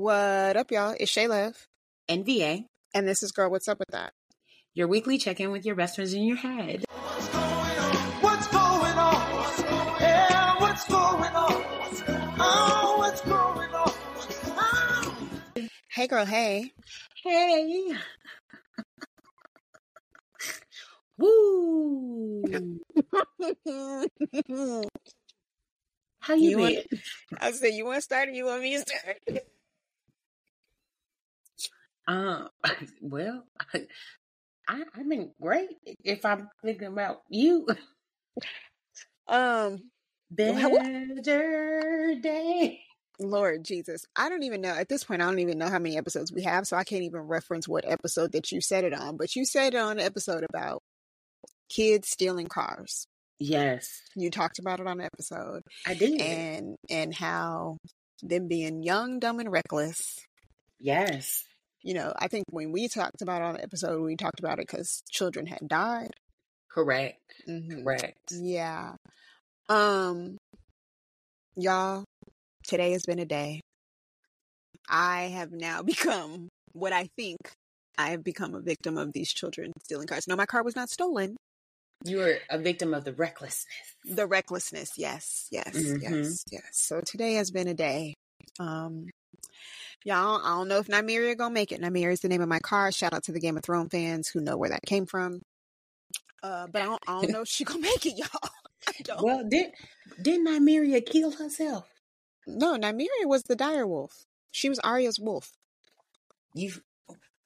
What up, y'all? It's Shayla, and VA, and this is Girl. What's up with that? Your weekly check-in with your best friends in your head. What's going on? What's going on? Yeah, what's going on? Oh, what's going on? Oh. Hey, girl. Hey. Hey. Woo. How you, You been? want- I said, you want to start or you want me to start? Um, well, I, I've been great. If I'm thinking about you, Um, better day. Lord Jesus, I don't even know at this point. I don't even know how many episodes we have, so I can't even reference what episode that you said it on. But you said it on an episode about kids stealing cars. Yes, You talked about it on an episode, I did. and and how them being young, dumb, and reckless. yes, You know, I think when we talked about it on the episode, we talked about it because children had died. correct, Mhm. correct. Yeah. Um, y'all, today has been a day. I have now become what I think I have become a victim of these children stealing cars. No, my car was not stolen. You were a victim of the recklessness. The recklessness. Yes, yes, Mhm. yes, yes. So today has been a day. Um, y'all, I don't know if Nymeria gonna make it. Nymeria is the name of my car. Shout out to the Game of Thrones fans who know where that came from. Uh, but I don't, I don't know if she gonna make it, y'all. Well, did didn't Nymeria kill herself? No, Nymeria was the dire wolf. She was Arya's wolf. You,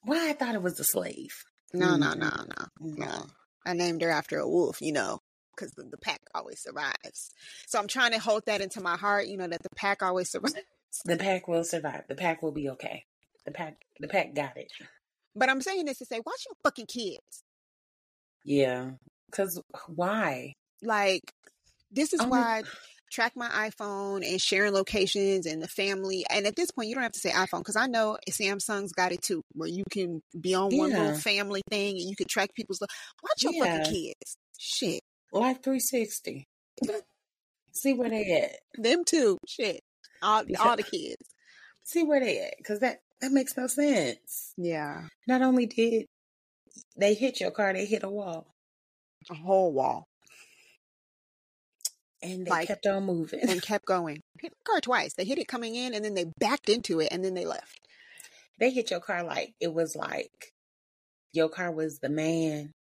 why I thought it was the slave. No, no, Mhm. no, no, no. I named her after a wolf, you know, because the, the pack always survives. So I'm trying to hold that into my heart, you know, that the pack always survives. The pack will survive. The pack will be okay. The pack, the pack got it. But I'm saying this to say, watch your fucking kids. Yeah, because why? Like, this is Oh my- why track my iPhone and sharing locations and the family. And at this point, you don't have to say iPhone because I know Samsung's got it too, where you can be on one little family thing and you can track people's. lo- Watch your Yeah. fucking kids. Shit. Life three sixty. See where they at. Them too. Shit. All, Because- all the kids. See where they at. Because that that makes no sense. Yeah. Not only did they hit your car, they hit a wall, A whole wall. and they Like- kept on moving. And kept going. Hit the car twice. They hit it coming in and then they backed into it and then they left. they hit your car like it was like your car was the man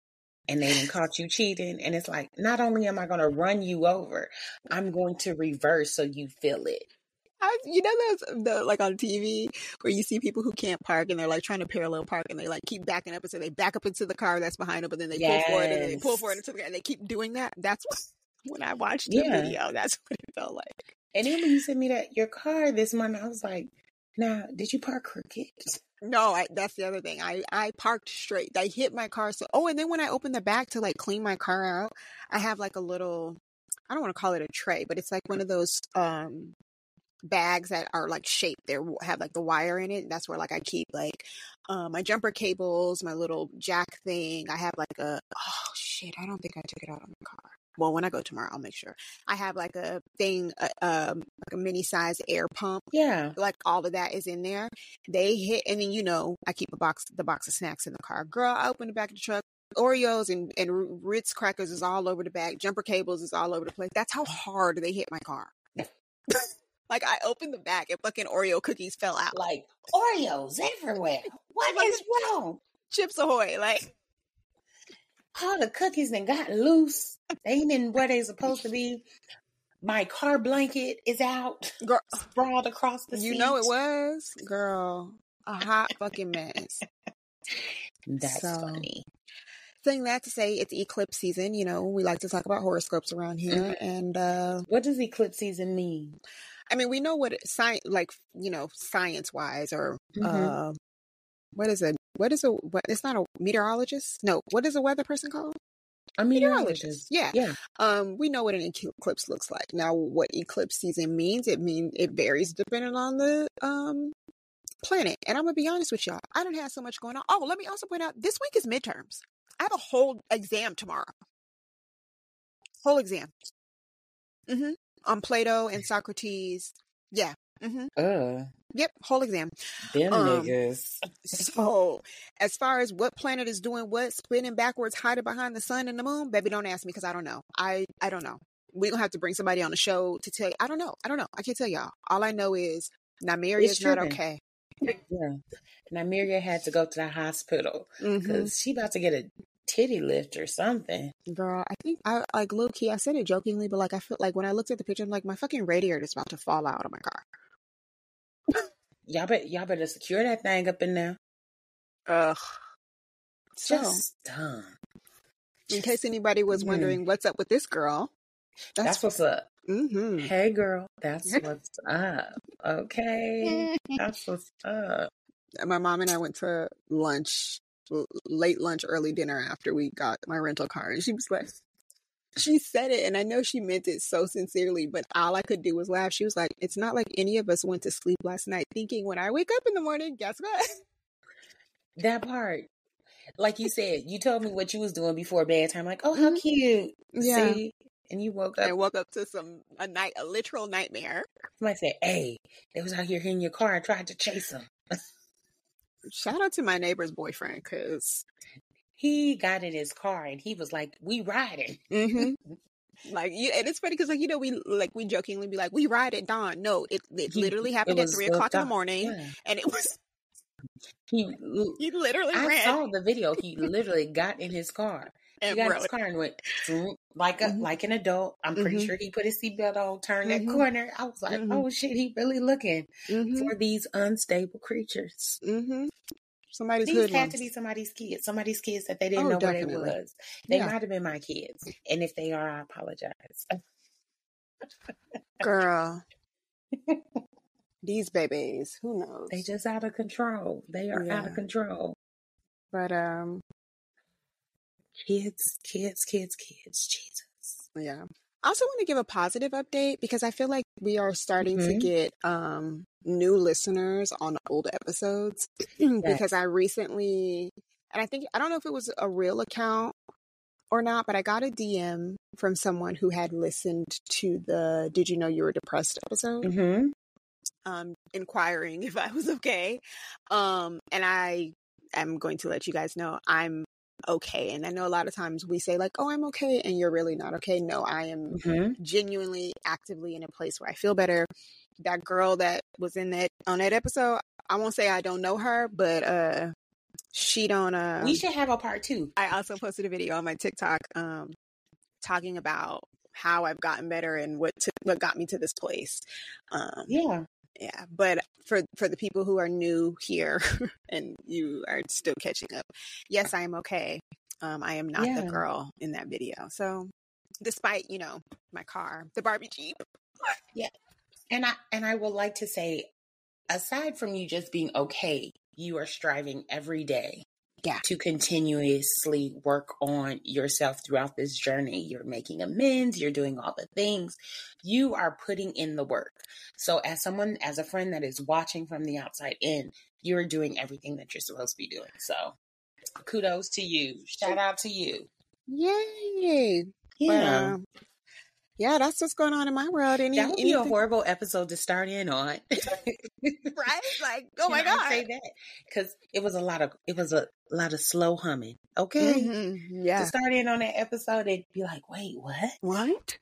and they caught you cheating and it's like not only am i going to run you over i'm going to reverse so you feel it I, you know those the like on TV where you see people who can't park and they're like trying to parallel park and they like keep backing up until they back up into the car that's behind them, but then they pull forward and then they pull forward into the car and they keep doing that. That's what when I watched the Yeah. video, that's what it felt like. and then when you sent me that your car this morning i was like now did you park crooked No, I, that's the other thing. I I parked straight. I hit my car so. Oh, and then when I opened the back to like clean my car out, I have like a little. I don't want to call it a tray, but it's like one of those um bags that are like shaped. They have like the wire in it. That's where like I keep like um, my jumper cables, my little jack thing. I have like a. Oh shit! I don't think I took it out of my car. Well, when I go tomorrow, I'll make sure. I have like a thing, uh, um, like a mini size air pump yeah like all of that is in there. They hit, and then you know, I keep a box, the box of snacks in the car. Girl, I open the back of the truck. Oreos and, and Ritz crackers is all over the back. Jumper cables is all over the place. That's how hard they hit my car. Like I opened the bag and fucking Oreo cookies fell out. like oreos everywhere what is wrong Chips Ahoy. Like all the cookies then got loose they ain't in where they supposed to be my car blanket is out girl, sprawled across the you know it was girl a hot fucking mess. That's So- funny. Saying that to say it's eclipse season. You know, we like to talk about horoscopes around here, Mhm. and uh What does eclipse season mean? I mean, we know what science, like you know, science wise, or Mhm. uh, what is it? What is a? What? It's not a meteorologist. No, what is a weather person called? A Meteorologist. meteorologist. Yeah. Yeah. Um, we know what an eclipse looks like. Now, what eclipse season means? It means it varies depending on the um planet. And I'm gonna be honest with y'all. I don't have so much going on. Oh, let me also point out this week is midterms. I have a whole exam tomorrow. Whole exam. Mm-hmm. On Plato and Socrates. Yeah. Mm-hmm. Uh, Yep, whole exam. Them Um, niggas. So, as far as what planet is doing what, spinning backwards, hiding behind the sun and the moon, baby, don't ask me because I don't know. I I don't know. We gonna have to bring somebody on the show to tell you. I don't know. I don't know. I can't tell y'all. All I know is Nymeria is not okay. Yeah. Nymeria had to go to the hospital because she about to get a titty lift or something. Girl, I think I like low key. I said it jokingly, but like I feel like when I looked at the picture, I'm like my fucking radiator is about to fall out of my car. Y'all better y'all better secure that thing up in there. Ugh. So, Just dumb. in case anybody was Mm. wondering what's up with this girl, That's that's, what's up. hmm Hey girl, that's what's up. Okay. That's what's up. my mom and I went to lunch, late lunch, early dinner after we got my rental car, and she was like, she said it, and I know she meant it so sincerely, but all I could do was laugh. She was like, "It's not like any of us went to sleep last night thinking when I wake up in the morning, guess what? That part. Like you said, you told me what you was doing before bedtime. Like, oh, how Mhm. cute. Yeah, See? And you woke up. I woke up to some a night, a literal nightmare. Somebody said, hey, they was out here in your car and tried to chase him. Shout out to my neighbor's boyfriend, because He got in his car and he was like, we riding. hmm like you, and it's funny because like you know we like we jokingly be like we ride at dawn. No, it it He- literally it happened at three o'clock in the morning, Yeah. and it was He, he literally I ran saw the video. He literally got in his car. And got his car and went like a Mhm. like an adult. I'm pretty Mhm. sure he put his seatbelt on, turned that Mhm. corner. I was like, Mhm. oh shit, he really looking hmm for these unstable creatures. hmm Somebody's These had to be somebody's kids, somebody's kids that they didn't Oh, know definitely. where they was. They Yeah. might have been my kids, and if they are, I apologize. girl. These babies, who knows? They just out of control. They are out of control. but um, Kids, kids, kids, kids. Jesus. yeah. I also want to give a positive update because I feel like we are starting to Mhm. get um new listeners on old episodes because I recently and I think I don't know if it was a real account or not, but I got a DM from someone who had listened to the Did You Know You Were Depressed episode. Mm-hmm. um inquiring if I was okay. Um and I am going to let you guys know I'm okay. And I know a lot of times we say like, "Oh, I'm okay," and you're really not okay. No, I am Mm-hmm. genuinely actively in a place where I feel better. That girl that was in that on that episode, I won't say I don't know her, but uh she don't uh we should have a part two. I also posted a video on my TikTok um talking about how I've gotten better and what took what got me to this place. Um Yeah. Yeah but for for the people who are new here and you are still catching up yes i am okay um i am not Yeah. the girl in that video so despite you know my car the barbie jeep Yeah. And I and I would like to say, aside from you just being okay, you are striving every day Yeah. to continuously work on yourself throughout this journey. You're making amends, you're doing all the things. You are putting in the work. So as someone as a friend that is watching from the outside in, you're doing everything that you're supposed to be doing. So kudos to you. Shout out to you. yay Yeah. um, yeah that's what's going on in my world any that would be a horrible episode to start in on. right like oh my I say that because it was a lot of it was a lot of slow humming. Okay, Mhm. yeah to start in on that episode, it'd be like, wait, what? what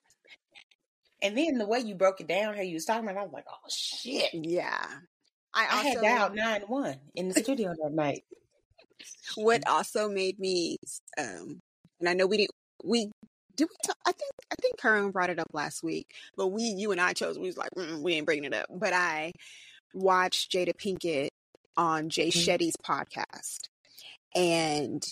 And then the way you broke it down, how you was talking about, I was like, oh shit! yeah i I had dialed nine one in the studio that night. what also made me um and I know we didn't we did we talk, I think I think Karen brought it up last week, but we you and I chose we was like mm, we ain't bringing it up. But I watched Jada Pinkett on Jay Mhm. Shetty's podcast, and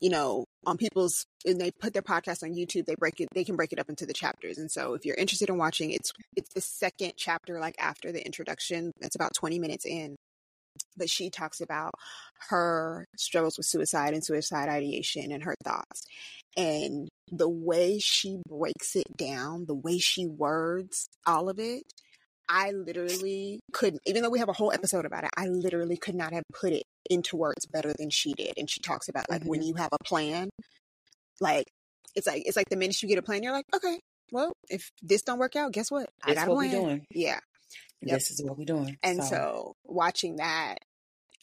you know on people's and they put their podcast on YouTube, they break it they can break it up into the chapters. And so if you're interested in watching, it's it's the second chapter like after the introduction. That's about 20 minutes in but she talks about her struggles with suicide and suicide ideation and her thoughts. And the way she breaks it down, the way she words all of it, I literally couldn't, even though we have a whole episode about it, I literally could not have put it into words better than she did. And she talks about like when you have a plan, like it's like it's like the minute you get a plan, you're like, okay, well, if this don't work out, guess what? I got a plan. doing. Yeah. Yep. This is what we're doing. And so, watching that,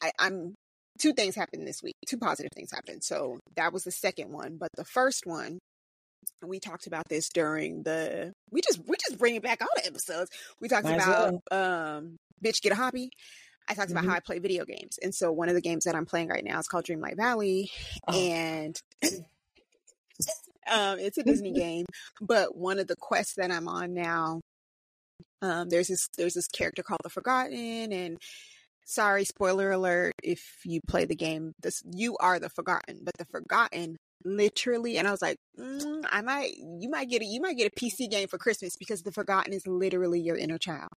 I, I'm two things happened this week. Two positive things happened. So that was the second one, but the first one. We talked about this during the. We just we just bring it back all the episodes. We talked Might about um, bitch get a hobby. I talked about Mhm. how I play video games, and so one of the games that I'm playing right now is called Dreamlight Valley, Oh. and um, it's a Disney game. But one of the quests that I'm on now, um, there's this there's this character called the Forgotten, and sorry, spoiler alert, if you play the game, this you are the Forgotten, but the Forgotten literally and i was like mm, i might you might get a you might get a pc game for christmas because the forgotten is literally your inner child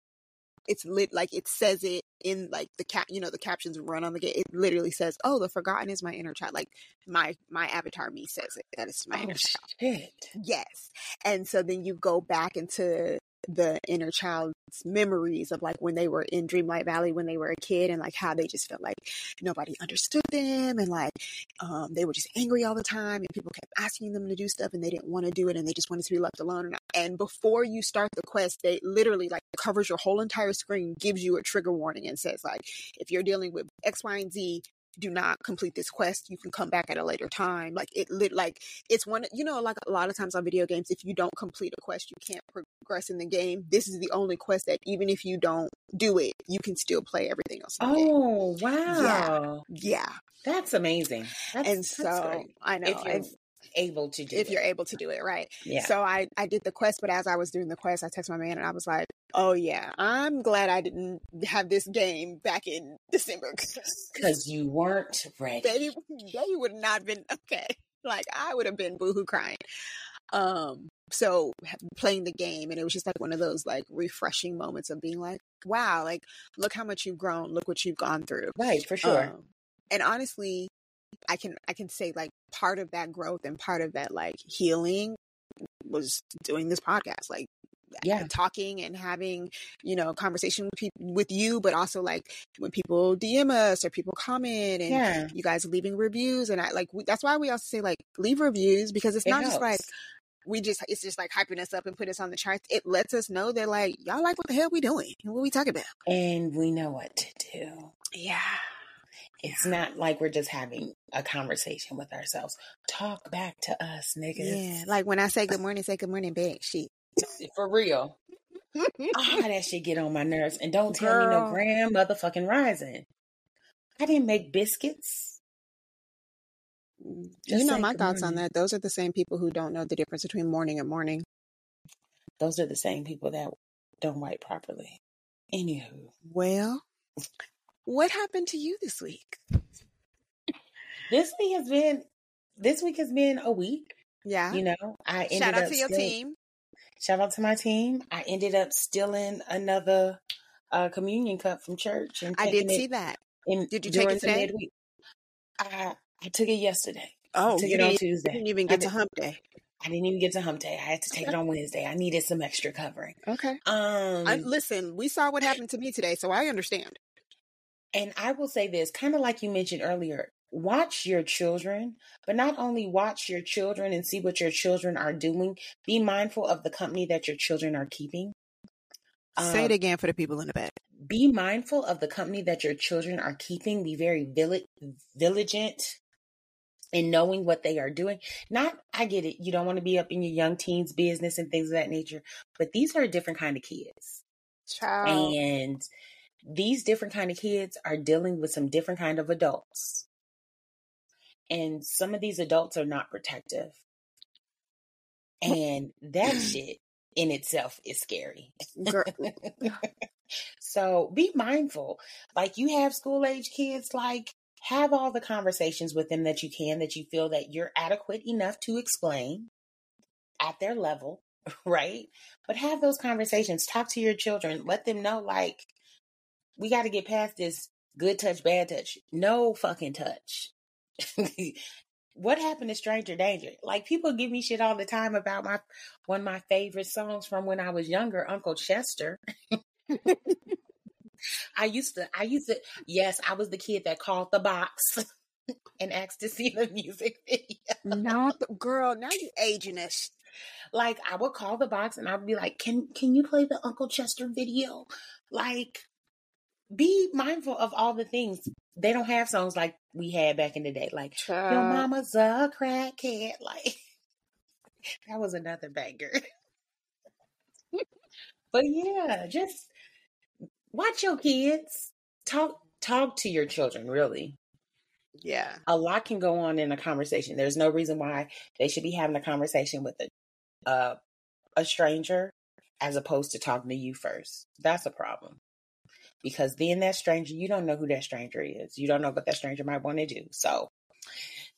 it's lit like it says it in like the cap you know the captions run on the game it literally says oh the forgotten is my inner child like my my avatar me says it that is my oh inner child shit. yes and so then you go back into the inner child's memories of like when they were in dreamlight valley when they were a kid and like how they just felt like nobody understood them and like um, they were just angry all the time and people kept asking them to do stuff and they didn't want to do it and they just wanted to be left alone and, before you start the quest they literally like covers your whole entire screen gives you a trigger warning and says like if you're dealing with x y and z do not complete this quest you can come back at a later time like it lit like it's one you know like a lot of times on video games if you don't complete a quest you can't progress in the game this is the only quest that even if you don't do it you can still play everything else in the game. Oh wow. yeah That's amazing. That's, and that's so great. i know if and able to do if it. you're able to do it right yeah. so i i did the quest but as i was doing the quest i texted my man and i was like oh yeah i'm glad i didn't have this game back in december because you weren't ready. they they would not been okay. Like I would have been boohoo crying. Um, so playing the game, and it was just like one of those like refreshing moments of being like, wow, like look how much you've grown, look what you've gone through. Right, for sure. Um, and honestly, I can I can say like part of that growth and part of that like healing was doing this podcast. Like Yeah. talking and having you know conversation with people with you but also like when people dm us or people comment and yeah. you guys leaving reviews and i like we, that's why we also say like leave reviews because it's It not just like we just it's just like hyping us up and put us on the charts it lets us know that like y'all like what the hell we doing and what we talking about and we know what to do. yeah It's not like we're just having a conversation with ourselves. Talk back to us, niggas. yeah like when i say good morning say good morning back shit For real. Ah, that shit get on my nerves. And don't tell me no Girl. grand motherfucking rising. I didn't make biscuits. you know my thoughts on that those are the same people who don't know the difference between morning and morning Those are the same people that don't write properly. Anywho, well what happened to you this week this week has been this week has been a week. yeah You know, I ended shout out up to your still- team Shout out to my team. I ended up stealing another uh, communion cup from church and i did see that in, Did you take it today? midweek. I I took it yesterday. oh I took you it on Tuesday. didn't even I get to hump day I didn't even get to hump day. I had to take it on Wednesday. I needed some extra covering. okay Um, I, listen, we saw what happened to me today, so I understand. and I will say this, kind of like you mentioned earlier, watch your children, but not only watch your children and see what your children are doing, be mindful of the company that your children are keeping. Say Um, it again for the people in the back. be mindful of the company that your children are keeping. Be very vigilant in knowing what they are doing. Not, I get it. You don't want to be up in your young teens' business and things of that nature, but these are a different kind of kids. Child. And these different kind of kids are dealing with some different kind of adults. And some of these adults are not protective. And that shit in itself is scary. So be mindful. Like you have school age kids, like have all the conversations with them that you can, that you feel that you're adequate enough to explain at their level, right? But have those conversations. Talk to your children. Let them know, like, we got to get past this good touch, bad touch. No fucking touch. what happened to Stranger Danger? Like people give me shit all the time about my one of my favorite songs from when I was younger, Uncle Chester. I used to, I used to, yes, I was the kid that called the box and asked to see the music video. no, girl, now you aging us. Like I would call the box and I'd be like, "Can can you play the Uncle Chester video?" Like be mindful of all the things. They don't have songs like we had back in the day, like "Your Mama's a Crackhead." Like that was another banger. but yeah, just watch your kids. Talk talk to your children. Really, Yeah. a lot can go on in a conversation. There's no reason why they should be having a conversation with a uh, a stranger as opposed to talking to you first. That's a problem. Because then that stranger, you don't know who that stranger is. You don't know what that stranger might want to do. So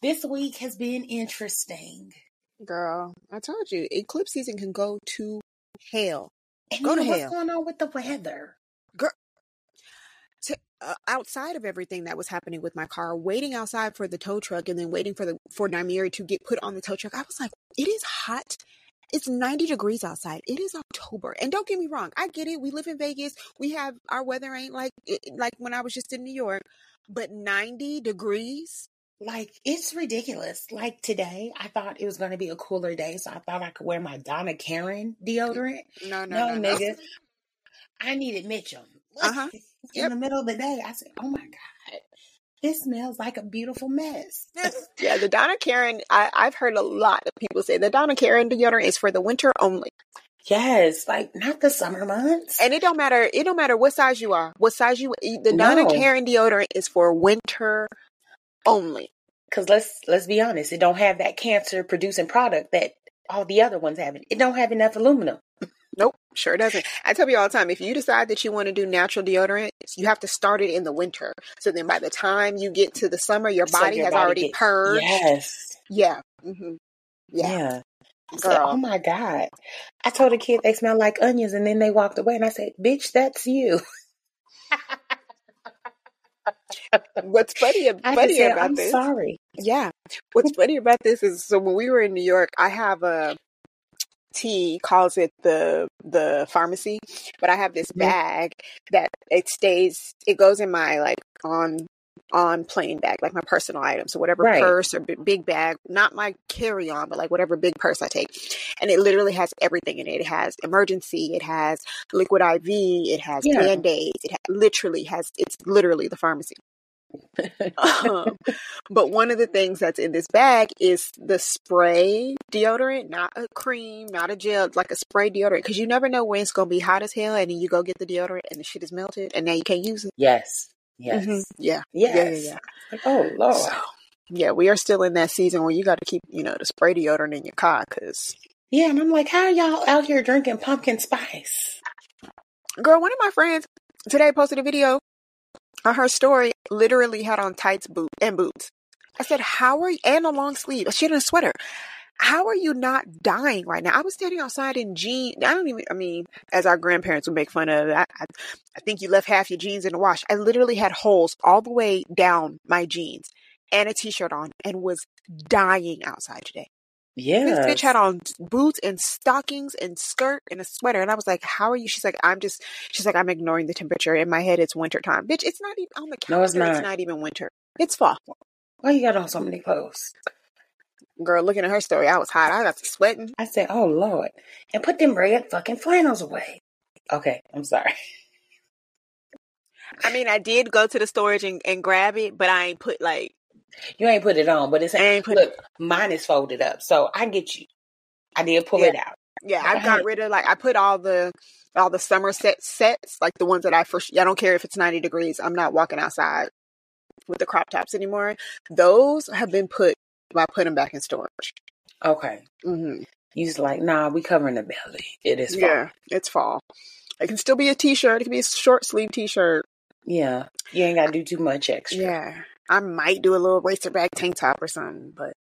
this week has been interesting. Girl, I told you, eclipse season can go to hell. And Go to what's hell. going on with the weather? To, uh, outside of everything that was happening with my car, waiting outside for the tow truck and then waiting for the for Nymeria to get put on the tow truck, I was like, it is hot. It's 90 degrees outside. It is October. And don't get me wrong, I get it. We live in Vegas. We have our weather ain't like like when I was just in New York, but 90 degrees? Like it's ridiculous. Like today, I thought it was going to be a cooler day, so I thought I could wear my Donna Karan deodorant. No, no, No, no, no. nigga. I needed Mitchum. Uh-huh. In Yep. the middle of the day, I said, "Oh my god, this smells like a beautiful mess." Yeah, the Donna Karan, I, I've heard a lot of people say the Donna Karan deodorant is for the winter only. yes, like not the summer months. And it don't matter, it don't matter what size you are, what size you eh, the Donna Karan deodorant is for winter only. Because let's let's be honest, it don't have that cancer producing product that all the other ones have. It don't have enough aluminum. Nope, sure doesn't. I tell you all the time, if you decide that you want to do natural deodorant, you have to start it in the winter. So then by the time you get to the summer, your So body your has body already get- purged. Yes. Yeah. hmm Yeah. Yeah. Said, Girl. oh my God. I told a kid they smell like onions and then they walked away and I said, bitch, that's you. What's funny, funny said, about I'm this? sorry. Yeah. What's funny about this is so when we were in New York, I have a T calls it the the pharmacy, but I have this Mhm. bag that it stays it goes in my like on on plane bag, like my personal items. So whatever Right. purse or b- big bag, not my carry on, but like whatever big purse I take. And it literally has everything in it. It has emergency, it has liquid IV, it has Yeah. band-aids, it ha- literally has it's literally the pharmacy. Um, but one of the things that's in this bag is the spray deodorant, not a cream, not a gel, it's like a spray deodorant. Because you never know when it's gonna be hot as hell, and then you go get the deodorant and the shit is melted, and now you can't use it. yes. Yes. Mhm. Yeah, Yes. yeah, yeah, yeah. Like, oh, Lord. So, yeah, we are still in that season where you got to keep, you know, the spray deodorant in your car. Because, Yeah, and I'm like, how are y'all out here drinking pumpkin spice? girl, one of my friends today posted a video on her story. Literally had on tights, boot and boots. I said, "How are you?" And a long sleeve. She had a sweater. how are you not dying right now? I was standing outside in jeans. I don't even, I mean, as our grandparents would make fun of, I, I, I think you left half your jeans in the wash. I literally had holes all the way down my jeans and a t shirt on and was dying outside today. This Yeah. bitch had on boots and stockings and skirt and a sweater. And I was like, How are you? She's like, I'm just, she's like, I'm ignoring the temperature. In my head, it's winter time. Bitch, it's not even on the calendar. No, it's not. It's not. not even winter. It's fall. Why you got on so many clothes? Girl, looking at her story, I was hot. I got to sweating. I said, oh, Lord. And put them red fucking flannels away. Okay, I'm sorry. I mean, I did go to the storage and, and grab it, but I ain't put like You ain't put it on, but it's ain't put look, mine is folded up, so I get you. I did pull it out. yeah. I got rid of like I put all the all the summer set sets, like the ones that I first. I don't care if it's ninety degrees. I'm not walking outside with the crop tops anymore. Those have been put. I put them back in storage. Okay. Mm-hmm. You just like, nah, we covering the belly. It is fall. Yeah, it's fall. It can still be a t-shirt. It can be a short sleeve t-shirt. Yeah. You ain't gotta do too much extra. Yeah, I might do a little racerback tank top or something, but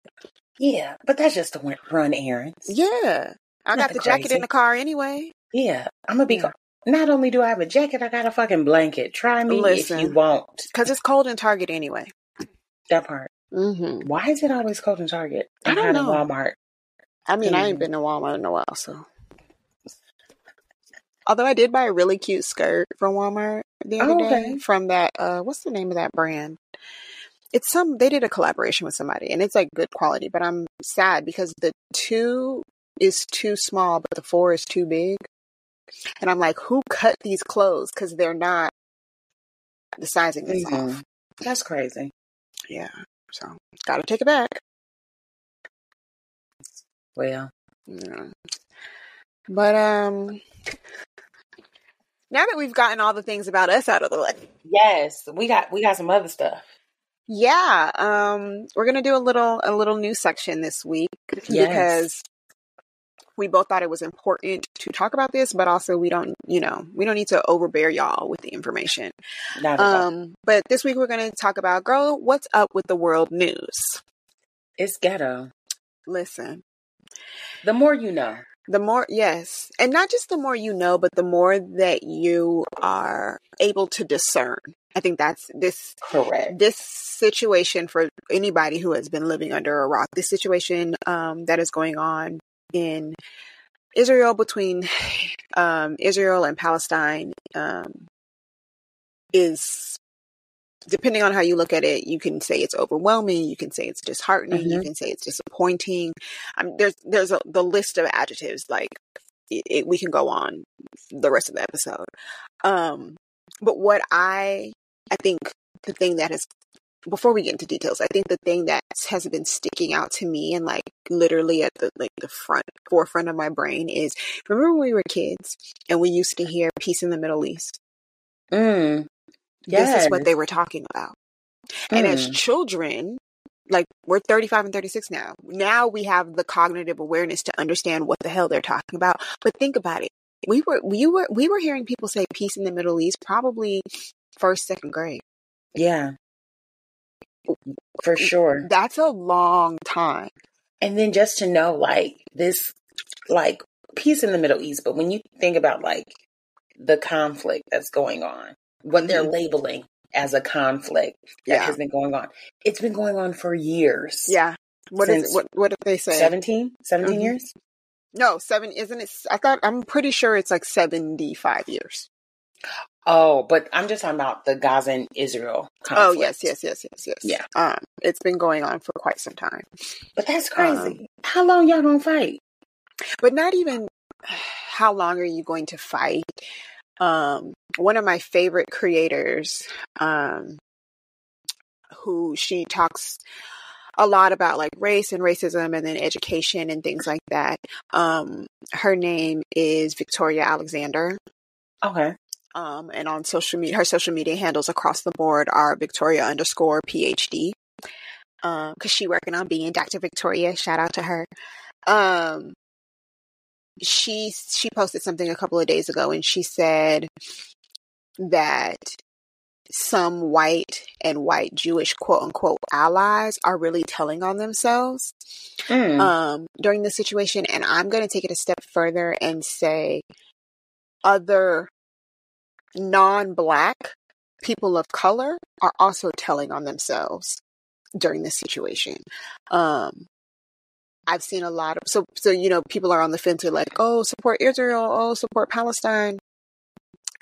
Yeah, but that's just to run errands. yeah, I got the jacket crazy. in the car anyway. Yeah, I'm gonna be. Yeah. Not only do I have a jacket, I got a fucking blanket. Try me Listen. if you want. Because it's cold in Target anyway. That part. Mm-hmm. Why is it always cold in Target? I don't know. Walmart. I mean, I ain't Mm. been to Walmart in a while, so. Although I did buy a really cute skirt from Walmart the other Oh, day from that, uh, what's the name of that brand? It's some, they did a collaboration with somebody and it's like good quality, but I'm sad because the two is too small, but the four is too big. And I'm like, who cut these clothes? Because they're not the sizing is Mhm. off. That's crazy. Yeah. So gotta take it back. Well, Yeah. But um now that we've gotten all the things about us out of the way. yes, we got we got some other stuff. Yeah, um we're going to do a little a little new section this week Yes. because we both thought it was important to talk about this, but also we don't, you know, we don't need to overbear y'all with the information. Not. Um but this week we're going to talk about girl, what's up with the world news? It's ghetto. Listen, The more you know. The more yes and not just the more you know but the more that you are able to discern i think that's this Correct. this situation for anybody who has been living under a rock this situation um, that is going on in israel between um, israel and palestine um, is depending on how you look at it you can say it's overwhelming you can say it's disheartening you Mhm. can say it's disappointing um, there's there's a, the list of adjectives like it, it, we can go on the rest of the episode um but what i i think the thing that has before we get into details i think the thing that has been sticking out to me and like literally at the like the front forefront of my brain is remember when we were kids and we used to hear peace in the middle east Mm. This is what they were talking about and as Mm. children, like we're 35 and 36 now. Now we have the cognitive awareness to understand what the hell they're talking about. But think about it. We were we were we were hearing people say peace in the Middle East probably first, second grade. Yeah. For sure. That's a long time. And then just to know like this like peace in the Middle East, but when you think about like the conflict that's going on, what they're Mhm. labeling as a conflict that Yeah. has been going on. It's been going on for years. Yeah. What is it? What what did they say? 17? 17 Mhm. years? No, seven isn't it I thought I'm pretty sure it's like 75 years. Oh, but I'm just talking about the Gaza and Israel Oh conflict. yes, yes, yes, yes, yes. Yeah. Um it's been going on for quite some time. But that's Um, crazy. How long y'all gonna fight? but not even how long are you going to fight um one of my favorite creators um who she talks a lot about like race and racism and then education and things like that um her name is Victoria Alexander Okay. um and on social media her social media handles across the board are Victoria underscore PhD um because she working on being Dr. Victoria shout out to her um she she posted something a couple of days ago and she said that some white and white Jewish quote unquote allies are really telling on themselves Mm. um during this situation and I'm going to take it a step further and say other non-black people of color are also telling on themselves during this situation um I've seen a lot of so so you know people are on the fence. Are like oh support Israel. Oh support Palestine.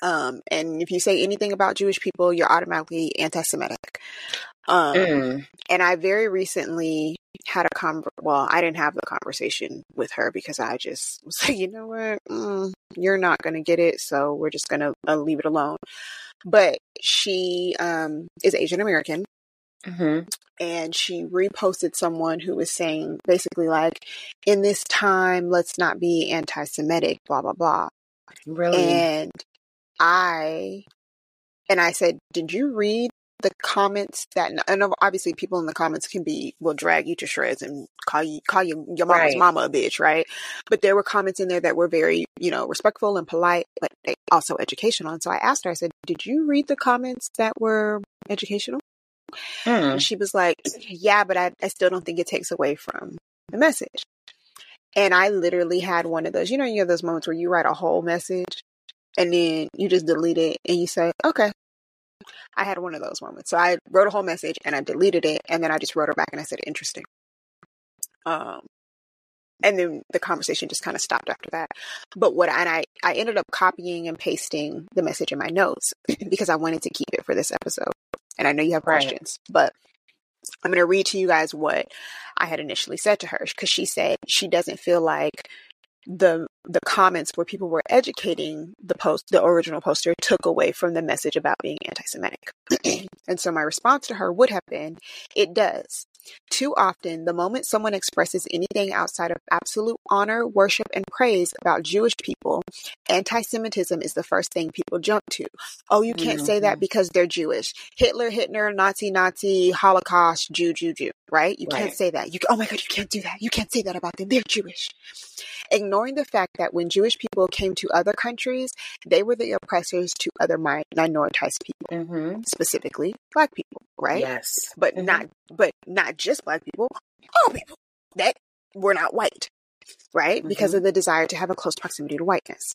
Um and if you say anything about Jewish people you're automatically anti-Semitic. Um Mm. and I very recently had a con well I didn't have the conversation with her because I just was like you know what? Mm, you're not gonna get it so we're just gonna uh, leave it alone. But she um is Asian American hmm and she reposted someone who was saying basically like in this time let's not be anti-semitic blah blah blah Really? and i and i said did you read the comments that and obviously people in the comments can be will drag you to shreds and call you call you your mama's Right. mama a bitch right but there were comments in there that were very you know respectful and polite but they also educational and so i asked her i said did you read the comments that were educational Mm. and she was like, Yeah, but I, I still don't think it takes away from the message. And I literally had one of those, you know, you have those moments where you write a whole message and then you just delete it and you say, Okay. I had one of those moments. So I wrote a whole message and I deleted it and then I just wrote her back and I said, Interesting. Um and then the conversation just kind of stopped after that. But what and I, I ended up copying and pasting the message in my notes because I wanted to keep it for this episode. And I know you have Right. questions, but I'm going to read to you guys what I had initially said to her because she said she doesn't feel like the the comments where people were educating the post the original poster took away from the message about being anti-semitic and so my response to her would have been it does too often the moment someone expresses anything outside of absolute honor worship and praise about jewish people anti-semitism is the first thing people jump to oh you can't mm-hmm. say that mm-hmm. because they're jewish hitler hitler nazi nazi holocaust jew jew jew right you right. can't say that you oh my god you can't do that you can't say that about them they're jewish ignoring the fact that when Jewish people came to other countries, they were the oppressors to other mi- minoritized people, mm-hmm. specifically Black people, right? Yes, but mm-hmm. not but not just Black people, all people that were not white, right? Mm-hmm. Because of the desire to have a close proximity to whiteness.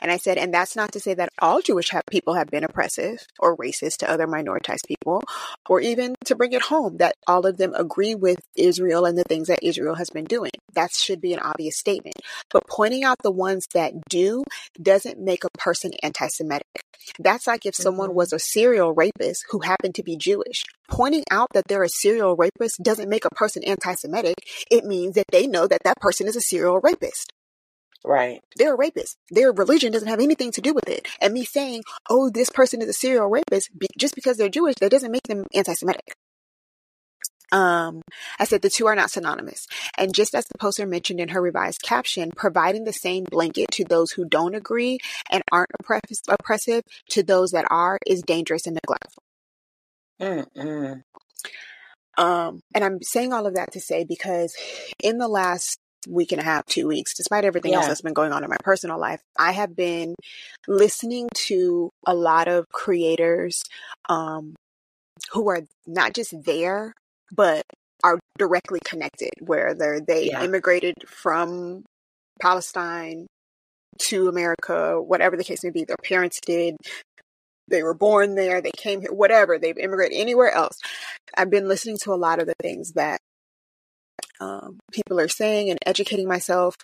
And I said, and that's not to say that all Jewish have, people have been oppressive or racist to other minoritized people, or even to bring it home that all of them agree with Israel and the things that Israel has been doing. That should be an obvious statement. But pointing out the ones that do doesn't make a person anti Semitic. That's like if someone mm-hmm. was a serial rapist who happened to be Jewish. Pointing out that they're a serial rapist doesn't make a person anti Semitic. It means that they know that that person is a serial rapist. Right. They're a rapist. Their religion doesn't have anything to do with it. And me saying, oh, this person is a serial rapist be- just because they're Jewish, that doesn't make them anti Semitic. Um, I said the two are not synonymous. And just as the poster mentioned in her revised caption, providing the same blanket to those who don't agree and aren't oppress- oppressive to those that are is dangerous and neglectful. Mm-mm. Um, and I'm saying all of that to say because in the last week and a half, two weeks, despite everything yeah. else that's been going on in my personal life, I have been listening to a lot of creators um, who are not just there, but are directly connected, whether they yeah. immigrated from Palestine to America, whatever the case may be, their parents did. They were born there, they came here, whatever, they've immigrated anywhere else. I've been listening to a lot of the things that um, people are saying and educating myself.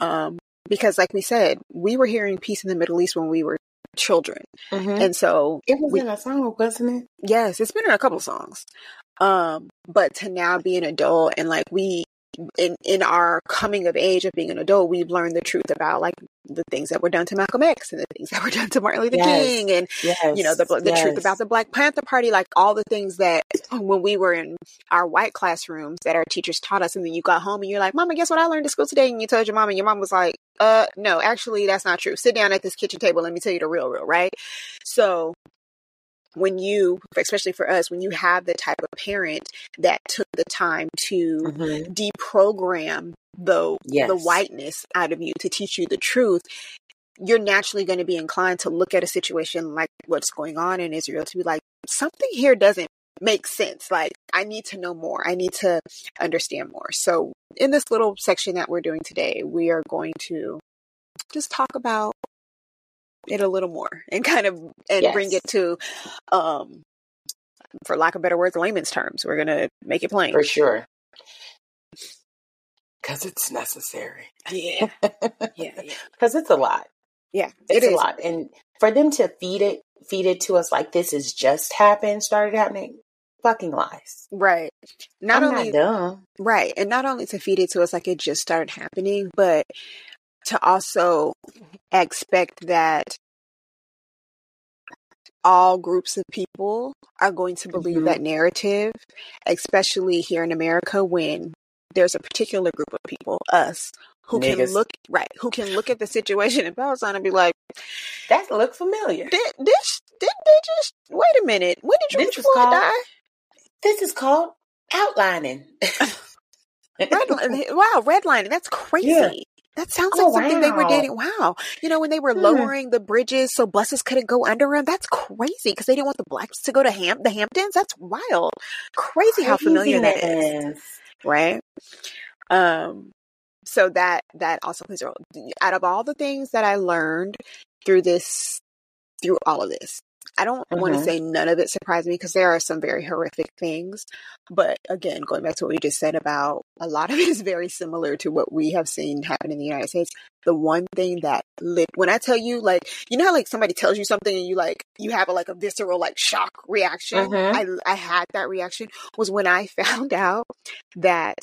Um, because, like we said, we were hearing peace in the Middle East when we were children, mm-hmm. and so it was we, in a song, wasn't it? Yes, it's been in a couple songs. Um, but to now be an adult and like we in in our coming of age of being an adult, we've learned the truth about like the things that were done to Malcolm X and the things that were done to Martin Luther yes. King, and yes. you know the the yes. truth about the Black Panther Party, like all the things that when we were in our white classrooms that our teachers taught us, and then you got home and you're like, "Mama, guess what I learned at school today?" And you told your mom, and your mom was like, "Uh, no, actually, that's not true. Sit down at this kitchen table. Let me tell you the real, real, right?" So when you, especially for us, when you have the type of parent that took the time to mm-hmm. deprogram the yes. the whiteness out of you to teach you the truth, you're naturally going to be inclined to look at a situation like what's going on in Israel to be like, something here doesn't make sense. Like, I need to know more. I need to understand more. So, in this little section that we're doing today, we are going to just talk about it a little more and kind of and yes. bring it to um for lack of better words layman's terms we're gonna make it plain. For sure. Because it's necessary. Yeah. Yeah because yeah. it's a lot. Yeah it's a lot and for them to feed it feed it to us like this has just happened started happening fucking lies. Right. Not I'm only not dumb. Right and not only to feed it to us like it just started happening but to also expect that all groups of people are going to believe mm-hmm. that narrative, especially here in America when there's a particular group of people, us, who Niggas. can look right, who can look at the situation in Palestine and be like, "That looks familiar." Did this? Did they just wait a minute? When did Floyd called, die? This is called outlining. Wow, redlining. That's crazy. Yeah. That sounds oh, like something wow. they were dating. Wow. You know, when they were hmm. lowering the bridges so buses couldn't go under them, that's crazy because they didn't want the blacks to go to Ham- the Hamptons. That's wild. Crazy, crazy how familiar that is. Right? Um, so that, that also plays a role. Out of all the things that I learned through this, through all of this, I don't want to say none of it surprised me because there are some very horrific things. But again, going back to what we just said about a lot of it is very similar to what we have seen happen in the United States. The one thing that lit when I tell you, like, you know how like somebody tells you something and you like you have a like a visceral like shock reaction. Mhm. I I had that reaction was when I found out that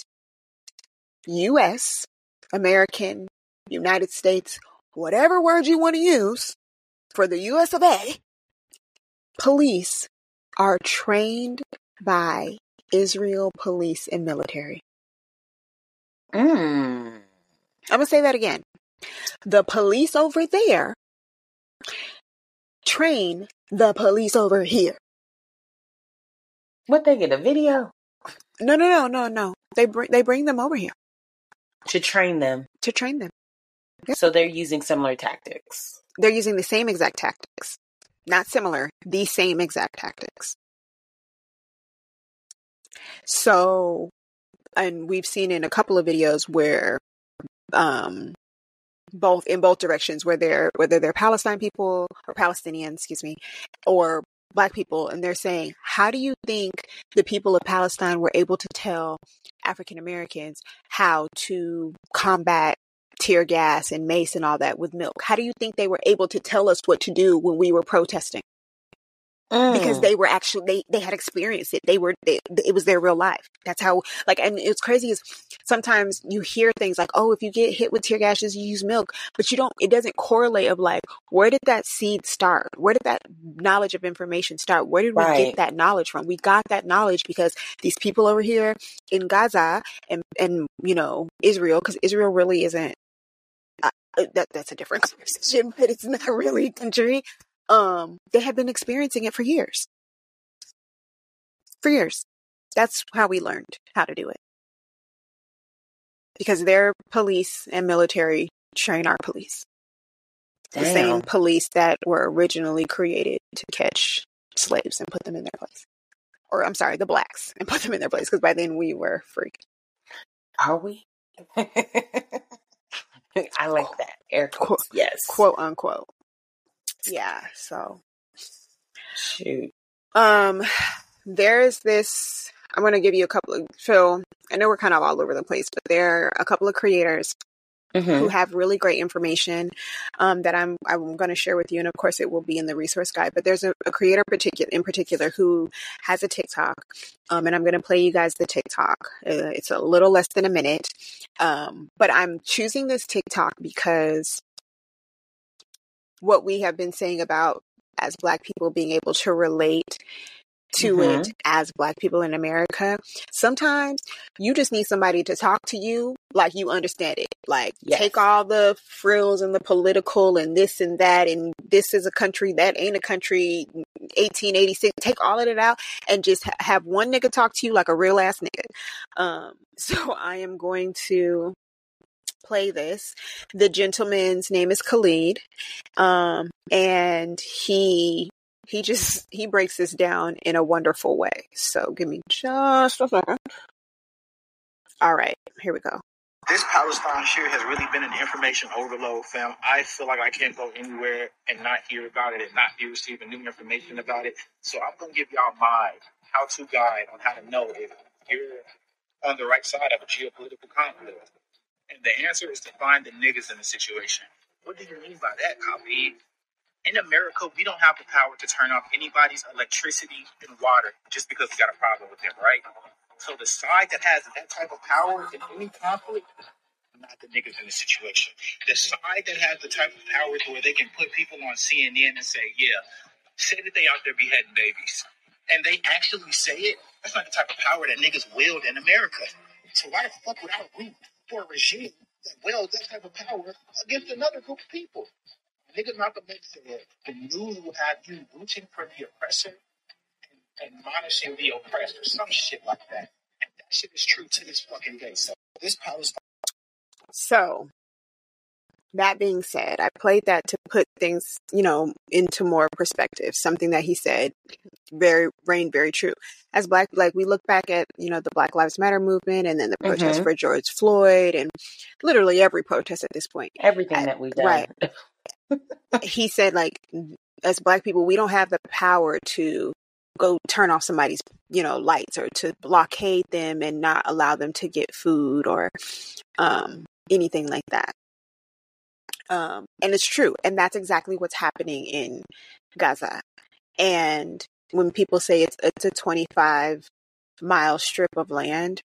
U.S. American United States, whatever word you want to use for the U.S. of A. Police are trained by Israel police and military. Mm. I'm going to say that again. The police over there train the police over here. What they get a video No, no, no, no, no. They bring they bring them over here to train them, to train them. So they're using similar tactics. They're using the same exact tactics. Not similar, the same exact tactics. So, and we've seen in a couple of videos where um both in both directions where they're whether they're Palestine people or Palestinians, excuse me, or black people and they're saying, how do you think the people of Palestine were able to tell African Americans how to combat tear gas and mace and all that with milk? How do you think they were able to tell us what to do when we were protesting? because Mm. they were actually they they had experienced it. They were they, it was their real life. That's how like and it's crazy is sometimes you hear things like oh if you get hit with tear gases you use milk. But you don't it doesn't correlate of like where did that seed start? Where did that knowledge of information start? Where did we get that knowledge from? We got that knowledge because these people over here in gaza and and you know israel because israel really isn't that that's a different conversation but it's not really a country um they have been experiencing it for years. For years. That's how we learned how to do it. Because their police and military train our police. The same police that were originally created to catch slaves and put them in their place. Or i'm sorry the blacks and put them in their place because by then we were free Are we? I like that. Air quotes. Yes. quote unquote yeah so Shoot. Um, there's this. I'm going to give you a couple of. So I know we're kind of all over the place, but there are a couple of creators who hmm have really great information um, that I'm I'm going to share with you, and of course it will be in the resource guide. But there's a, a creator particular in particular who has a TikTok, um, and I'm going to play you guys the TikTok. Uh, it's a little less than a minute, um, but I'm choosing this TikTok because what we have been saying about as Black people being able to relate to Mhm. it as Black people in America. Sometimes you just need somebody to talk to you like you understand it. Like Yes. take all the frills and the political and this and that and this is a country that ain't a country 1886 take all of it out and just ha- have one nigga talk to you like a real ass nigga um so i am going to play this the gentleman's name is khalid um and he he just he breaks this down in a wonderful way so give me just a second all right here we go This Palestine shit has really been an information overload, fam. I feel like I can't go anywhere and not hear about it and not be receiving new information about it. So I'm gonna give y'all my how-to guide on how to know if you're on the right side of a geopolitical conflict. And the answer is to find the niggas in the situation. What do you mean by that, Khalid? In America, we don't have the power to turn off anybody's electricity and water just because we got a problem with them, right? So the side that has that type of power in any conflict, not the niggas in the situation. The side that has the type of power where they can put people on CNN and say, yeah, say that they out there beheading babies. And they actually say it, that's not the type of power that niggas wield in America. So why the fuck would I root for a regime that wields that type of power against another group of people? Niggas Malcolm X said the news will have you rooting for the oppressor and admonishing the oppressed or some shit like that. And that shit is true to this fucking day. So this Palestine So, that being said, I played that to put things, you know, into more perspective. Something that he said very reigned very true. As black, like we look back at, you know, the Black Lives Matter movement and then the protest Mhm. for George Floyd and literally every protest at this point. Everything I- that we've done. right. He said, like, as black people, we don't have the power to go turn off somebody's, you know, lights or to blockade them and not allow them to get food or um, anything like that. Um, and it's true. And that's exactly what's happening in Gaza. And when people say it's, it's a 25 mile strip of land,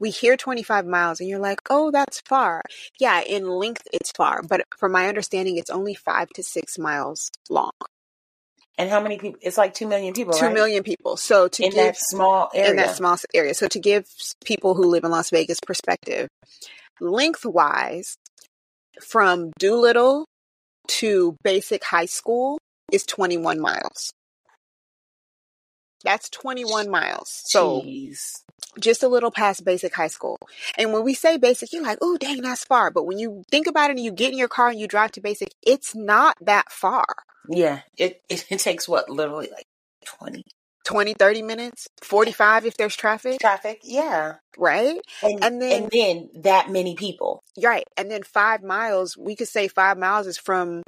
we hear 25 miles and you're like, oh, that's far. Yeah, in length, it's far. But from my understanding, it's only five to six miles long. And how many people? It's like two million people. Two right? million people. So to in give that small area. in that small area. So to give people who live in Las Vegas perspective, lengthwise, from Doolittle to basic high school is 21 miles. That's 21 miles. So Jeez. Just a little past basic high school. And when we say basic, you're like, oh, dang, that's far. But when you think about it and you get in your car and you drive to basic, it's not that far. Yeah, it, it it takes what literally like twenty 20, 30 minutes, 45 if there's traffic, traffic. Yeah, right? and And then- and then that many people. Right. And then five miles, we could say five miles is from,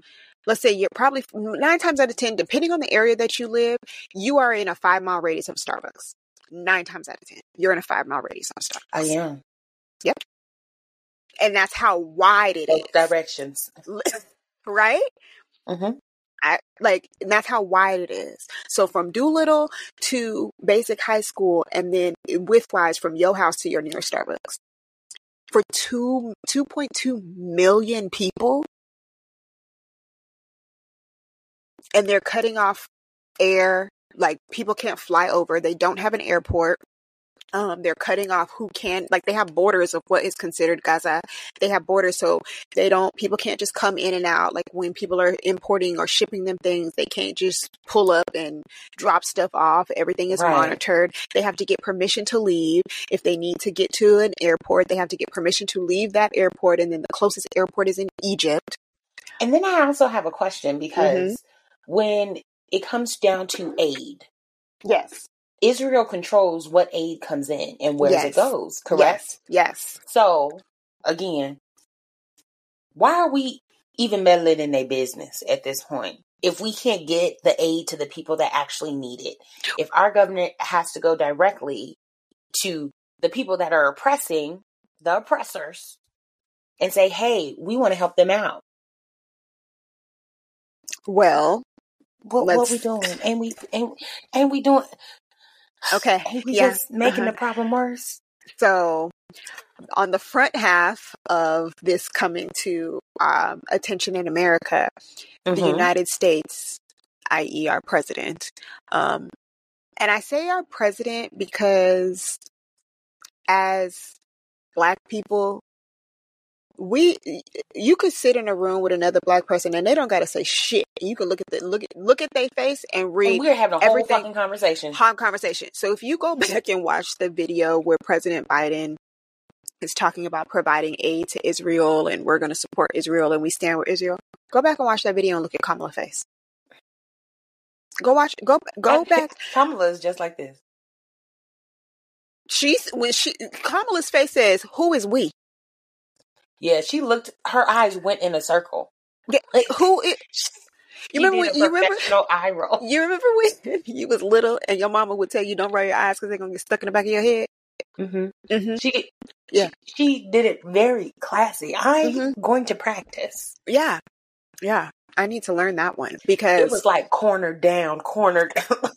let's say you're probably nine times out of 10, depending on the area that you live, you are in a five mile radius of Starbucks. Nine times out of 10, you're in a five mile radius of Starbucks. I am Yep. And that's how wide it both is. directions. right? hmm I, like, and that's how wide it is. So from Doolittle to basic high school, and then widthwise from your house to your nearest Starbucks. For two, 2.2 million people, and they're cutting off air. Like people can't fly over. They don't have an airport. Um, they're cutting off who can. Like they have borders of what is considered Gaza. They have borders, so they don't. People can't just come in and out. Like when people are importing or shipping them things, they can't just pull up and drop stuff off. Everything is Right. monitored. They have to get permission to leave. If they need to get to an airport, they have to get permission to leave that airport. And then the closest airport is in Egypt. And then I also have a question because when it comes down to aid, Yes. Israel controls what aid comes in and where Yes. it goes. Correct. Yes. So again, why are we even meddling in their business at this point? If we can't get the aid to the people that actually need it, if our government has to go directly to the people that are oppressing the oppressors and say, hey, we want to help them out. Well, What, what we doing? And we and ain't we doing okay. we Yeah. just making Uh-huh. the problem worse? So, on the front half of this coming to um, attention in America, the Mhm. United States, i.e., our president, um, and I say our president because as Black people, we you could sit in a room with another black person and they don't got to say shit. You can look at the look at look at their face and read And we're having a whole fucking conversation. hot conversation. So if you go back and watch the video where President Biden is talking about providing aid to Israel and we're going to support Israel and we stand with Israel, go back and watch that video and look at Kamala's face. Go watch. Go go back. Kamala is just like this. She's when she Kamala's face says, "Who is we? Yeah, she looked. Her eyes went in a circle. Yeah, Who is?" You remember? When, you remember? professional eye roll. You remember when you was little and your mama would tell you, "Don't roll your eyes because they're gonna get stuck in the back of your head." hmm hmm She, Yeah. she, she did it very classy. I'm Mhm. going to practice. Yeah, yeah. I need to learn that one because It was like cornered down, cornered.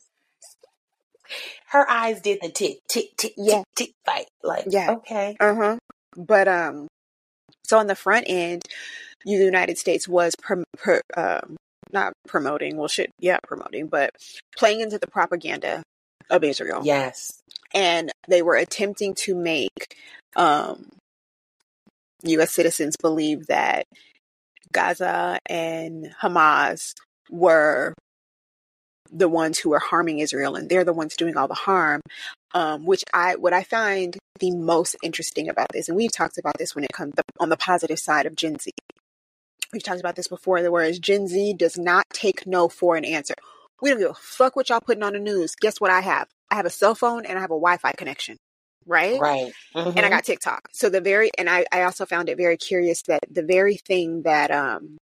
Her eyes did the tick, tick, tick, Yeah. tick, tick, like, like, Yeah. okay. Uh huh. But um, so on the front end, the United States was per, um not promoting. Well, shit, yeah, promoting, but playing into the propaganda of Israel, Yes. and they were attempting to make um U.S. citizens believe that Gaza and Hamas were the ones who are harming Israel and they're the ones doing all the harm. Um, which I, what I find the most interesting about this, and we've talked about this when it comes on the positive side of Gen Z. We've talked about this before, The whereas Gen Z does not take no for an answer. We don't give a fuck what y'all putting on the news. Guess what I have? I have a cell phone and I have a Wi-Fi connection, right? Right. Mm-hmm. and I got TikTok. So the very and I, I also found it very curious that the very thing that um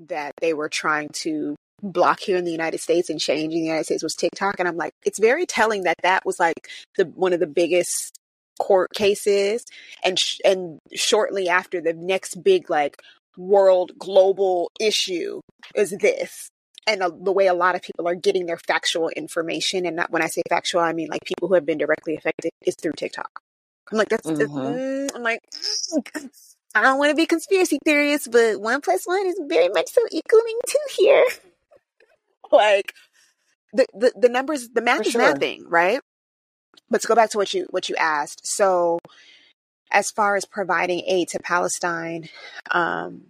that they were trying to block here in the United States and change in the United States was TikTok. And I'm like, it's very telling that that was like the one of the biggest court cases, and sh- and shortly after the next big like world global issue is this. And uh, the way a lot of people are getting their factual information, and not when I say factual, I mean like people who have been directly affected, is through TikTok. I'm like, that's, Mhm. mm, I'm like, I don't want to be conspiracy theorist, but one plus one is very much so equaling two here. Like the, the the numbers, the math For is sure. mathing, right? But to go back to what you what you asked, so as far as providing aid to Palestine, um,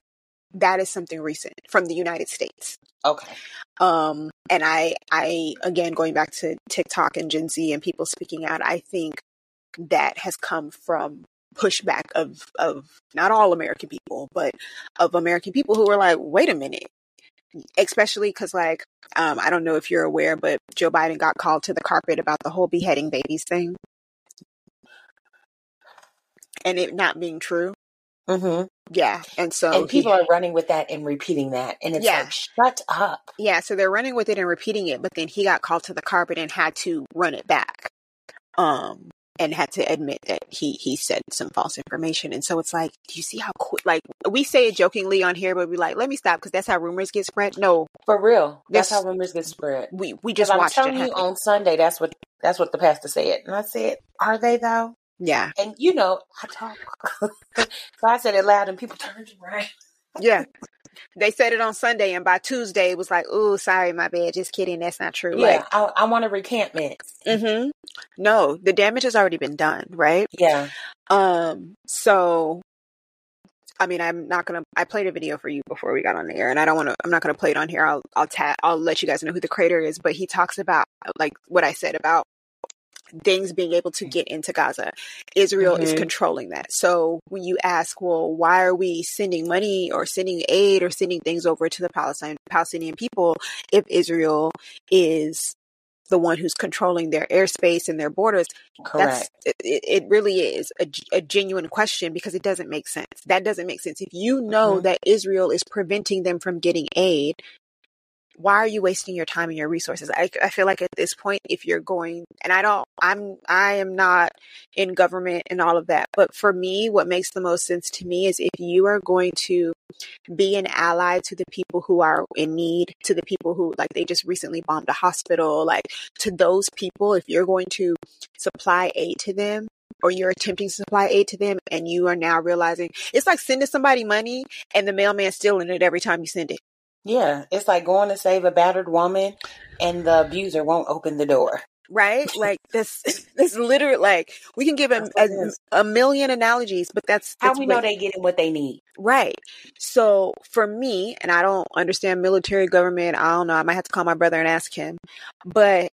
that is something recent from the United States. Okay. Um, and I, I again going back to TikTok and Gen Z and people speaking out, I think that has come from pushback of of not all American people, but of American people who were like, wait a minute. Especially because, like, um, I don't know if you're aware, but Joe Biden got called to the carpet about the whole beheading babies thing and it not being true. hmm Yeah, and so and he- people are running with that and repeating that, and it's Yeah. like, shut up. Yeah, so they're running with it and repeating it, but then he got called to the carpet and had to run it back. Um and had to admit that he he said some false information. And so it's like, do you see how quick like we say it jokingly on here, but we like, let me stop because that's how rumors get spread. No, For real. That's how rumors get spread. we we just I'm watched it telling you on Sunday, that's what that's what the pastor said, and I said, "Are they though?" Yeah. And you know, I talk, so I said it loud, and people turned around. Yeah. They said it on Sunday and by Tuesday it was like, oh, sorry, my bad. Just kidding. That's not true. Yeah, I, I want a recantment. Like, mm-hmm. No, the damage has already been done, right? Yeah, Um, so I mean, I'm not gonna. I played a video for you before we got on the air, and I don't want to. I'm not gonna play it on here. I'll, I'll ta- I'll let you guys know who the creator is. But he talks about like what I said about things being able to get into Gaza. Israel is Mhm. controlling that. So when you ask, well, why are we sending money or sending aid or sending things over to the Palestine Palestinian people if Israel is the one who's controlling their airspace and their borders? correct. That's it, it really is a genuine question because it doesn't make sense. That doesn't make sense. If you know Mhm. that Israel is preventing them from getting aid, why are you wasting your time and your resources? I, I feel like at this point, if you're going, and I don't, I'm, I am not in government and all of that, but for me, what makes the most sense to me is if you are going to be an ally to the people who are in need, to the people who, like, they just recently bombed a hospital, like, to those people, if you're going to supply aid to them, or you're attempting to supply aid to them, and you are now realizing it's like sending somebody money and the mailman stealing it every time you send it. Yeah, it's like going to save a battered woman, and the abuser won't open the door. right? Like this, this literally like we can give a, That's what it a, a million analogies, but that's, How that's we know what- they getting what they need? right. So for me, and I don't understand military government. I don't know. I might have to call my brother and ask him. But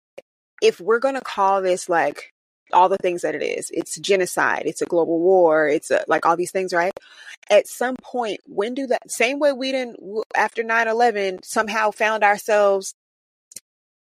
if we're gonna call this like all the things that it is, it's genocide, it's a global war, it's a, like all these things, right? At some point, when do that same way we didn't after 9-11 somehow found ourselves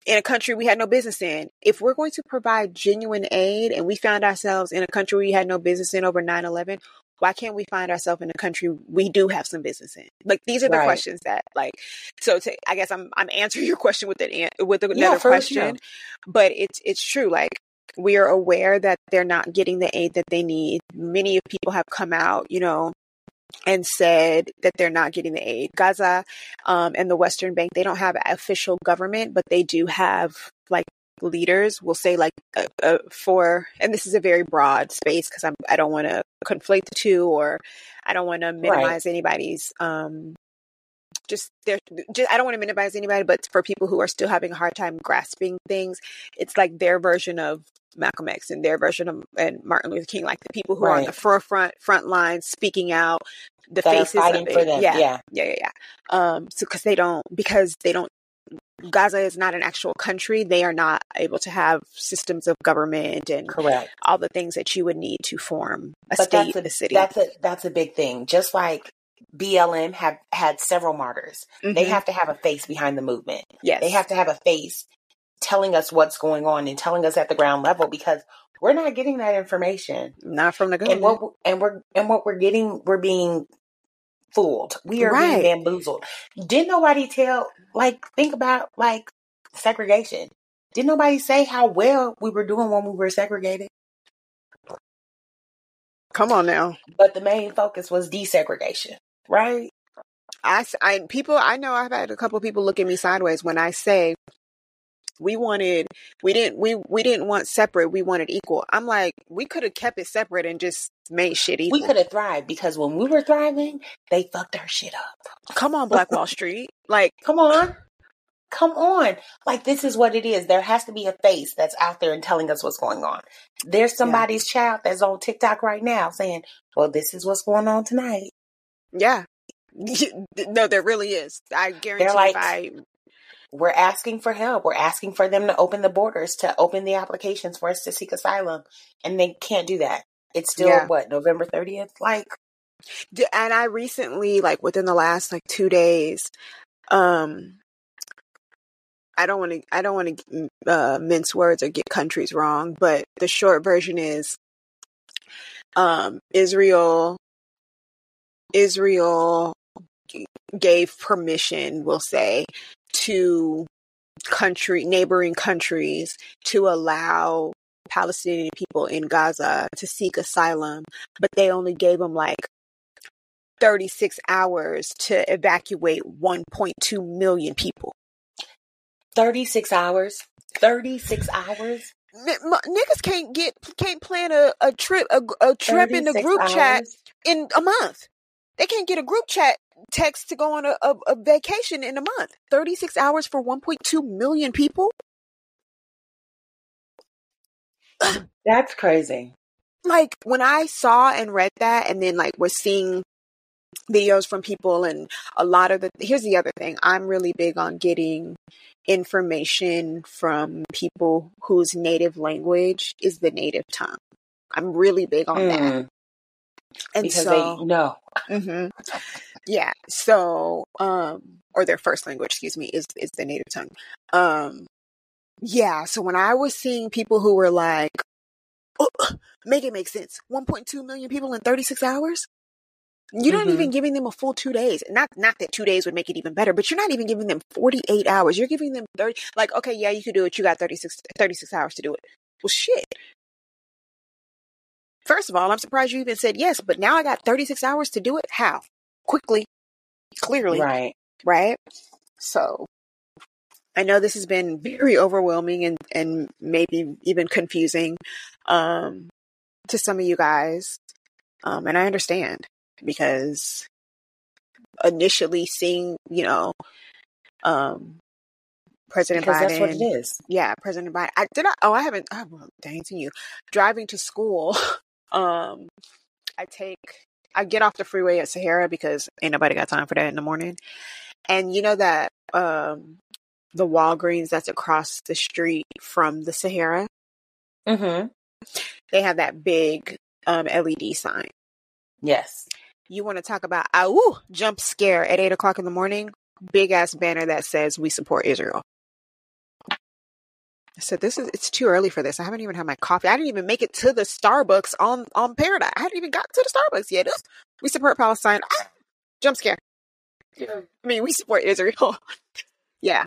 in a country we had no business in. If we're going to provide genuine aid and we found ourselves in a country we had no business in over 9 11, why can't we find ourselves in a country we do have some business in? Like these are the Right. questions that like so to, I guess I'm I'm answering your question with an with another Yeah, question. sure. But it's it's true like we are aware that they're not getting the aid that they need. Many of people have come out, you know, and said that they're not getting the aid. Gaza um, and the Western Bank, they don't have official government, but they do have like leaders. We'll say like uh, uh, for, and this is a very broad space because I'm I don't want to conflate the two, or I don't want to minimize anybody's. Um, just there, just, I don't want to minimize anybody, but for people who are still having a hard time grasping things, it's like their version of Malcolm X and their version of and Martin Luther King, like the people who are on the forefront front lines speaking out, the That faces fighting of for it. them. Yeah, Yeah. yeah, yeah, yeah. Um, so because they don't, because they don't. Gaza is not an actual country. They are not able to have systems of government and Correct. all the things that you would need to form a But state, that's a, city. That's a that's a big thing. Just like BLM have had several martyrs. They Mhm. have to have a face behind the movement. yes, They have to have a face telling us what's going on and telling us at the ground level because we're not getting that information. not from the government. And what and we're and what we're getting we're being fooled. We are Right. being bamboozled. Didn't nobody tell, like, think about, like, segregation. Didn't nobody say how well we were doing when we were segregated? Come on now. But the main focus was desegregation, right? I, I people I know I've had a couple people look at me sideways when I say we wanted we didn't we we didn't want separate we wanted equal. I'm like we could have kept it separate and just made shit equal. We could have thrived because when we were thriving, they fucked our shit up. Come on Black Wall Street. Like Come on. Come on. Like, this is what it is. There has to be a face that's out there and telling us what's going on. There's somebody's child that's on TikTok right now saying, well, this is what's going on tonight. Yeah. no there really is. I guarantee like- if I We're asking for help. We're asking for them to open the borders, to open the applications for us to seek asylum. And they can't do that. It's still, Yeah. what, November 30th? Like, and I recently, like within the last like two days, um, I don't want to, I don't want to uh, mince words or get countries wrong, but the short version is, um, Israel, Israel gave permission, we'll say, to country neighboring countries to allow Palestinian people in Gaza to seek asylum, but they only gave them like 36 hours to evacuate 1.2 million people. 36 hours. 36 hours. N- niggas can't get can't plan a, a trip a, a trip in the 36 group chat in a month. They can't get a group chat text to go on a, a, a vacation in a month. 36 hours for 1.2 million people? That's crazy. like when I saw and read that and then like we're seeing videos from people and a lot of the here's the other thing. I'm really big on getting information from people whose native language is the native tongue. I'm really big on that. Mm. And because so they know. hmm Yeah. So, um, or their first language, excuse me, is is the native tongue. Um, yeah. So when I was seeing people who were like, oh, "Make it make sense," 1.2 million people in 36 hours. You're not Mhm. even giving them a full two days. Not not that two days would make it even better, but you're not even giving them 48 hours. You're giving them 30. Like, okay, yeah, you could do it. You got 36 36 hours to do it. Well, shit. First of all, I'm surprised you even said yes, but now I got 36 hours to do it. How? Quickly, clearly, Right. right? So I know this has been very overwhelming and, and maybe even confusing um, to some of you guys. Um, and I understand because initially seeing, you know, um, President Because Biden that's what it is. yeah, President Biden. I did. I, oh, I haven't. Oh, well, dang to you. Driving to school. Um, I take. I get off the freeway at Sahara because ain't nobody got time for that in the morning. And you know that um, the Walgreens that's across the street from the Sahara. Mm-hmm. They have that big um, LED sign. Yes. You want to talk about ah, ooh, jump scare at eight o'clock in the morning? Big ass banner that says "We support Israel." I said, "This is it's too early for this. I haven't even had my coffee. I didn't even make it to the Starbucks on on Paradise. I hadn't even got to the Starbucks yet. We support Palestine. Ah, jump scare. I mean, we support Israel. yeah,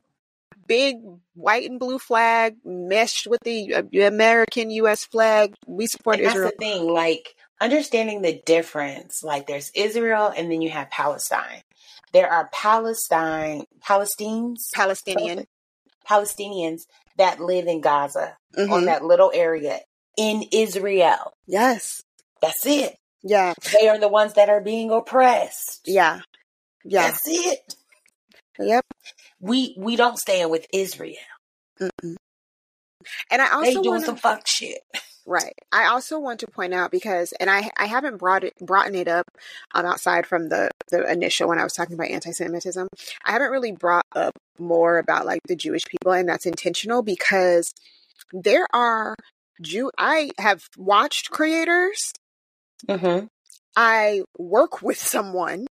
big white and blue flag meshed with the uh, American U.S. flag. We support And that's Israel. the thing, like understanding the difference. Like there's Israel and then you have Palestine. There are Palestine Palestinians Palestinian. Palestinians that live in Gaza Mhm. on that little area in Israel. Yes. That's it. Yeah. They are the ones that are being oppressed. Yeah. Yeah. That's it. Yep. We we don't stand with Israel. Mm-mm. And I They also doing want some fuck shit. Right. I also want to point out because, and I I haven't brought it brought it up um, outside from the the initial when I was talking about anti-Semitism. I haven't really brought up more about like the Jewish people, and that's intentional because there are Jew. I have watched creators. Mm-hmm. I work with someone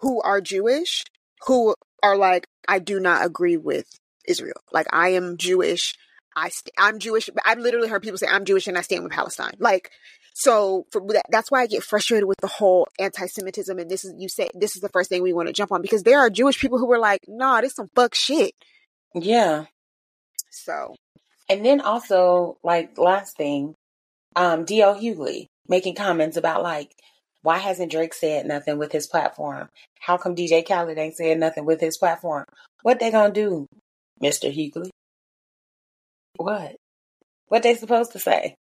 who are Jewish who are like, I do not agree with Israel. Like, I am Jewish. I st- I'm Jewish. I've literally heard people say I'm Jewish and I stand with Palestine. Like, So for that, that's why I get frustrated with the whole anti-Semitism. And this is you say this is the first thing we want to jump on because there are Jewish people who were like, "Nah, this some fuck shit." Yeah. So And then also, like last thing, um, D.L. Hughley making comments about like, why hasn't Drake said nothing with his platform? How come DJ Khaled ain't said nothing with his platform? What they gonna do, Mister Hughley? What? What they supposed to say?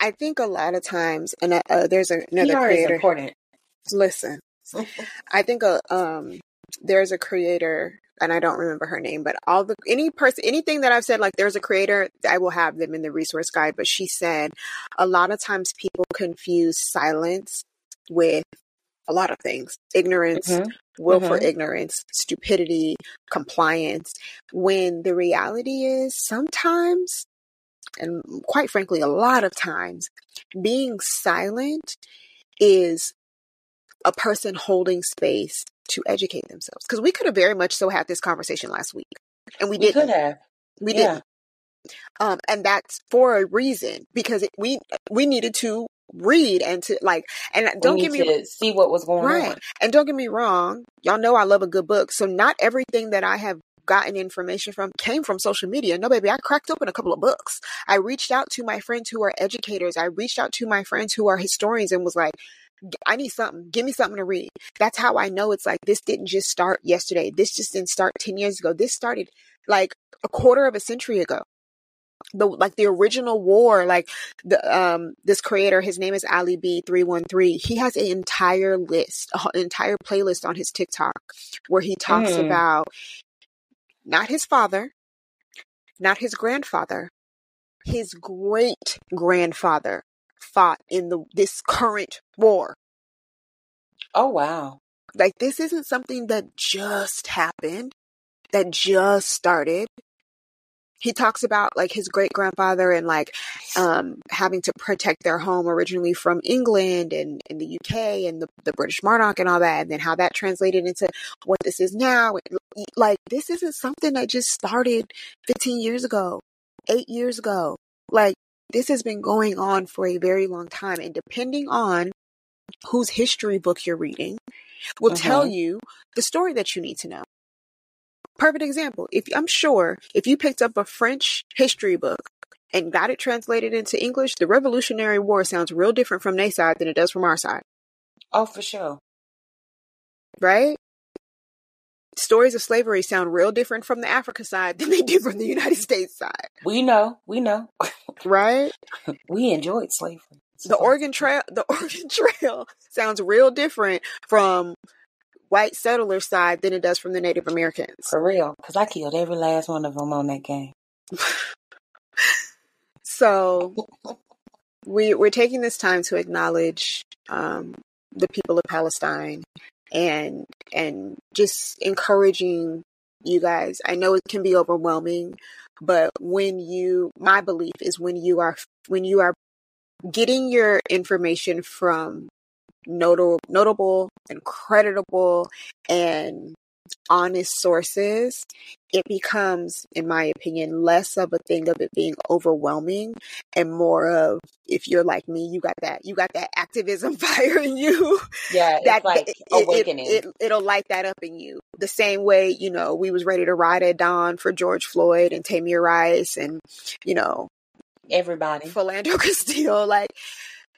I think a lot of times, and uh, uh, there's a, another PR is creator. important. Listen, I think a um there's a creator and I don't remember her name, but all the any person anything that I've said like there's a creator, I will have them in the resource guide, but she said a lot of times people confuse silence with a lot of things. Ignorance, Mhm. Willful Mhm. ignorance, stupidity, compliance, when the reality is sometimes and quite frankly a lot of times being silent is a person holding space to educate themselves. Because we could have very much so had this conversation last week, and we, We didn't. could have. We Yeah. didn't. Um, and that's for a reason because it, we we needed to read and to like and don't get me to see what was going right on. and don't get me wrong y'all know i love a good book so not everything that i have gotten information from came from social media no baby i cracked open a couple of books i reached out to my friends who are educators i reached out to my friends who are historians and was like I need something. Give me something to read. That's how I know it's like this didn't just start yesterday. This just didn't start 10 years ago. This started like a quarter of a century ago. The like the original war, like the um this creator, his name is Ali B313. He has an entire list, an entire playlist on his TikTok where he talks Mm. about not his father, not his grandfather, his great grandfather fought in the this current war. Oh wow. Like this isn't something that just happened, that just started. He talks about like his great grandfather and like um having to protect their home originally from England and in the UK and the, the British monarch and all that, and then how that translated into what this is now. Like this isn't something that just started 15 years ago, eight years ago. Like this has been going on for a very long time, and depending on whose history book you're reading, will tell Mhm. you the story that you need to know. Perfect example. If I'm sure if you picked up a French history book and got it translated into English, the Revolutionary War sounds real different from their side than it does from our side, Oh, for sure. right? Stories of slavery sound real different from the Africa side than they do from the United States side, We know. We know. right? we enjoyed slavery. The Oregon Trail, the Oregon Trail sounds real different from white settler side than it does from the Native Americans. For real. Because I killed every last one of them on that game. So we we're taking this time to acknowledge um, the people of Palestine and and just encouraging you guys. I know it can be overwhelming, but when you my belief is when you are when you are getting your information from notable notable and creditable and honest sources, it becomes, in my opinion, less of a thing of it being overwhelming and more of if you're like me, you got that you got that activism fire in you. Yeah, it's that like it, awakening. it, it, will light that up in you. The same way, you know, we was ready to ride at dawn for George Floyd and Tamir Rice and, you know, Everybody. Philando Castillo, like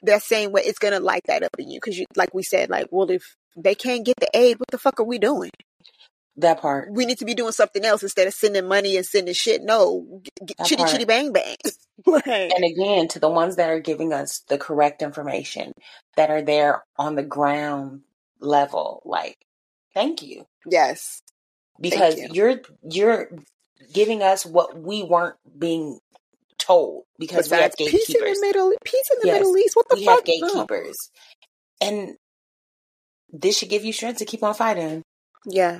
that same way, it's gonna light that up in you because you, like we said, like, well, if they can't get the aid, what the fuck are we doing? That part. We need to be doing something else instead of sending money and sending shit. No, g- g- That chitty part. chitty bang bang. like, And again, to the ones that are giving us the correct information, that are there on the ground level, like, thank you. yes, Because you. you're you're giving us what we weren't being told because we have besides peace in the gatekeepers. middle, peace in the Yes, Middle East. What the We fuck? have gatekeepers. And this should give you strength to keep on fighting. Yeah,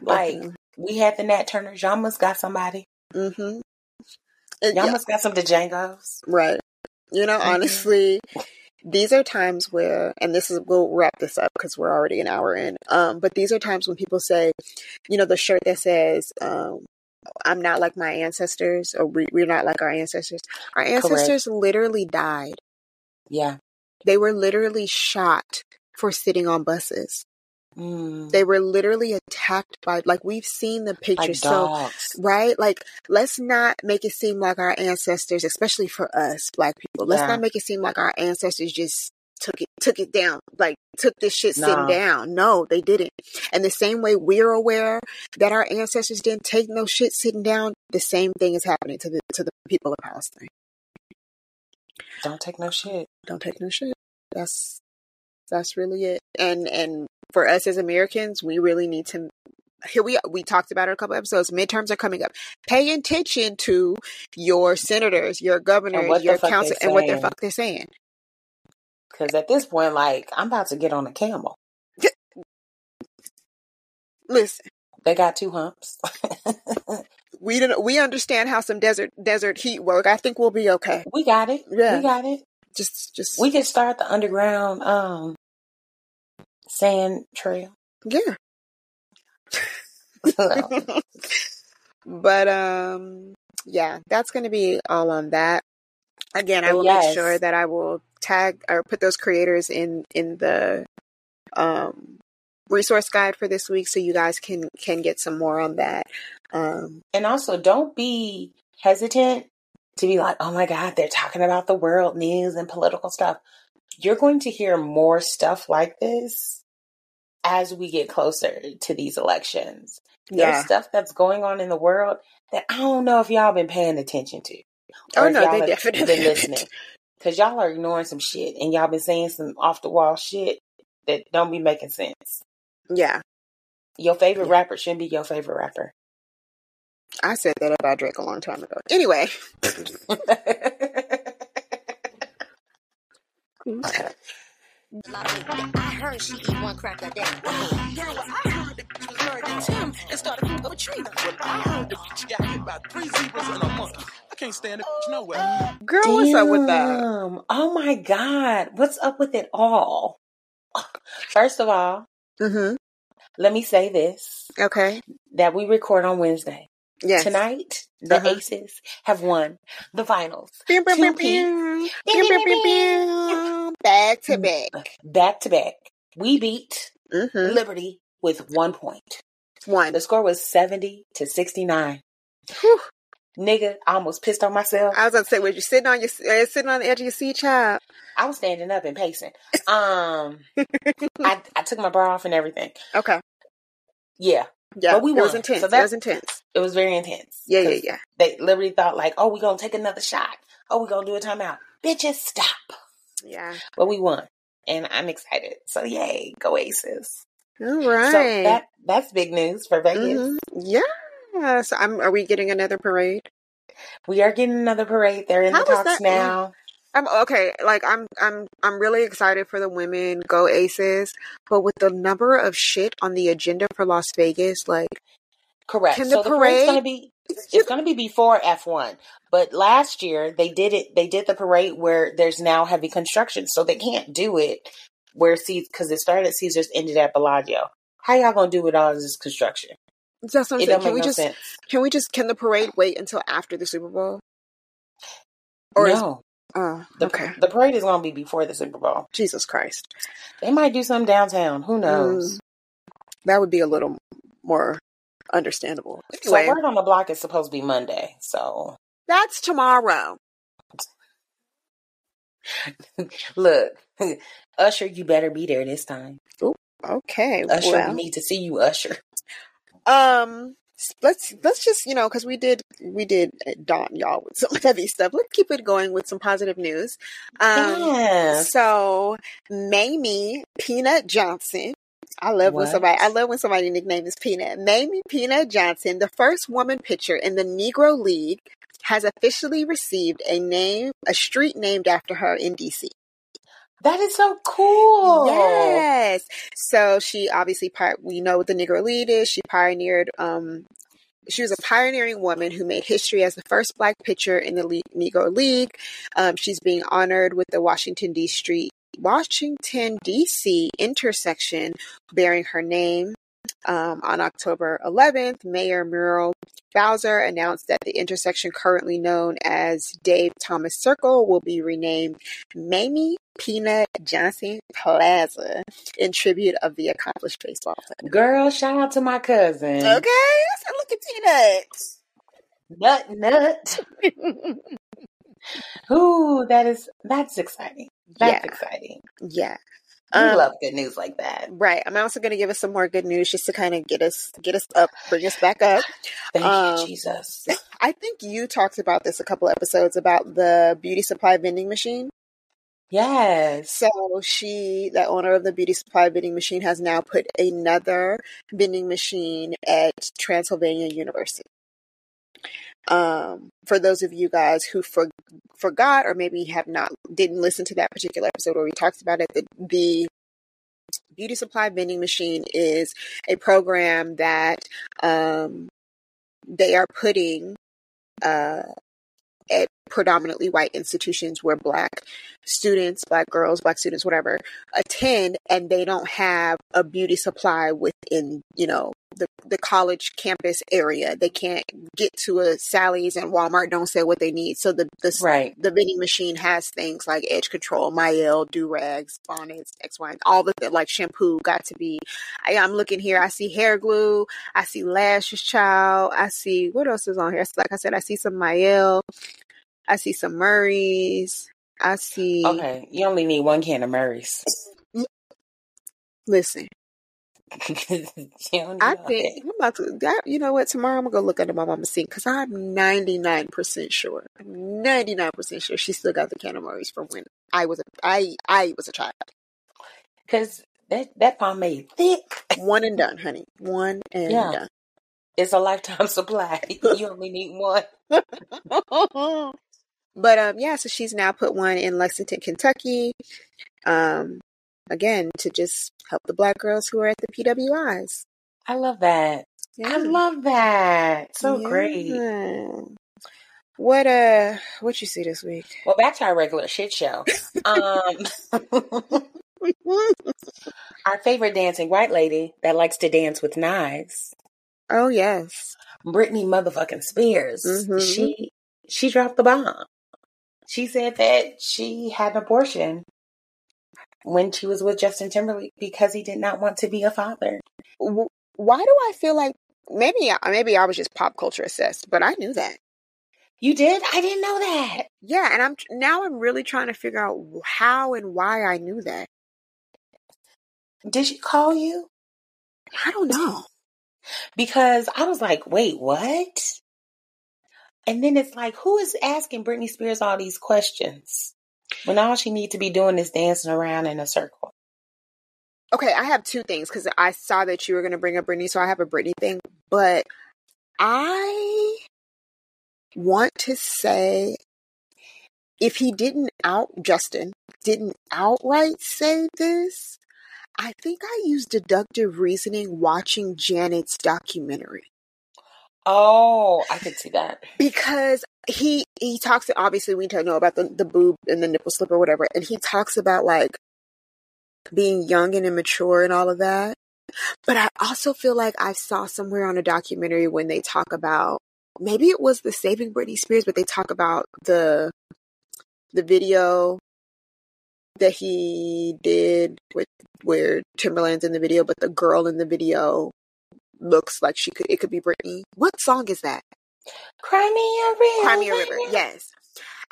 Like we had the Nat Turner, y'all must got somebody. mm-hmm. Y'all must got some Django's. Right. You know, Mhm. honestly, these are times where, and this is, we'll wrap this up because we're already an hour in. Um, but these are times when people say, you know, the shirt that says, um, I'm not like my ancestors, or we, we're not like our ancestors. Our ancestors literally died. Yeah. They were literally shot for sitting on buses. Mm. They were literally attacked by, like, we've seen the pictures. so, right? Like, let's not make it seem like our ancestors, especially for us black people, let's Yeah. not make it seem like our ancestors just took it, took it down, like, took this shit sitting No. down. No, they didn't. And the same way we're aware that our ancestors didn't take no shit sitting down, the same thing is happening to the, to the people of Palestine. Don't take no shit. don't take no shit. That's that's really it. And and for us as Americans, we really need to. Here we we talked about it a couple episodes. Midterms are coming up. Pay attention to your senators, your governors, your council, and what the fuck they're saying. Because at this point, like, I'm about to get on a camel. Listen, They got two humps. we didn't. We understand how some desert desert heat work. I think we'll be okay. we got it. Yeah. We got it. Just just We can start the underground um sand trail. yeah. but um yeah that's going to be all on that again i will yes. make sure that i will tag or put those creators in in the um resource guide for this week so you guys can can get some more on that um and also don't be hesitant to be like, oh my God, they're talking about the world news and political stuff. You're going to hear more stuff like this as we get closer to these elections. yeah There's stuff that's going on in the world that I don't know if y'all been paying attention to. Oh, or if no, they definitely been listening. Because y'all are ignoring some shit and y'all been saying some off the wall shit that don't be making sense. yeah Your favorite Yeah. rapper shouldn't be your favorite rapper. i said that about drake a long time ago anyway I heard she eat one crack a to Tim and started fucking with Trina. Well, I heard the bitch got hit by three zebras in a month. I can't stand the bitch nowhere. girl what's up with that Damn. Oh my God. What's up with it all? First of all, mm-hmm let me say this okay that we record on Wednesday. yes Tonight, the Uh-huh. Aces have won the finals. Back to back Back to back. We beat mm-hmm. Liberty with one point. One The score was 70 to 69. Whew. Nigga, I almost pissed on myself. I was gonna say, was you sitting on your uh, sitting on the edge of your seat, child? I was standing up and pacing. Um, I, I took my bra off and everything. Okay, Yeah, yeah, But we it was intense. So it that- was intense. it was very intense. Yeah, yeah, yeah. They literally thought like, oh, we gonna take another shot. Oh, we gonna do a timeout. Bitches, stop. Yeah. But we won, and I'm excited. So yay, go Aces! All So that that's big news for Vegas. Mhm. Yeah. So, I'm, are we getting another parade? We are getting another parade. They're in How the talks now. I'm okay. Like I'm, I'm, I'm really excited for the women. Go Aces! But with the number of shit on the agenda for Las Vegas, like Correct. Can so the the parade's parade- gonna be it's gonna be before F one. But last year they did it. They did the parade where there's now heavy construction, so they can't do it where Caesar because it started at Caesars, ended at Bellagio. How y'all gonna do with all this construction? that's what I'm It saying. Can make we no just, sense. can we just, can the parade wait until after the Super Bowl? Or is, no, oh, the, okay. the parade is gonna be before the Super Bowl. Jesus Christ. They might do some downtown. Who knows? Mm, that would be a little more understandable. So Anyway, word on the block is supposed to be Monday. So that's tomorrow. Look, Usher, you better be there this time. Okay. Usher, well, we need to see you, Usher. um, let's let's just you know because we did we did daunt y'all with some heavy stuff. Let's keep it going with some positive news. Um, yes. so Mamie Peanut Johnson. I love when somebody I love when somebody nickname is Peanut. Mamie Peanut Johnson, the first woman pitcher in the Negro League, has officially received a name, a street named after her in DC. That is so cool. Yes. So she obviously, we know what the Negro League is. She pioneered, um, she was a pioneering woman who made history as the first black pitcher in the Le- Negro League. Um, she's being honored with the Washington D Street, Washington D.C. intersection bearing her name. Um, on October 11th, Mayor Muriel Bowser announced that the intersection currently known as Dave Thomas Circle will be renamed Mamie Peanut Johnson Plaza in tribute of the accomplished baseball player. Girl, shout out to my cousin. Okay, so look at Nut nut. Peanut. Ooh, that is that's exciting. That's Yeah. exciting. yeah. We Um, love good news like that. Right. I'm also going to give us some more good news just to kind of get us get us up, bring us back up. Thank um, you, Jesus. I think you talked about this a couple episodes about the beauty supply vending machine. Yes. So she, the owner of the beauty supply vending machine, has now put another vending machine at Transylvania University. Um, for those of you guys who for, forgot or maybe have not didn't listen to that particular episode where we talked about it, the, the beauty supply vending machine is a program that um, they are putting uh, at predominantly white institutions where black students, black girls, black students, whatever, attend, and they don't have a beauty supply within, you know, the, the college campus area. They can't get to a Sally's and Walmart don't say what they need. So the the, Right. the vending machine has things like edge control, Mielle, do rags, bonnets, X, Y, and all the like shampoo got to be. I, I'm looking here. I see hair glue. I see lashes, child. I see what else is on here. Like I said, I see some Mielle. I see some Murray's. I see. Okay. You only need one can of Murray's. Listen, don't I all think I'm about to. That, you know what? Tomorrow I'm gonna go look under my mama's sink because I'm 99 percent sure. I'm 99 percent sure she still got the can of Murray's from when I was a I I was a child. Because that, that pomade thick. One and done, honey. One and Yeah. done. It's a lifetime supply. you only need one. but um yeah so she's now put one in lexington kentucky um again to just help the black girls who are at the pwis I love that. I love that. So great. What uh what you see this week Well, back to our regular shit show. Um, our favorite dancing white lady that likes to dance with knives, oh yes Britney motherfucking Spears. Mhm. She she dropped the bomb. She said that she had an abortion when she was with Justin Timberlake because he did not want to be a father. Why do i feel like maybe I- maybe i was just pop culture assessed but i knew that You did? I didn't know that. yeah and i'm now i'm really trying to figure out how and why i knew that Did she call you? i don't know Because I was like, wait, what? And then it's like, who is asking Britney Spears all these questions when all she need to be doing is dancing around in a circle? Okay, I have two things because I saw that you were going to bring up Britney, so I have a Britney thing. But I want to say if he didn't out, Justin didn't outright say this, I think I used deductive reasoning watching Janet's documentary Oh, I could see that. because he he talks obviously we don't know about the, the boob and the nipple slip or whatever and he talks about like being young and immature and all of that. But i also feel like i saw somewhere on a documentary when they talk about maybe it was the saving britney spears but they talk about the the video that he did with where Timbaland's in the video but the girl in the video looks like she could it could be britney. What song is that Cry me a river. Crimea River. Yes.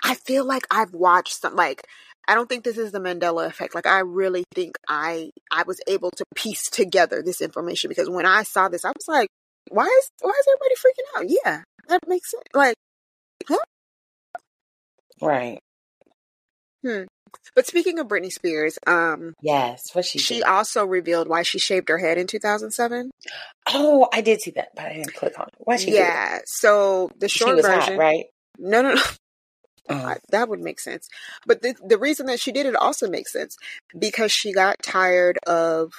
I feel like I've watched some like I don't think this is the Mandela effect. Like I really think I I was able to piece together this information because when I saw this, I was like, why is why is everybody freaking out? Yeah, that makes sense. Like, huh? Right. Hmm. But speaking of Britney Spears, um, Yes. What she, she did. also revealed why she shaved her head in 2007. Oh, I did see that, but I didn't click on it. Why she yeah. So the short was version, hot, right? no, no, no. Oh. That would make sense. But the the reason that she did it also makes sense because she got tired of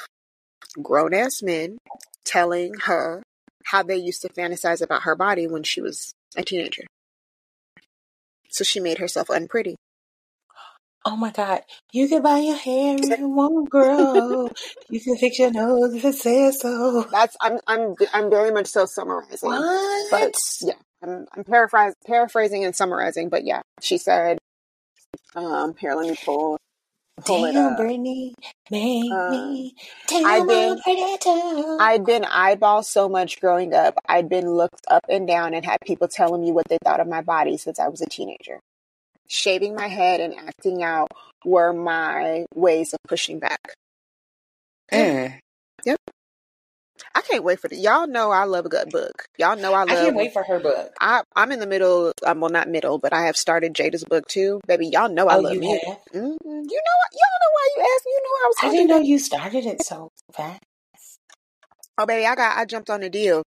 grown ass men telling her how they used to fantasize about her body when she was a teenager. So she made herself unpretty. Oh my God. You can buy your hair and it won't grow. You can fix your nose if it says so. That's I'm I'm I'm very much so summarizing. What? But yeah, I'm I'm paraphrasing paraphrasing and summarizing, but yeah, she said um here let me pull pull it Damn, up. Brittany, make Uh, me damn I've been-. I'd been eyeballed so much growing up. I'd been looked up and down and had people telling me what they thought of my body since I was a teenager. Shaving my head and acting out were my ways of pushing back. Mm. I can't wait for the y'all know I love a good book. Y'all know I I love can't wait for her book. I, I'm in the middle. Um, well, not middle, but I have started Jada's book too, baby. Y'all know I Oh, love you have? Mm-hmm. You know what? Y'all know why you asked me. You knew I was. I didn't know you started it so fast. Oh, baby, I got. I jumped on the deal.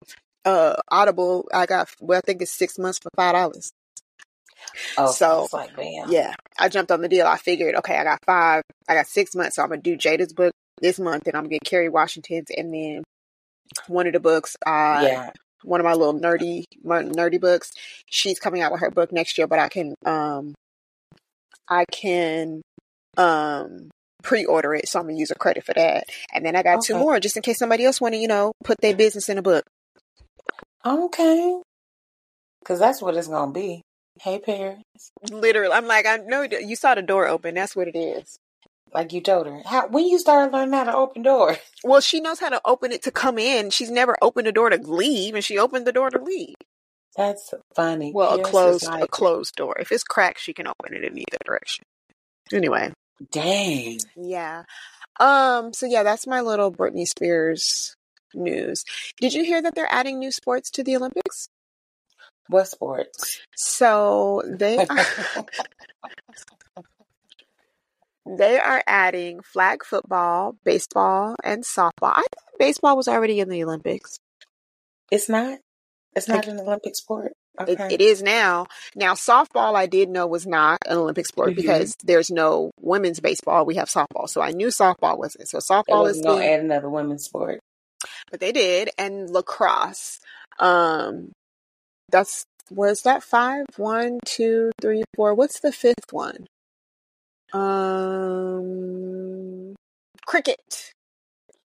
Uh, Audible. I got. Well, I think it's six months for five dollars. Oh, So, it's like. Yeah, I jumped on the deal. I figured, okay, I got five. I got six months, so I'm gonna do Jada's book this month, and I'm gonna get Kerry Washington's, and then one of the books. Uh, yeah. one of my little nerdy my nerdy books. She's coming out with her book next year, but I can um I can um pre-order it, so I'm gonna use a credit for that. And then I got two more just in case somebody else want to, you know, put their business in a book. Okay. Because that's what it's gonna be. Hey, parents. Literally, I'm like, I know you saw the door open. That's what it is. Like you told her. How when you started learning how to open doors? Well, she knows how to open it to come in. She's never opened the door to leave, and she opened the door to leave. That's funny. Well, a closed a closed door. If it's cracked, she can open it in either direction. Anyway. Dang. Yeah. Um, so yeah, that's my little Britney Spears news. Did you hear that they're adding new sports to the Olympics? What sports? So they are, they are adding flag football, baseball, and softball. I thought baseball was already in the Olympics. it's not. It's not an Olympic sport. It, it is now. Now softball, I did know was not an Olympic sport Mhm. because there's no women's baseball. We have softball, so I knew softball wasn't. So softball is being add another women's sport. but they did and lacrosse um that's was that five one two three four what's the fifth one um cricket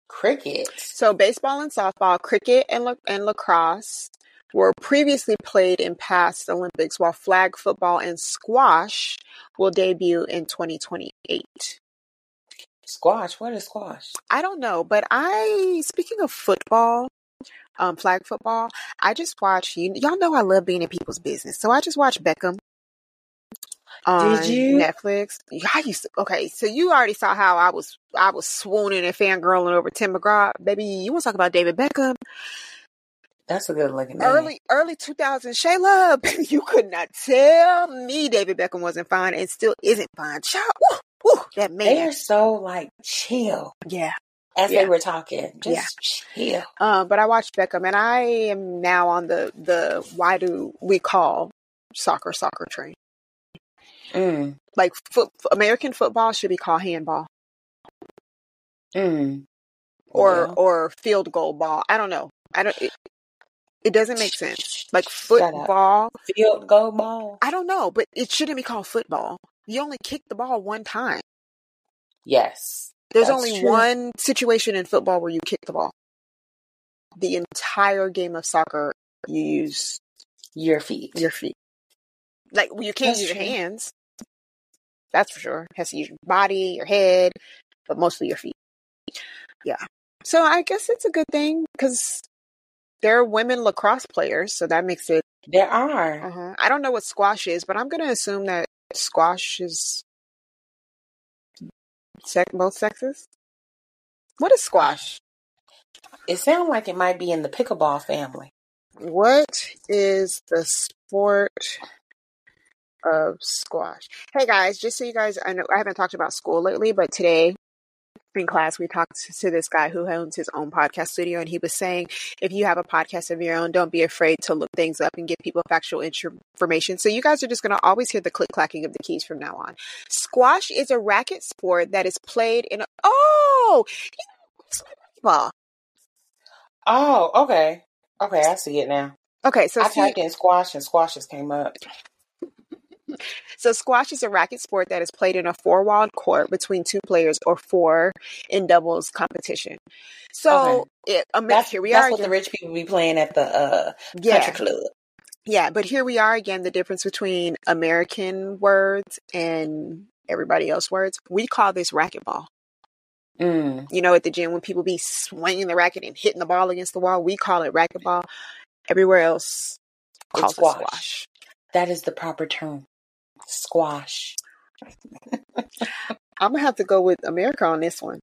Cricket. so baseball and softball cricket and, la- and lacrosse were previously played in past olympics while flag football and squash will debut in 2028 Squash. What is squash? I don't know, but I speaking of football, um, flag football, I just watch you. Y'all know I love being in people's business, so I just watch Beckham on you? Netflix. I used to. Okay, so you already saw how I was. I was swooning and fangirling over Tim McGraw, baby. You want to talk about David Beckham? That's a good looking name. Early, early 2000, Shayla, you could not tell me David Beckham wasn't fine and still isn't fine. Child, woo, woo, that They're so like chill Yeah. As Yeah. they were talking. Just chill. Um, but I watched Beckham, and I am now on the the why do we call soccer soccer train? Mm. Like foot, American football should be called handball Mm. or Well, or field goal ball. I don't know. I don't. It, it doesn't make sense. Like football, field goal ball. I don't know, but it shouldn't be called football. You only kick the ball one time. Yes. There's That's only true. one situation in football where you kick the ball. The entire game of soccer, you use Your feet. your feet. Like well, you can't That's use your hands. That's for sure. It Has to use your body, your head, but mostly your feet. Yeah. So I guess it's a good thing because there are women lacrosse players, so that makes it. there are. Uh-huh. I don't know what squash is, but I'm gonna assume that squash is sec- both sexes. What is squash? It sounds like it might be in the pickleball family. What is the sport of squash? Hey guys, just so you guys, I know I haven't talked about school lately, but today in class we talked to this guy who owns his own podcast studio, and he was saying if you have a podcast of your own, don't be afraid to look things up and give people factual information. So you guys are just going to always hear the click clacking of the keys from now on. Squash is a racket sport that is played in a oh, basketball. Oh, okay. Okay, I see it now. Okay, so I see, typed in squash and squashes came up. So squash is a racket sport that is played in a four-walled court between two players or four in doubles competition. So it, um, That's, here we that's are. what the rich people be playing at the uh, yeah, country club. yeah, but here we are again. The difference between American words and everybody else words. We call this racquetball. Mm. You know, at the gym when people be swinging the racket and hitting the ball against the wall, we call it racquetball. Everywhere else calls squash. it squash. That is the proper term. Squash. I'm gonna have to go with America on this one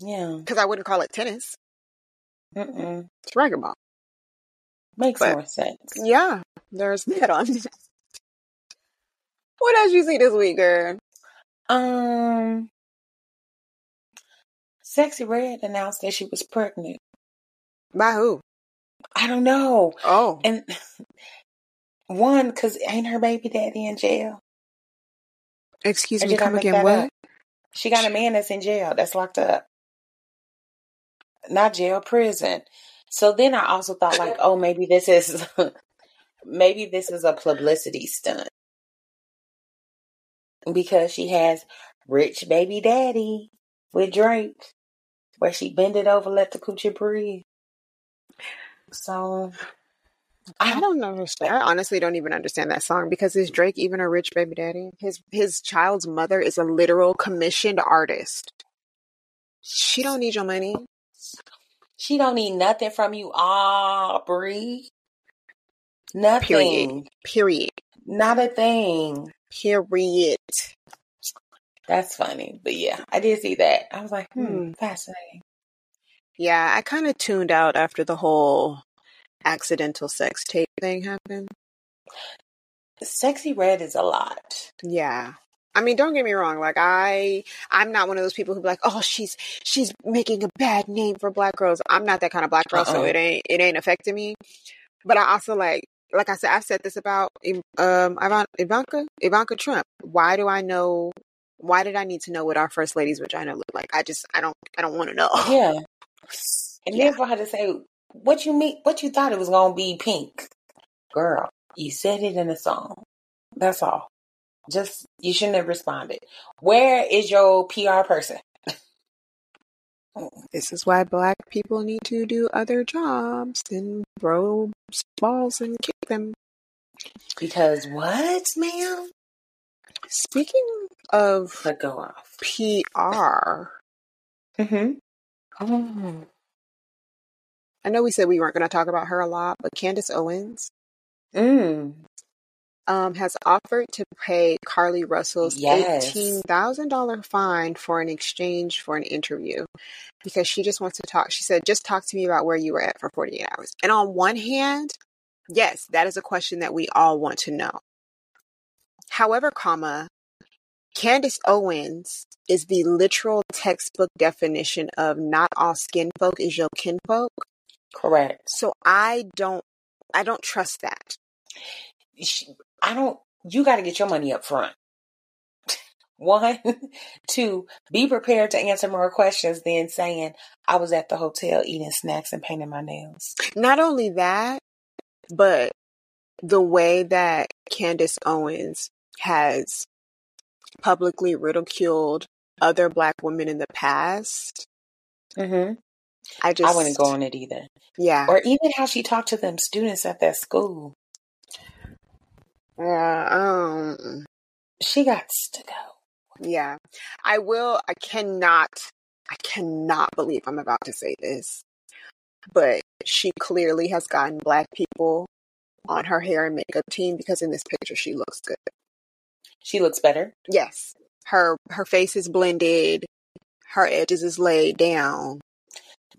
Yeah. because I wouldn't call it tennis. Mm-mm. It's racquetball. Makes But- more sense. Yeah, there's that on. what else you see this week, girl? Um, Sexyy Red announced that she was pregnant. By who? I don't know. Oh, And one, because ain't her baby daddy in jail? excuse me. Come again? What? up? She got a man that's in jail, that's locked up. Not jail, prison. So then I also thought, like, oh, maybe this is, maybe this is a publicity stunt because she has rich baby daddy with Drake, where she bend it over, let the coochie breathe. So I don't understand. I honestly don't even understand that song because is Drake even a rich baby daddy? His his child's mother is a literal commissioned artist. She don't need your money. She don't need nothing from you, Aubrey. Nothing. Period. Period. Not a thing. Period. That's funny. But yeah, I did see that. I was like, hmm, Hmm. fascinating. Yeah, I kind of tuned out after the whole accidental sex tape thing happened. Sexyy Red is a lot. Yeah. I mean, don't get me wrong. Like I, I'm not one of those people who be like, "Oh, she's she's making a bad name for black girls." I'm not that kind of black girl, so Uh-uh. it ain't it ain't affecting me. But I also like, like I said, I've said this about um Ivanka Ivanka Trump. Why do I know? Why did I need to know what our first lady's vagina looked like? I just I don't I don't want to know. Yeah. And Yeah. then for her to say, what you mean, what you thought it was to be pink. Girl, you said it in a song. That's all. Just, you shouldn't have responded. Where is your PR person? This is why black people need to do other jobs and throw balls and kick them. Because what, ma'am? Speaking of But go off. PR, Mm-hmm. I know we said we weren't going to talk about her a lot, but Candace Owens Mm. um, has offered to pay Carlee Russell's Yes. $18,000 fine for an exchange for an interview because she just wants to talk. She said, just talk to me about where you were at for 48 hours. And on one hand, yes, that is a question that we all want to know. However, comma, Candace Owens is the literal textbook definition of not all skin folk is your kinfolk. Correct. So I don't I don't trust that. She- I don't, you got to get your money up front. One, two, be prepared to answer more questions than saying, I was at the hotel eating snacks and painting my nails. Not only that, but the way that Candace Owens has publicly ridiculed other black women in the past. Mm-hmm. I just I wouldn't go on it either. Yeah. Or even how she talked to them students at that school. Yeah, um She got to go. yeah. I will I cannot I cannot believe I'm about to say this. But she clearly has gotten black people on her hair and makeup team because in this picture she looks good. She looks better. Yes. Her her face is blended. Her edges is laid down.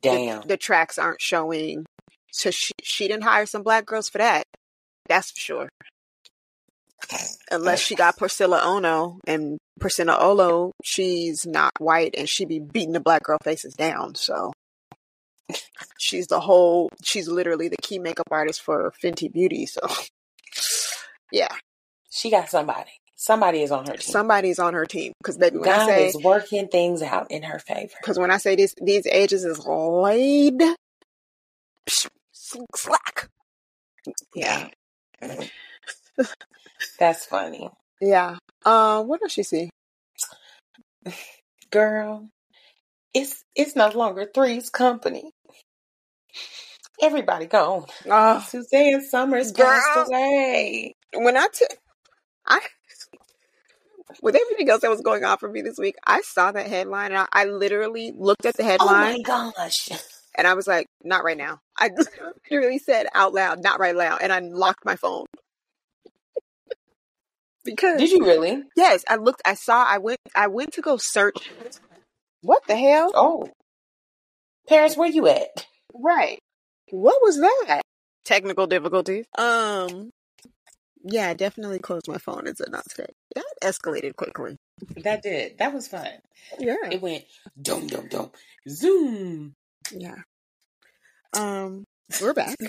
The- Damn. The, tracks aren't showing. So she she didn't hire some black girls for that. That's for sure. Unless she got Priscilla Ono and Priscilla Olo, she's not white and she be beating the black girl faces down. So she's the whole she's literally the key makeup artist for Fenty Beauty. So yeah, She got somebody. Somebody is on her team. somebody's on her team. Because baby, when I God say is working things out in her favor. Because when I say these these ages is laid, slack. Yeah. That's funny. Yeah. Uh, what does she see? Girl, it's it's no longer Three's company. Everybody gone. Oh, Suzanne Somers passed away. when I took, I with everything else that was going on for me this week, I saw that headline and I, I literally looked at the headline. Oh my gosh. and I was like, "Not right now." I literally said out loud, "Not right now," and I locked my phone because Did you really? yes, I looked, I saw, I went, I went to go search. What the hell? Oh. Paris, where you at? Right. What was that? Technical difficulties. Um. Yeah, I definitely closed my phone and said not today. That escalated quickly. That did. That was fun. Yeah. It went dum dum dum. Zoom. Yeah. Um. We're back.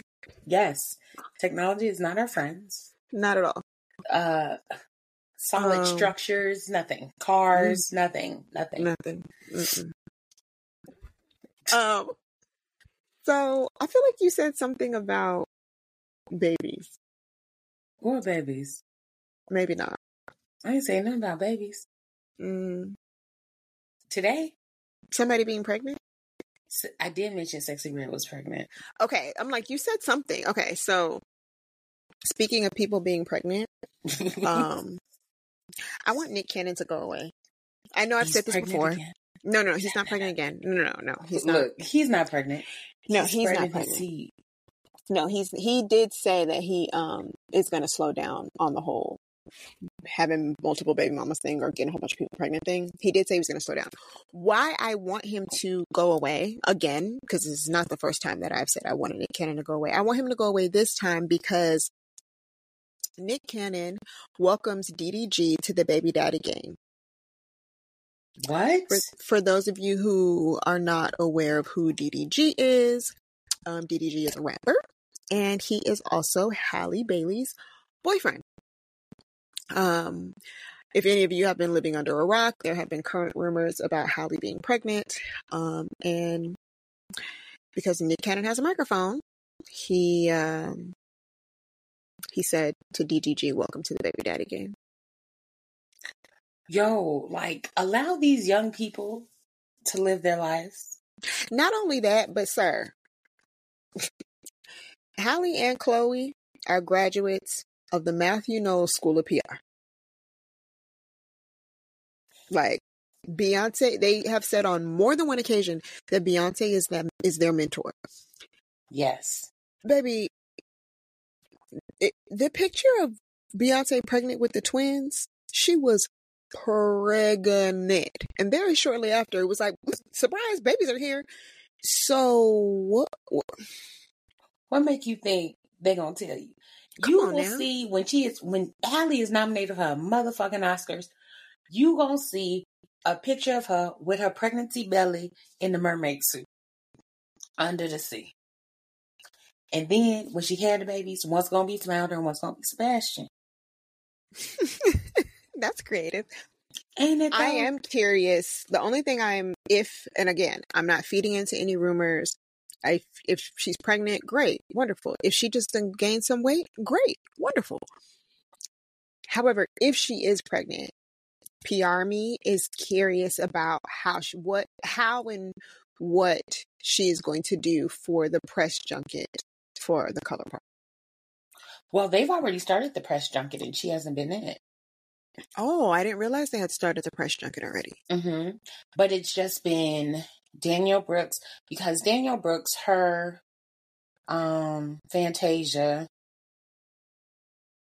Yes. Technology is not our friends. Not at all. Uh solid Um, structures, nothing. Cars, nothing. Nothing. Nothing. Mm-mm. Um. So I feel like you said something about babies. What babies? Maybe not. I ain't saying nothing about babies. Mm. Today, Somebody being pregnant. I did mention Sexyy Red was pregnant. Okay. I'm like you said something. Okay. So speaking of people being pregnant, um, I want Nick Cannon to go away. I know I've He's said this before. again. No, no, he's not pregnant again. No, no, no, he's not. Look, he's not pregnant. No, he's not spreading his pregnant. No, he's he did say that he um is going to slow down on the whole having multiple baby mamas thing or getting a whole bunch of people pregnant thing. He did say he was going to slow down. Why I want him to go away again because this is not the first time that I've said I wanted Nick Cannon to go away. I want him to go away this time because Nick Cannon welcomes DDG to the baby daddy game. What? For, for those of you who are not aware of who DDG is, um, DDG is a rapper, and he is also Halle Bailey's boyfriend. Um, if any of you have been living under a rock, there have been current rumors about Halle being pregnant, um, and because Nick Cannon has a microphone, he um, he said to DDG, "Welcome to the baby daddy game." Yo, like allow these young people to live their lives. Not only that, but sir, Halle and Chloe are graduates of the Matthew Knowles School of PR. Like Beyonce, they have said on more than one occasion that Beyonce is them is their mentor. Yes. Baby, it, the picture of Beyonce pregnant with the twins, she was pregnant, and very shortly after, it was like, surprise, babies are here. So what? What make you think they gonna tell you? Come you will now. see when she is when Halle is nominated for her motherfucking Oscars, you gonna see a picture of her with her pregnancy belly in the mermaid suit under the sea. And then when she had the babies, one's gonna be Flounder and one's gonna be Sebastian. That's creative. Ain't it? I am curious. The only thing I'm, if, and again, I'm not feeding into any rumors. I, if she's pregnant, great, wonderful. If she just gained some weight, great, wonderful. However, if she is pregnant, PR me is curious about how she, what, how and what she is going to do for the press junket for the color part. Well, they've already started the press junket and she hasn't been in it. Oh, I didn't realize they had started the press junket already. hmm But it's just been Danielle Brooks because Danielle Brooks, her um Fantasia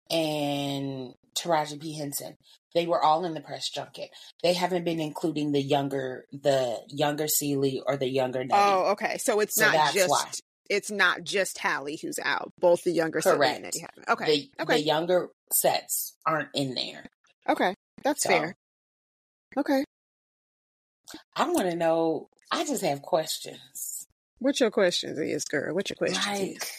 and Taraji P. Henson, they were all in the press junket. They haven't been including the younger the younger Celie or the younger Nettie. Oh, okay. So it's So not just why. it's not just Halle who's out. Both the younger Correct. and have. Okay. The, okay. the younger sets aren't in there. okay. That's So fair. Okay. I want to know. I just have questions. What's your questions is, girl? What's your questions Like, is?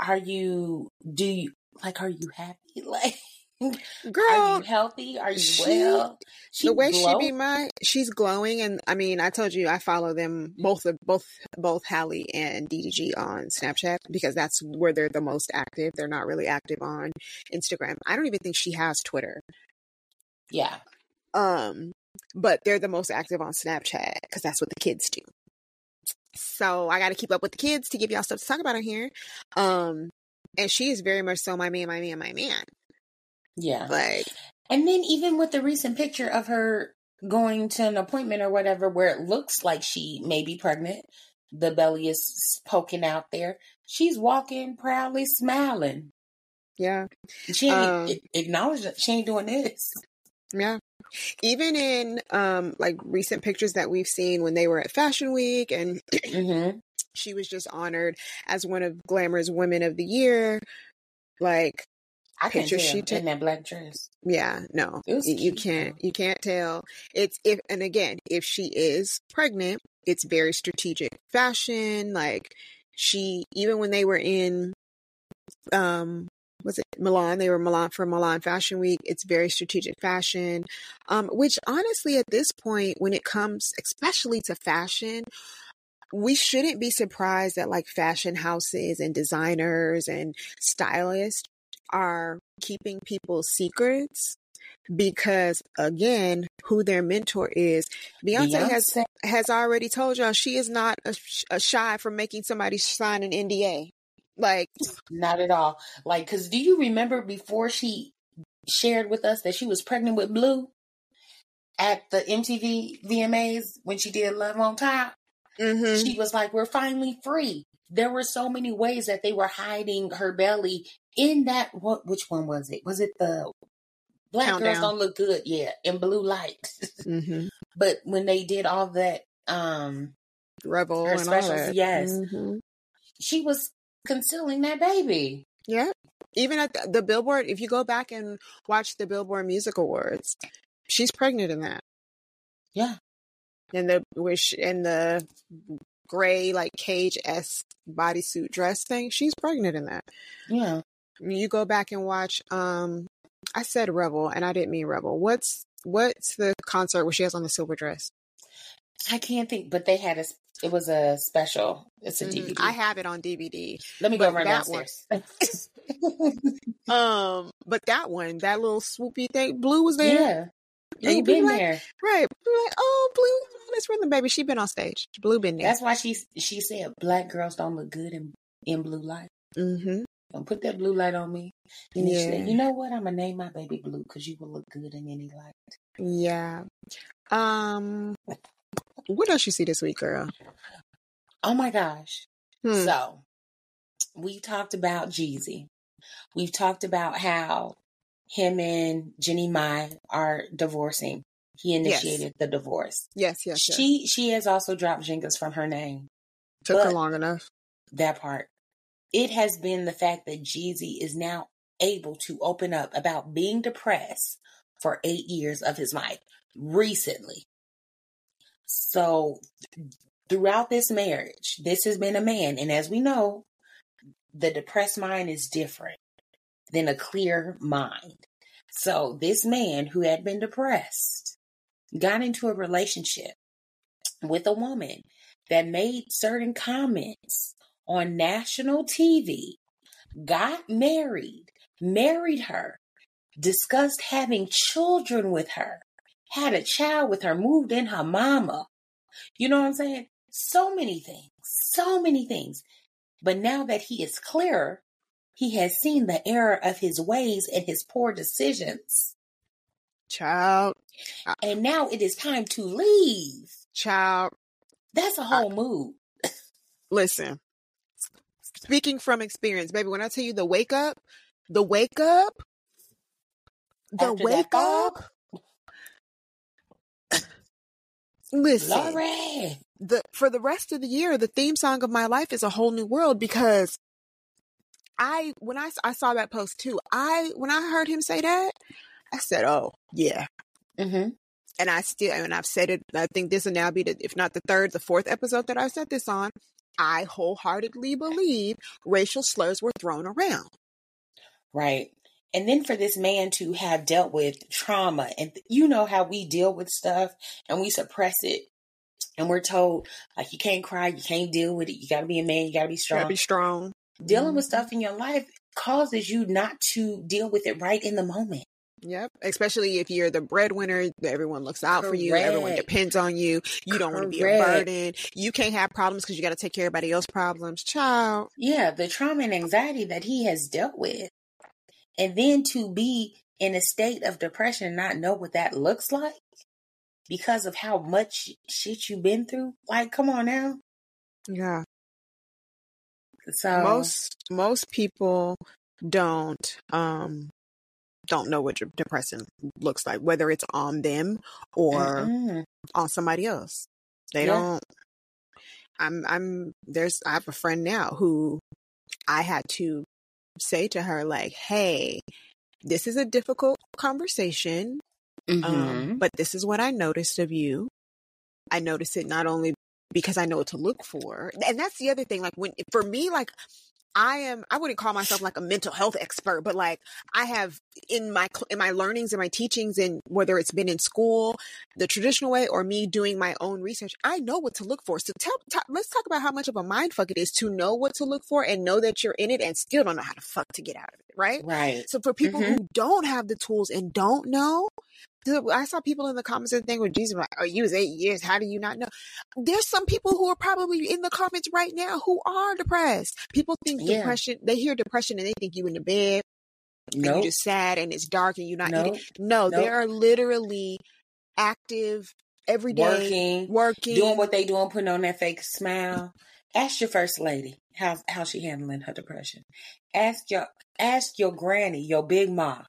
are you? Do you like? Are you happy? Like, Girl, Are you healthy? Are you she- well? She the way glow- she be my she's glowing and i mean i told you i follow them both of both both halle and ddg on snapchat because that's where they're the most active they're not really active on instagram i don't even think she has twitter Yeah. um but they're the most active on snapchat because that's what the kids do so i got to keep up with the kids to give y'all stuff to talk about on here um and she is very much so my man my man my man Yeah. like And then even with the recent picture of her going to an appointment or whatever where it looks like she may be pregnant, the belly is poking out there. She's walking proudly smiling. yeah She ain't Um, a- acknowledge that she ain't doing this. Yeah. Even in um like recent pictures that we've seen when they were at Fashion Week and hmm she was just honored as one of Glamour's Women of the Year. Like, I can Picture tell she in that black dress. yeah, no. It was y- You can't you can't tell. It's if and again, if she is pregnant, it's very strategic fashion. Like she even when they were in um was it Milan? They were Milan for Milan Fashion Week. It's very strategic fashion. Um, which honestly, at this point, when it comes especially to fashion, we shouldn't be surprised that like fashion houses and designers and stylists are keeping people's secrets because again who their mentor is beyonce, has has already told y'all she is not a, a shy from making somebody sign an nda like Not at all. Like, cause do you remember before she shared with us that she was pregnant with Blue at the MTV VMAs when she did Love on Top? mhm. She was like, "We're finally free." There were so many ways that they were hiding her belly in that. What? Which one was it? Was it the Black Girls Don't Look Good? Yeah, in Blue Light. Mhm. but when they did all that, um, rebel Her and all specials, that. yes. Mhm. she was concealing that baby. yeah even at the, the billboard if you go back and watch the billboard music awards she's pregnant in that Yeah. in the wish in the gray like cage s bodysuit dress thing she's pregnant in that Yeah. You go back and watch um i said rebel and i didn't mean rebel what's what's the concert where she has on the silver dress I can't think, but they had a. It was a special. It's a. DVD. i have it on dvd Let me go run that one- downstairs. um but that one that little swoopy thing blue was there yeah, Yeah, you you be been like- there. right Blue like oh blue this rhythm baby she been on stage blue been there That's why she she said black girls don't look good in in blue light. mm-hmm Don't put that blue light on me. And then she yeah said, you know what? I'm gonna name my baby blue because you will look good in any light. yeah um what else you see this week girl Oh my gosh. Hmm. So we talked about Jeezy. We've talked about how him and Jeannie Mai are divorcing. He Yes. initiated the divorce. yes yes yes She she has also dropped jingles from her name. took her long enough That part. It has been the fact that Jeezy is now able to open up about being depressed for eight years of his life recently. So throughout this marriage, this has been a man, and as we know, the depressed mind is different than a clear mind. So this man who had been depressed got into a relationship with a woman that made certain comments on national TV, got married, married her, discussed having children with her, had a child with her, moved in her mama. You know what I'm saying? So many things, so many things. But now that he is clearer, he has seen the error of his ways and his poor decisions. child And now it is time to leave. child That's a whole mood. listen speaking from experience baby when i tell you the wake up the wake up the After wake up listen Lori. the for the rest of the year the theme song of my life is a whole new world because i when i i saw that post too i when i heard him say that i said oh yeah Mm-hmm. and i still and i've said it i think this will now be the if not the third the fourth episode that I've said this on i wholeheartedly believe racial slurs were thrown around Right. And then for this man to have dealt with trauma, and you know how we deal with stuff and we suppress it. And we're told, like, you can't cry, you can't deal with it, you gotta be a man, you gotta be strong. Gotta be strong. Dealing with Mhm. stuff in your life causes you not to deal with it right in the moment. Yep. Especially if you're the breadwinner, everyone looks out for you. Everyone depends on you. You don't want to be a burden. You can't have problems because you got to take care of everybody else's problems. Child. Yeah, the trauma and anxiety that he has dealt with. And then to be in a state of depression and not know what that looks like because of how much shit you've been through. Like, come on now. Yeah. So most most people don't um don't know what your depression looks like, whether it's on them or Mm-mm. on somebody else. They Yeah. don't. I'm. I'm. There's. I have a friend now who I had to say to her like, "Hey, this is a difficult conversation, Mhm. um, but this is what I noticed of you. I noticed it not only because I know what to look for, and that's the other thing. Like when for me, like I am, I wouldn't call myself like a mental health expert, but like I have in my in my learnings and my teachings, and whether it's been in school, the traditional way, or me doing my own research, I know what to look for. So tell, ta let's talk about how much of a mind fuck it is to know what to look for and know that you're in it and still don't know how to fuck to get out of it, right? right. So for people Mhm. who don't have the tools and don't know, I saw people in the comments and thing with Jesus like, "Oh, you was eight years. How do you not know?" There's some people who are probably in the comments right now who are depressed. People think Yeah. depression. They hear depression and they think you in the bed and you're just sad and it's dark and you're not Nope. eating. No, Nope. they are literally active every day, Working, working, doing what they doing, putting on that fake smile. Ask your first lady how how she handling her depression. Ask your ask your granny, your big ma,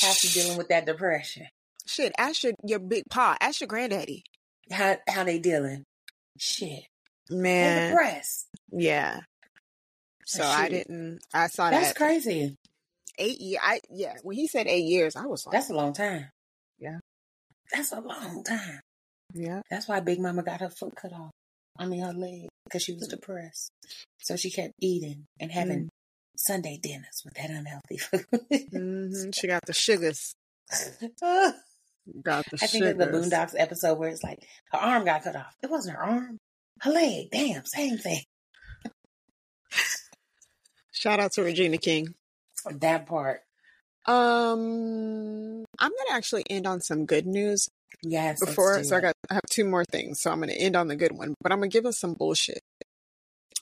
how she dealing with that depression. Shit, ask your, your big pa, ask your granddaddy. How how they dealing? Shit, Man, depressed. yeah. So I didn't. I saw That's that That's crazy. eight year. I yeah. When he said eight years, I was like, That's a long time. Yeah. That's a long time. yeah. That's why Big Mama got her foot cut off. I mean her leg because she was mm. depressed. So she kept eating and having mm. Sunday dinners with that unhealthy food. hmm She got the sugars. Ah. Got the I think of the. Boondocks episode where it's like her arm got cut off. It wasn't her arm, her leg. Damn, same thing. Shout out to Regina King. That part. Um, I'm gonna actually end on some good news Yes. before. So I got I have two more things. So I'm gonna end on the good one, but I'm gonna give us some bullshit.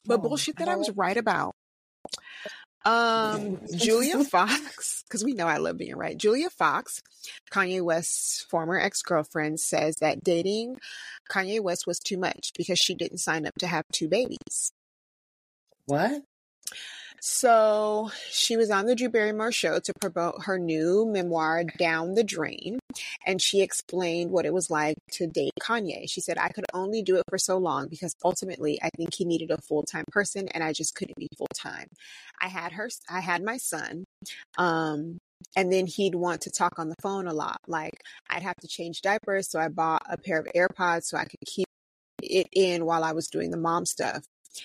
But Oh, bullshit that I was right about. Um, Julia Fox, because we know I love being right. Julia Fox, Kanye West's former ex girlfriend, says that dating Kanye West was too much because she didn't sign up to have two babies. What? So she was on the Drew Barrymore show to promote her new memoir, Down the Drain. And she explained what it was like to date Kanye. She said, I could only do it for so long because ultimately I think he needed a full time person and I just couldn't be full time. I had her, I had my son. Um, and then he'd want to talk on the phone a lot. Like I'd have to change diapers. So I bought a pair of AirPods so I could keep it in while I was doing the mom stuff.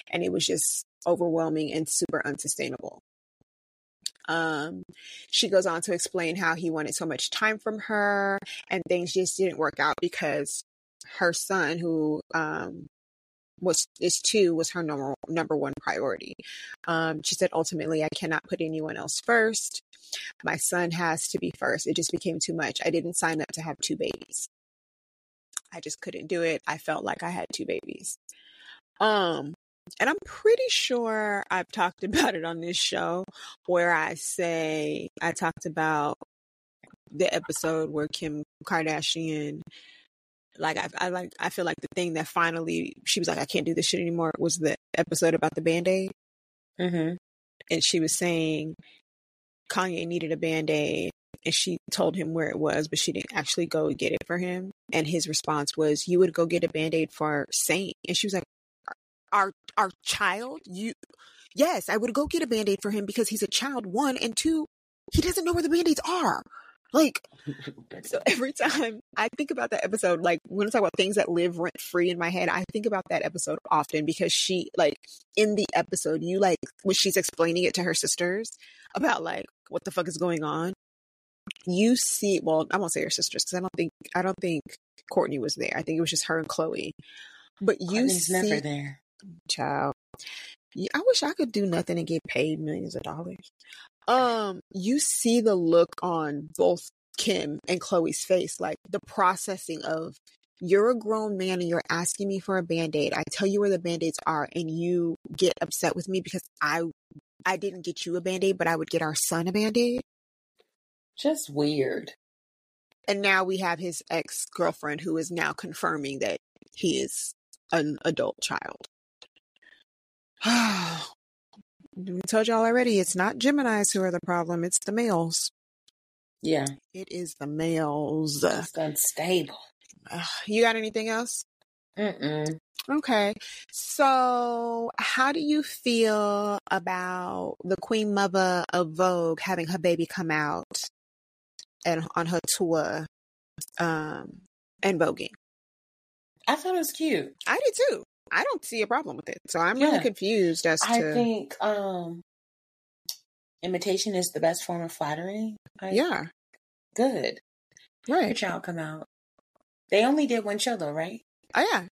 And it was just overwhelming and super unsustainable. Um, she goes on to explain how he wanted so much time from her and things just didn't work out because her son, who um, was is two, was her number number one priority. Um, she said ultimately, I cannot put anyone else first. My son has to be first. It just became too much. I didn't sign up to have two babies. I just couldn't do it. I felt like I had two babies. Um, and I'm pretty sure I've talked about it on this show where I say I talked about the episode where Kim Kardashian like I, I like I feel like the thing that finally she was like I can't do this shit anymore was the episode about the band-aid. Mm-hmm. and she was saying Kanye needed a band-aid and she told him where it was but she didn't actually go get it for him. And his response was you would go get a band-aid for Saint. And she was like our our child you yes i would go get a band-aid for him because he's a child one and two he doesn't know where the band-aids are like so every time i think about that episode like when i talk about things that live rent free in my head i think about that episode often because she like in the episode you like when she's explaining it to her sisters about like what the fuck is going on. You see, well, I won't say her sisters because I don't think I don't think Kourtney was there. I think it was just her and Khloé. But you Kourtney's see, never there. Child. I wish I could do nothing and get paid millions of dollars. Um, you see the look on both Kim and Khloé's face, like the processing of you're a grown man and you're asking me for a band-aid. I tell you where the band-aids are and you get upset with me because I I didn't get you a band-aid, but I would get our son a band-aid. Just weird. And now we have his ex-girlfriend who is now confirming that he is an adult child. We told y'all already, it's not Geminis who are the problem, it's the males. Yeah. It is the males. Just unstable. Ugh, you got anything else? Mm-mm. Okay. So, how do you feel about the Queen Mother of Vogue having her baby come out and on her tour um and voguing? I thought it was cute. I did too. I don't see a problem with it. So I'm really Yeah. confused as I to I think um imitation is the best form of flattery. Like, Yeah, Good. Right. Your child come out. They only did one show though, right? Oh yeah.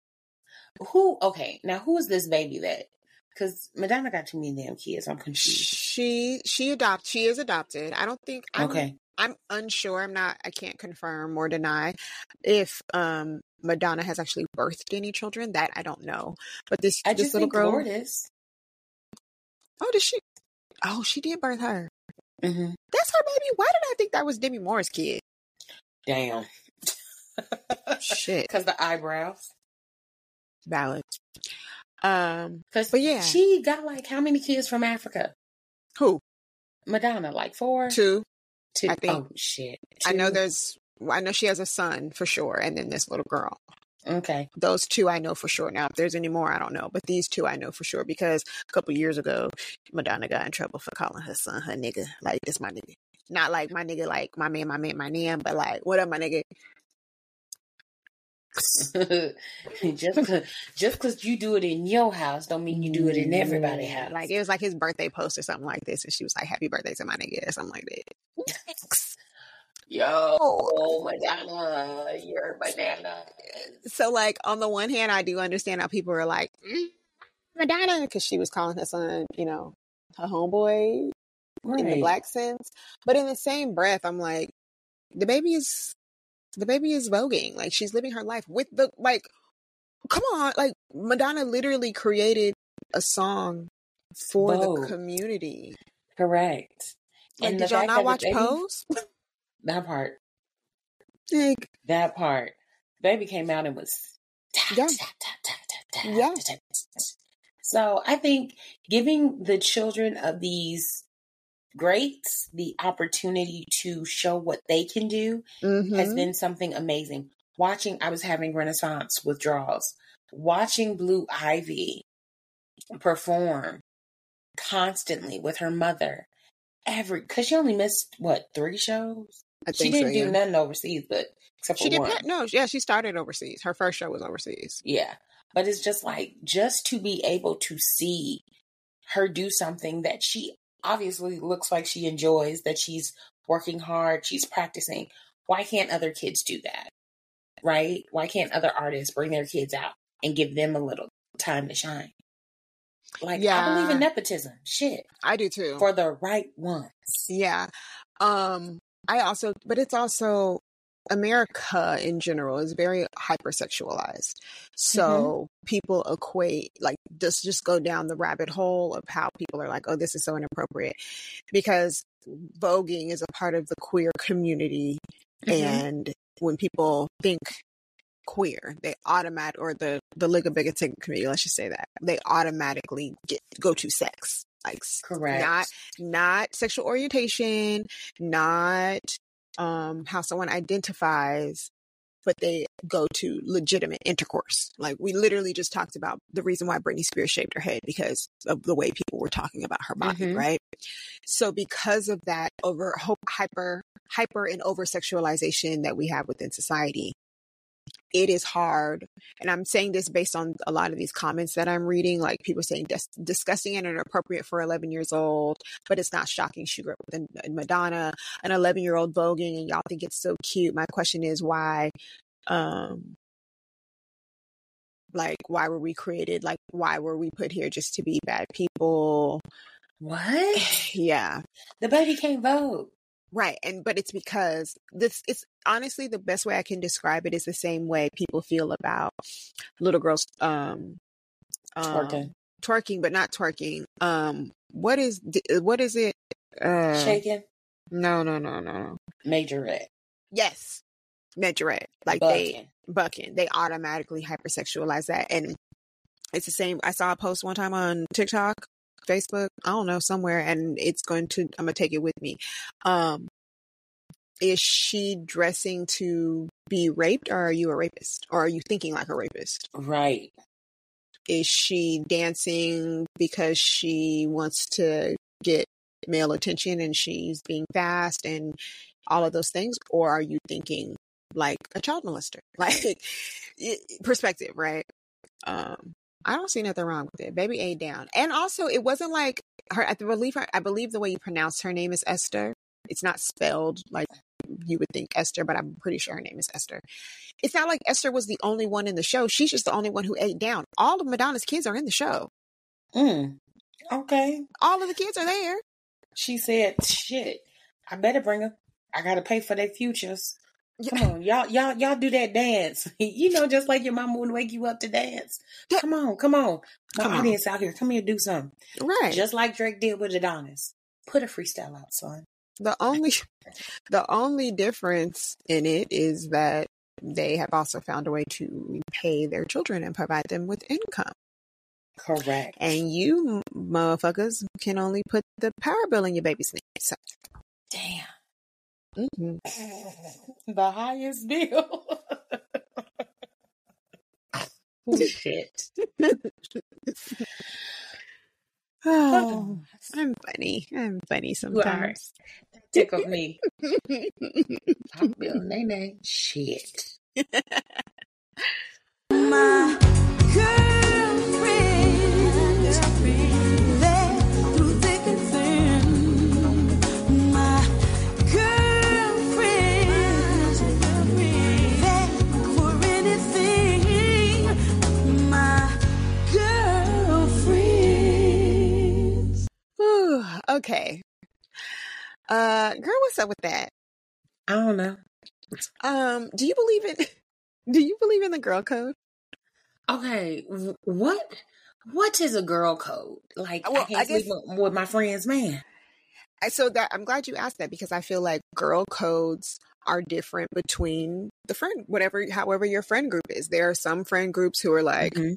Who okay, now who is this baby that because Madonna got too many damn kids. I'm confused. She she adopt she is adopted. I don't think I'm Okay. I'm unsure. I'm not. I can't confirm or deny if um Madonna has actually birthed any children. That I don't know. But this I this little girl. Lourdes. Oh, did she? Oh, she did birth her. hmm That's her baby. Why did I think that was Demi Moore's kid? Damn. Shit, Because the eyebrows. valid. Um, Because But yeah. she got like how many kids from Africa? who? Madonna, like four? Two. Two. I think. Oh shit. I know there's. I know she has a son for sure, and then this little girl. Okay. Those two I know for sure. Now, if there's any more, I don't know. But these two I know for sure because a couple years ago, Madonna got in trouble for calling her son her nigga. Like, this my nigga. Not like my nigga, like my man, my man, my man, but like, what up, my nigga? just just cause you do it in your house don't mean you do it in everybody's house. Like, it was like his birthday post or something like this. And she was like, happy birthday to my nigga or something like that. yo, oh, Madonna, you're banana. So, like, on the one hand, I do understand how people are like, mm, Madonna, because she was calling her son, you know, her homeboy in the black sense. But in the same breath, I'm like, the baby is the baby is voguing. Like she's living her life with the like come on, like Madonna literally created a song for Vogue. the community. Correct. Like, And did y'all not watch baby- Pose? That part. Like, That part. Baby came out and was. Yeah. Yeah. So I think giving the children of these greats the opportunity to show what they can do has mhm. been something amazing. Watching, I was having Renaissance withdrawals. Watching Blue Ivy perform constantly with her mother every because she only missed what three shows. I She didn't so, do yeah. nothing overseas, but except for She did one. not. No, yeah, she started overseas. Her first show was overseas. Yeah. But it's just like, just to be able to see her do something that she obviously looks like she enjoys, that she's working hard, she's practicing. Why can't other kids do that? Right? Why can't other artists bring their kids out and give them a little time to shine? Like, yeah. I believe in nepotism. Shit. I do too. For the right ones. Yeah. Um I also but it's also America in general is very hypersexualized. So people equate like just just go down the rabbit hole of how people are like, oh, this is so inappropriate. Because voguing is a part of the queer community Mhm. and when people think queer, they automatic or the the ligabigotic community, let's just say that, they automatically get go to sex. Like Correct. not not sexual orientation, not um how someone identifies, but they go to legitimate intercourse. Like we literally just talked about the reason why Britney Spears shaved her head because of the way people were talking about her body, Mhm. right? So because of that over hyper hyper and over sexualization that we have within society, it is hard. And I'm saying this based on a lot of these comments that I'm reading, like people saying dis- disgusting and inappropriate for 11 years old, but it's not shocking. She grew up with a- Madonna, an 11 year old voguing, and y'all think it's so cute. My question is why, um, like, why were we created? Like, why were we put here just to be bad people? What? Yeah. The baby can't vote. Right. And but it's because this it's honestly the best way I can describe it is the same way people feel about little girls um, um Twerking. twerking but not twerking. Um what is what is it? Uh Shaking. no, no, no, no, no. Majorette. Yes. Majorette. Like they Bucking. bucking. They automatically hypersexualize that and it's the same I saw a post one time on TikTok, Facebook, I don't know, somewhere and it's going to I'm going to take it with me. Um is she dressing to be raped or are you a rapist? Or are you thinking like a rapist? Right. is she dancing because she wants to get male attention and she's being fast and all of those things? Or are you thinking like a child molester? Like perspective right? Um i don't see nothing wrong with it baby a down and also it wasn't like her i believe her i believe the way you pronounce her name is esther it's not spelled like you would think esther but i'm pretty sure her name is esther it's not like esther was the only one in the show she's just the only one who ate down all of madonna's kids are in the show Mm. Okay. all of the kids are there She said, "Shit, I better bring her. I gotta pay for their futures. Come on, y'all, y'all, y'all do that dance. you know, just like your mama would wake you up to dance. Yeah. Come on, come on, my Come on. audience out here, come here, do something. right Just like Drake did with Adonis. Put a freestyle out, son. The only the only difference in it is that they have also found a way to pay their children and provide them with income. Correct. And you motherfuckers can only put the power bill in your baby's name. So, Damn, mhm. the highest bill. oh, shit. Oh, I'm funny. I'm funny sometimes. Tickle me. Pop bill, nay nay. Shit. My okay. Uh girl, what's up with that? I don't know. Um, do you believe in do you believe in the girl code? Okay, what what is a girl code? Like Well, I can't I guess- sleep with, my friend's man. I- so that I'm glad you asked that because I feel like girl codes are different between the friend whatever however your friend group is. There are some friend groups who are like Mhm.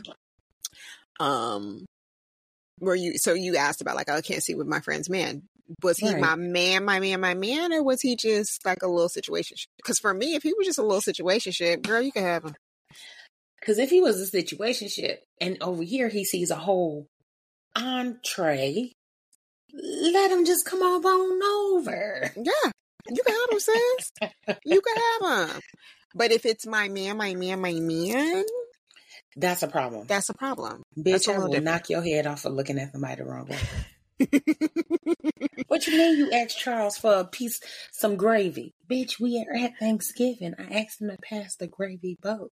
um where you so you asked about like oh, I can't see with my friend's man. Was he Right. my man, my man, my man, or was he just like a little situation? Because for me, if he was just a little situation shit, girl, you can have him. Because if he was a situationship and over here he sees a whole entree, let him just come on on over. Yeah, you can have him, sis. You can have him. But if it's my man, my man, my man, That's a problem. that's a problem. Bitch, that's a I little will different. knock your head off for looking at somebody the wrong way. What you mean you asked Charles for a piece, some gravy? Bitch, we are at Thanksgiving. I asked him to pass the gravy boat.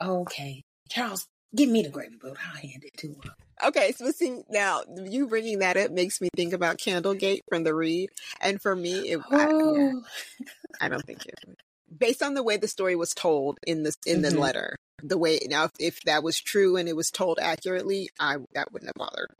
okay. Charles, give me the gravy boat. I'll hand it to him. Okay, so see now you bringing that up makes me think about Candlegate from the read, and for me, it, I, yeah, Oh, I don't think it. Based on the way the story was told in the in the Mhm. letter, the way now if, if that was true and it was told accurately, I that wouldn't have bothered.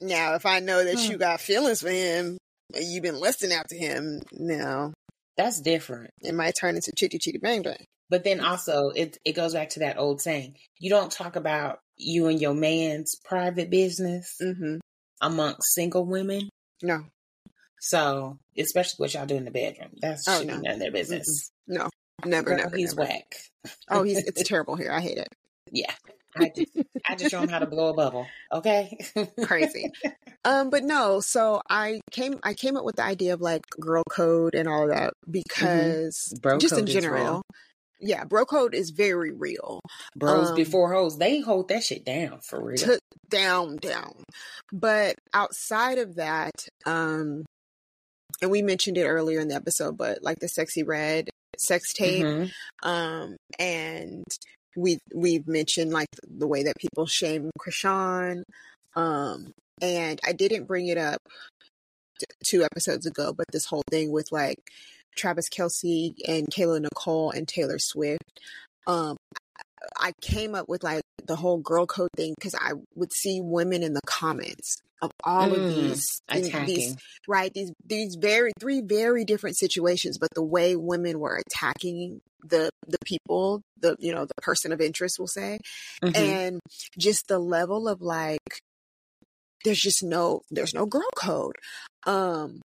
Now, if I know that Hmm. you got feelings for him, and you've been listening out to him, now that's different. it might turn into chitty chitty bang bang. But then also, it it goes back to that old saying: you don't talk about you and your man's private business Mm-hmm. amongst single women. No, So, especially what y'all do in the bedroom, that's Oh, no. be none of their business. no, never, Girl, never. he's never. whack. Oh, he's it's terrible here. I hate it. Yeah. I just, I just show him how to blow a bubble. Okay. crazy. Um, but no, so I came I came up with the idea of like girl code and all that because Mm-hmm. Bro just in general. real. Yeah, bro code is very real. Bros Um, before hoes, they hold that shit down for real. To down, down. But outside of that, um, and we mentioned it earlier in the episode, but like the Sexyy Red sex tape, Mhm. um, and we we've mentioned like the way that people shame Chrisean, um, and I didn't bring it up t- two episodes ago, but this whole thing with like Travis Kelce and Kayla Nicole and Taylor Swift, um, I came up with like the whole girl code thing because I would see women in the comments of all of Mm, these, in these right these these very three very different situations but the way women were attacking the the people the you know the person of interest we'll say Mhm. and just the level of like there's just no there's no girl code um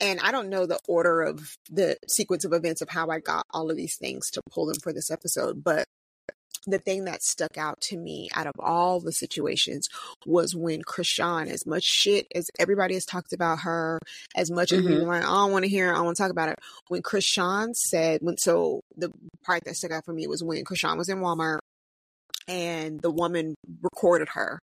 and i don't know the order of the sequence of events of how i got all of these things to pull them for this episode but the thing that stuck out to me out of all the situations was when Chrisean, as much shit as everybody has talked about her, as much as we Mhm. were like, I don't want to hear it, I want to talk about it. When Chrisean said, when so the part that stuck out for me was when Chrisean was in Walmart and the woman recorded her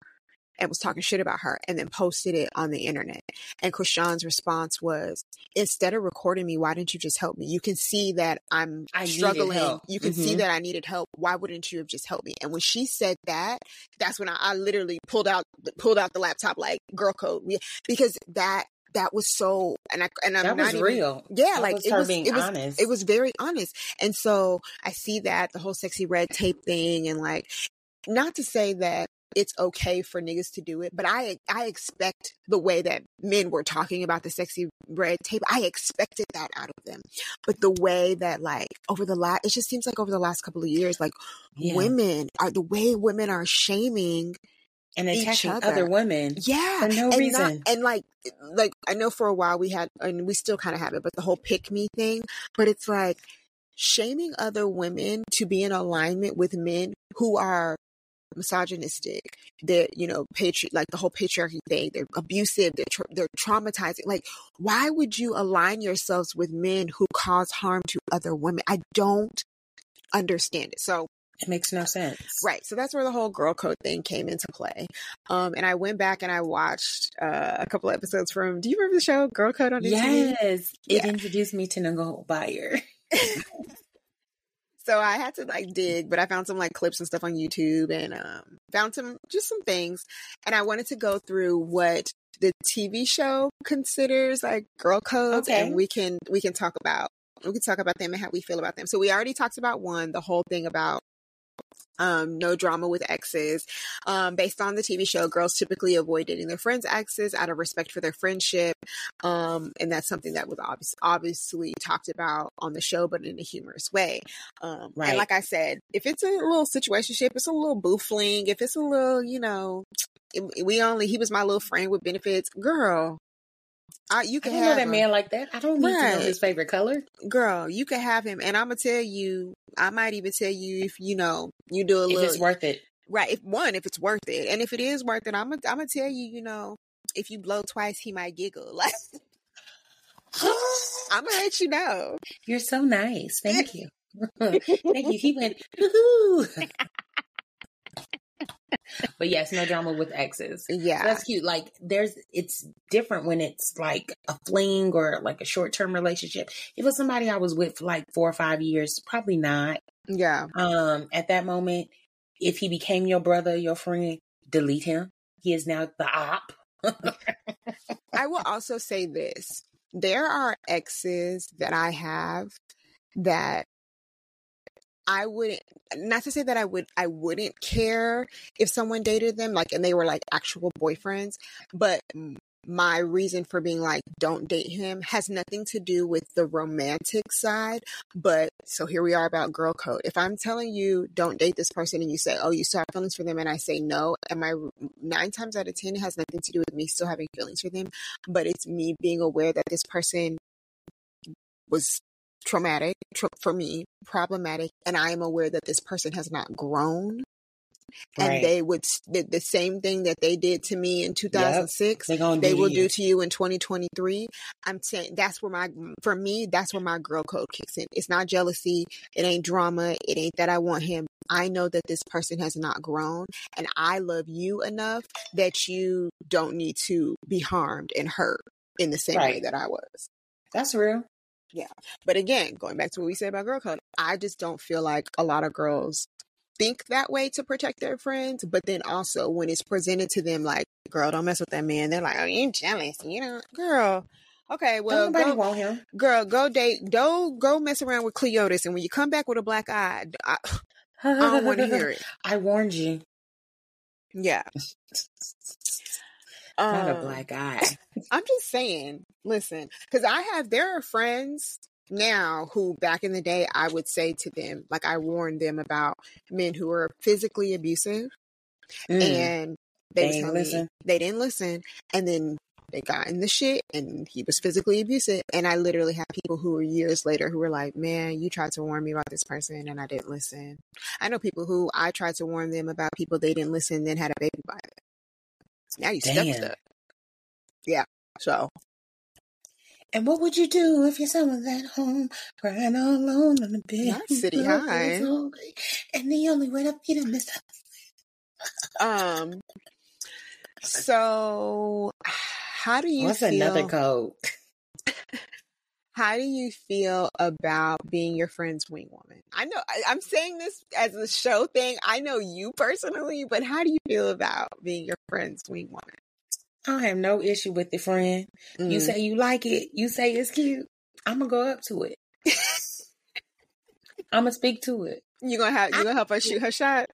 and was talking shit about her and then posted it on the internet. And Chrisean's response was, instead of recording me, why didn't you just help me? You can see that I'm I struggling. You can see Mhm. that I needed help. Why wouldn't you have just helped me? And when she said that, that's when I, I literally pulled out pulled out the laptop like girl code because that that was so and I and I'm that not even, real. Yeah, That like was it was it was honest. it was very honest. And so I see that the whole Sexyy Red tape thing and like not to say that it's okay for niggas to do it, but I I expect the way that men were talking about the Sexyy Red tape. I expected that out of them. But the way that like over the last it just seems like over the last couple of years, like Yeah. women are the way women are shaming and each attacking other. other women. yeah, For no and reason. Not, and like, like I know for a while we had, and we still kind of have it, but the whole pick me thing. But it's like shaming other women to be in alignment with men who are misogynistic. They're, you know, patri like the whole patriarchy thing. They're abusive. They're tra- they're traumatizing. Like, why would you align yourselves with men who cause harm to other women? I don't understand it. So It makes no sense. Right. So that's where the whole girl code thing came into play. Um, and I went back and I watched uh, a couple of episodes from. Do you remember the show Girl Code on MTV? Yes. It Yeah. introduced me to Nicole Byer. So I had to like dig, but I found some like clips and stuff on YouTube and um, found some just some things. And I wanted to go through what the TV show considers like girl codes, Okay. and we can we can talk about we can talk about them and how we feel about them. So we already talked about one, the whole thing about um, no drama with exes. Um, based on the TV show, girls typically avoid dating their friends' exes out of respect for their friendship. Um, and that's something that was obvious, obviously talked about on the show, but in a humorous way. Um, Right. And like I said, if it's a little situation situationship, it's a little boo fling. If it's a little, you know, we only, he was my little friend with benefits. Girl, I, you can know have that him. man like that. I don't need to know his favorite color. Girl, you can have him. And I'm to tell you, I might even tell you if, you know, you do a If little. it's worth it. Right. If one, if it's worth it, and if it is worth it, I'm gonna I'm gonna tell you, you know, if you blow twice, he might giggle. Like I'm gonna let you know. You're so nice. Thank you. Thank you. He went, But yes, no drama with exes. Yeah. That's cute. Like there's it's different when it's like a fling or like a short term relationship. If it's somebody I was with for like four or five years, probably not. yeah. Um, at that moment, if he became your brother, your friend, delete him. He is now the op. I will also say this: there are exes that I have that I wouldn't. Not to say that I would. I wouldn't care if someone dated them, like, and they were like actual boyfriends. But my reason for being like, don't date him, has nothing to do with the romantic side. But so here we are about girl code. If I'm telling you don't date this person, and you say, oh, you still have feelings for them, and I say no, am I nine times out of ten it has nothing to do with me still having feelings for them? but it's me being aware that this person was traumatic tr- for me, problematic, and I am aware that this person has not grown. and they would the, the same thing that they did to me in 2006 They they do will to do to you in 2023 i'm saying that's where my mm, for me that's where my girl code kicks in. It's not jealousy it ain't drama it ain't that i want him. I know that this person has not grown and i love you enough that you don't need to be harmed and hurt in the same way that i was. That's real. But again going back to what we said about girl code i just don't feel like a lot of girls think that way to protect their friends but then also when it's presented to them like girl don't mess with that man they're like oh you jealous you know girl okay well nobody go, want him. girl go date go go mess around with cleotis and when you come back with a black eye i, I don't want to hear it I warned you. yeah Not a Um, black eye. I'm just saying, listen, because I have, there are friends now who back in the day I would say to them, like I warned them about men who were physically abusive Mm. and they, They was ain't me listen. they didn't listen. And then they got in the shit and he was physically abusive. And I literally have people who were years later who were like, man, you tried to warn me about this person and I didn't listen. I know people who I tried to warn them about people they didn't listen, then had a baby by it. Now you Damn. stuck. Yeah. So And what would you do if your son was at home crying all alone on the bed? Not City High. And the only way to feed him is Um. So, how do you What's feel? another code? How do you feel about being your friend's wing woman? I know I, I'm saying this as a show thing. I know you personally, but how do you feel about being your friend's wing woman? I have no issue with it, friend. You Mm. say you like it. You say it's cute. I'm gonna go up to it. I'm gonna speak to it. you gonna have you gonna help her shoot her shot?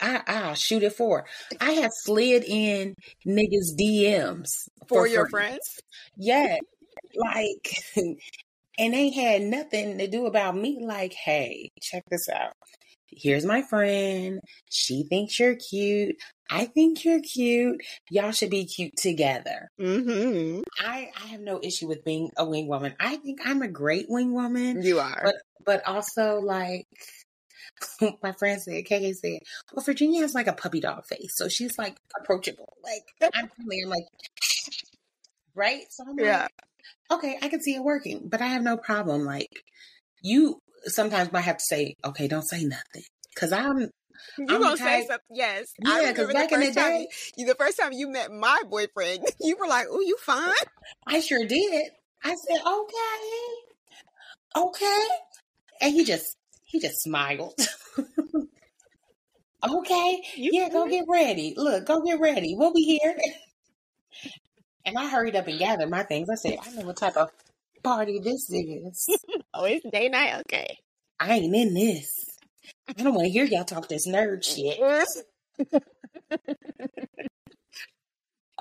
I I'll shoot it for. her. I have slid in niggas DMs for your free. friends. Yeah, like, and they had nothing to do about me. Like, hey, check this out. Here's my friend. She thinks you're cute. I think you're cute. Y'all should be cute together. Mm-hmm. I, I have no issue with being a wing woman. I think I'm a great wing woman, You are. but but also like my friend said, KK said, well, Virginia has like a puppy dog face, so she's like approachable. Like I'm. I'm like, right? So I'm like, yeah. Okay, I can see it working, but I have no problem. Like you sometimes might have to say, okay, don't say nothing. Cause I'm, You I'm gonna say something? Yes. Yeah, 'cause remember back in the day- you, the first time you met my boyfriend, you were like, "Oh, you fine." I sure did. I said, okay, okay. And he just, he just smiled. okay. You yeah, go get ready. Look, go get ready. We'll be here. And I hurried up and gathered my things. I said, I know what type of party this is. Oh, it's day night. Okay. I ain't in this. I don't want to hear y'all talk this nerd shit.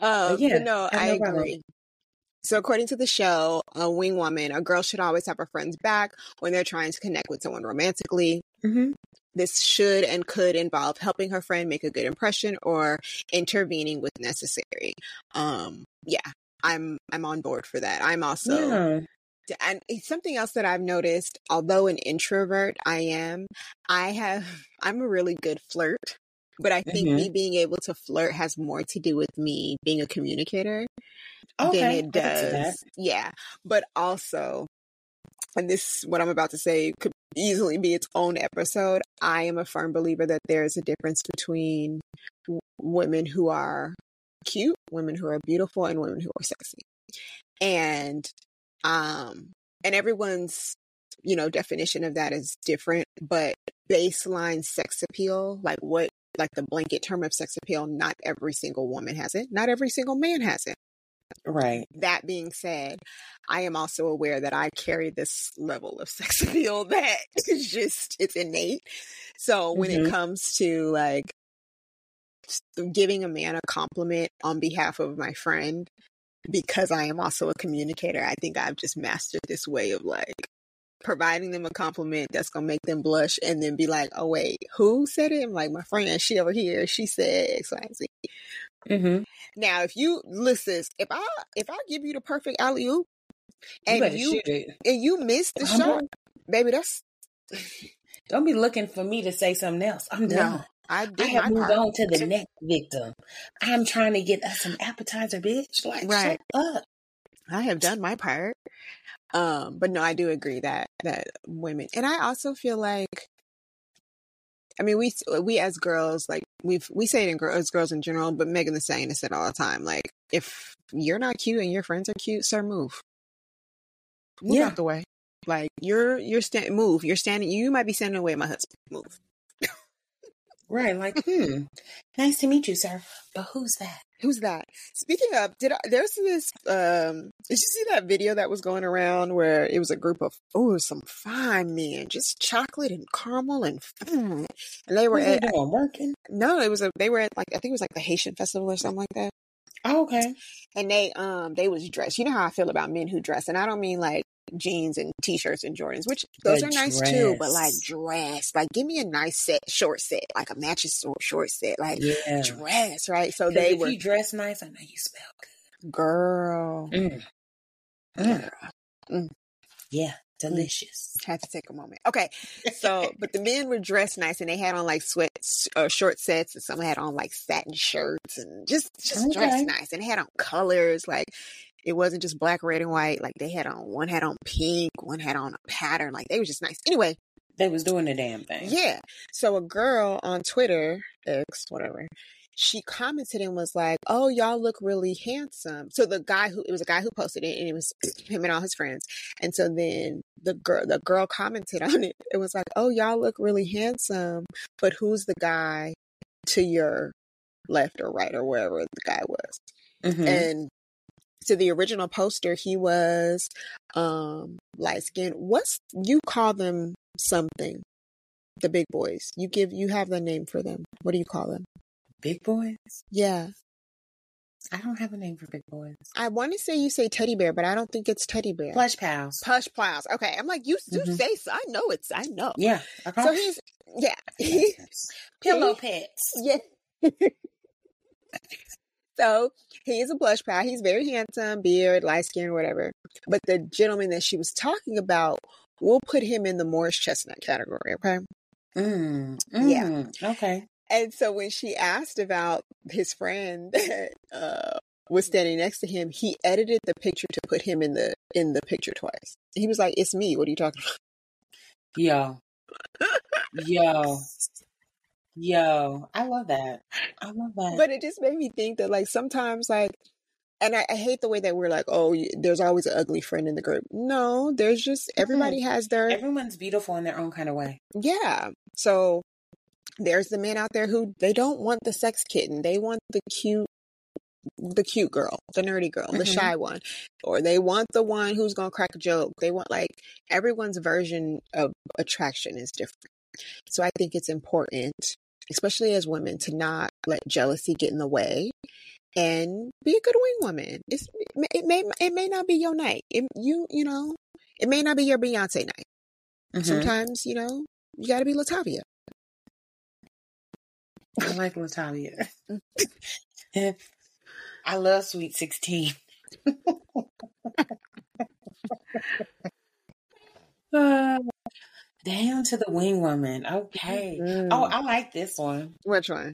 Um, yeah, no, I have I problem. agree. So, according to the show, a wing woman, a girl should always have her friends back when they're trying to connect with someone romantically. hmm This should and could involve helping her friend make a good impression or intervening with necessary. Um, yeah, I'm I'm on board for that. I'm also yeah. and something else that I've noticed, although an introvert I am, I have I'm a really good flirt. But I think Mhm. me being able to flirt has more to do with me being a communicator than it I can see that. does. Yeah. But also, and this what I'm about to say could easily be its own episode. I am a firm believer that there is a difference between w- women who are cute, women who are beautiful, and women who are sexy. And um and everyone's you know definition of that is different, but baseline sex appeal, like what like the blanket term of sex appeal, not every single woman has it. Not every single man has it Right. that being said, I am also aware that I carry this level of sex appeal that is just it's innate. So when Mhm. it comes to like giving a man a compliment on behalf of my friend, because I am also a communicator, I think I've just mastered this way of like providing them a compliment that's gonna make them blush and then be like, oh wait, who said it? I'm like my friend, she over here, she said X, Y, Z. Mm-hmm. Now, if you listen, if I if I give you the perfect alley oop and better you, and you miss the I'm shot, baby, that's Don't be looking for me to say something else. I'm no, done. I I did have moved part. on to the next victim. I'm trying to get us some appetizer, bitch. Like, Right. shut up. I have done my part. Um, but no, I do agree that that women, and I also feel like, I mean, we we as girls, like we've we say it in girls, as girls in general, but Megan Thee Stallion has said all the time, like if you're not cute and your friends are cute, sir, move, move Yeah. out the way. Like you're you're stand move. You're standing. You might be standing away. my husband. Move. Right. Like, hmm. Nice to meet you, sir. But who's that? Who's that? Speaking of, did I, there's this? Um, did you see that video that was going around where it was a group of oh some fine men, just chocolate and caramel and mm, and they were What they doing? Working? no, it was a they were at like I think it was like the Haitian festival or something like that, Oh, okay. and they um they was dressed. You know how I feel about men who dress, and I don't mean like jeans and t-shirts and Jordans, which those But are nice too, but like dress. dress, like give me a nice set, short set, like a matching short short set, like Yeah. dress, right? So they if were you dress nice, I know you smell girl. good. Mm. girl. Yeah. Delicious. had to take a moment. Okay, so but the men were dressed nice and they had on like sweat uh, short sets and some had on like satin shirts and just just Okay. dressed nice and had on colors like it wasn't just black, red, and white. Like they had on one had on pink, one had on a pattern. Like they were just nice. Anyway, They was doing the damn thing. yeah. So a girl on Twitter, X, whatever, she commented and was like, "Oh, y'all look really handsome." So the guy who it was a guy who posted it, and it was him and all his friends. And so then the girl, the girl commented on it. It was like, "Oh, y'all look really handsome, but who's the guy to your left or right or wherever the guy was?" Mhm. And to the original poster, he was um light skinned. What's you call them something? The big boys. You give you have the name for them. What do you call them? Big boys? Yeah. I don't have a name for big boys. I want to say you say teddy bear, but I don't think it's teddy bear. Plush pals. Push plows. Okay. I'm like, you you Mhm. say so. I know it's I know. Yeah. So he's yeah. Pillow pets. Yeah. so he's a blush pal. He's very handsome, beard, light skin, whatever. But the gentleman that she was talking about, we'll put him in the Morris Chestnut category, okay? Mm, Yeah. mm, Okay. And so when she asked about his friend that uh, was standing next to him, he edited the picture to put him in the in the picture twice. He was like, "It's me. What are you talking about?" Yeah. Yo. Yo. I love that. I love that. But it just made me think that like sometimes like and I, I hate the way that we're like, oh, there's always an ugly friend in the group. No, there's just everybody has their Everyone's beautiful in their own kind of way. yeah. So there's the men out there who they don't want the sex kitten. They want the cute the cute girl, the nerdy girl, the Mhm. shy one. Or they want the one who's gonna crack a joke. They want like everyone's version of attraction is different. So I think it's important, especially as women, to not let jealousy get in the way and be a good wing woman. It's, it may it may not be your night. It, you you know, it may not be your Beyonce night. Mhm. Sometimes you know you got to be Latavia. I like Latavia. I love Sweet 16. Uh, down to the wing woman. Okay. Mm. Oh, I like this one. Which one?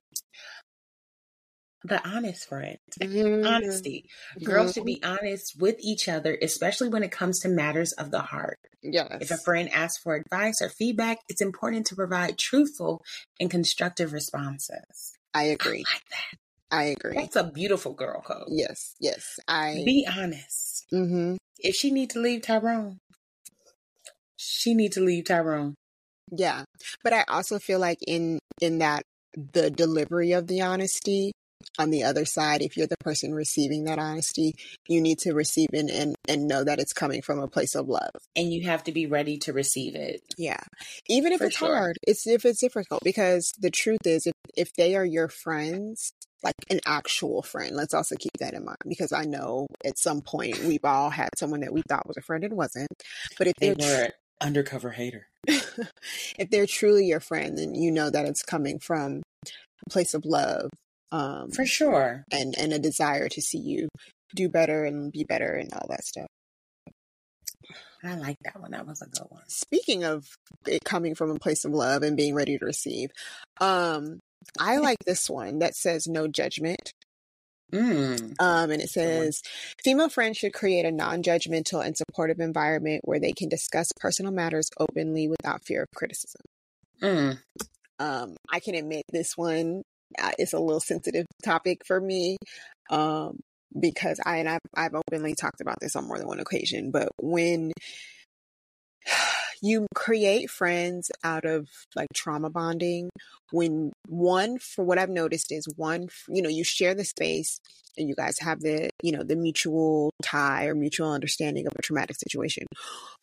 The honest friend. Mhm. Honesty. Girls should be honest with each other, especially when it comes to matters of the heart. Yes. If a friend asks for advice or feedback, it's important to provide truthful and constructive responses. I I agree. like that. I agree. That's a beautiful girl code. Yes. Yes. I. Be honest. Mm-hmm. If she need to leave Tyrone, she need to leave Tyrone. Yeah. But I also feel like in in that the delivery of the honesty on the other side, if you're the person receiving that honesty, you need to receive it and and know that it's coming from a place of love. And you have to be ready to receive it. Yeah. Even if For it's sure. hard, it's if it's difficult because the truth is if if they are your friends, like an actual friend, let's also keep that in mind because I know at some point we've all had someone that we thought was a friend and wasn't. But if They were undercover hater. if they're truly your friend, then you know that it's coming from a place of love. Um For sure. and and a desire to see you do better and be better and all that stuff. I like that one. That was a good one. speaking of it coming from a place of love and being ready to receive um I like this one that says no judgment. Mm. Um, and it says female friends should create a non-judgmental and supportive environment where they can discuss personal matters openly without fear of criticism. Mm. Um, I can admit this one uh, is a little sensitive topic for me. Um, because I and I've, I've openly talked about this on more than one occasion, but when you create friends out of like trauma bonding, when one, for what I've noticed is one, you know, you share the space and you guys have the, you know, the mutual tie or mutual understanding of a traumatic situation.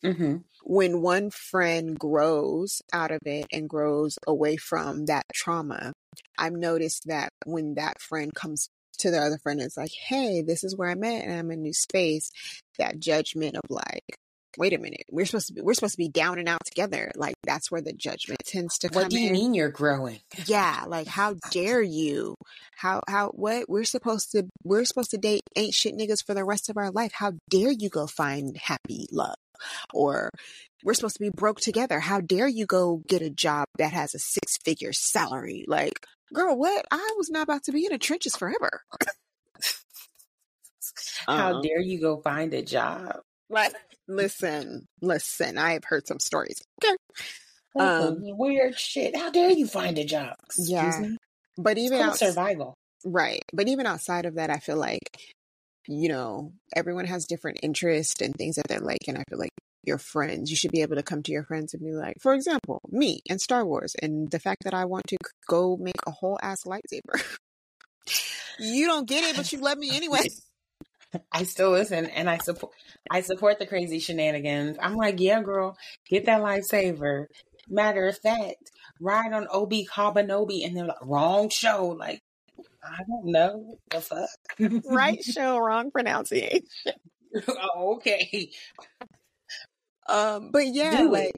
hmm When one friend grows out of it and grows away from that trauma, I've noticed that when that friend comes to the other friend and is like, hey, this is where I'm at and I'm in a new space, that judgment of like, wait a minute, we're supposed to be we're supposed to be down and out together. Like that's where the judgment tends to come What do you in. mean you're growing? Yeah, like how dare you? How how what we're supposed to we're supposed to date ain't shit niggas for the rest of our life. How dare you go find happy love? Or we're supposed to be broke together. How dare you go get a job that has a six figure salary? Like, girl, what? I was not about to be in the trenches forever. How Um, dare you go find a job? Like listen, listen, I have heard some stories. Okay. Um, weird shit. How dare you find a job? Excuse Yeah. me. But even outs- survival. Right. But even outside of that, I feel like, you know, everyone has different interests and things that they're like. And I feel like your friends, you should be able to come to your friends and be like, for example, me and Star Wars and the fact that I want to go make a whole ass lightsaber. you don't get it, but you love me anyway. I still listen and I support I support the crazy shenanigans. I'm like, yeah, girl, get that lifesaver. Matter of fact, ride on Obi Kabanobi and they're like, wrong show. Like, I don't know the fuck. right show, wrong pronunciation. oh, okay. Um, but yeah, Do it. like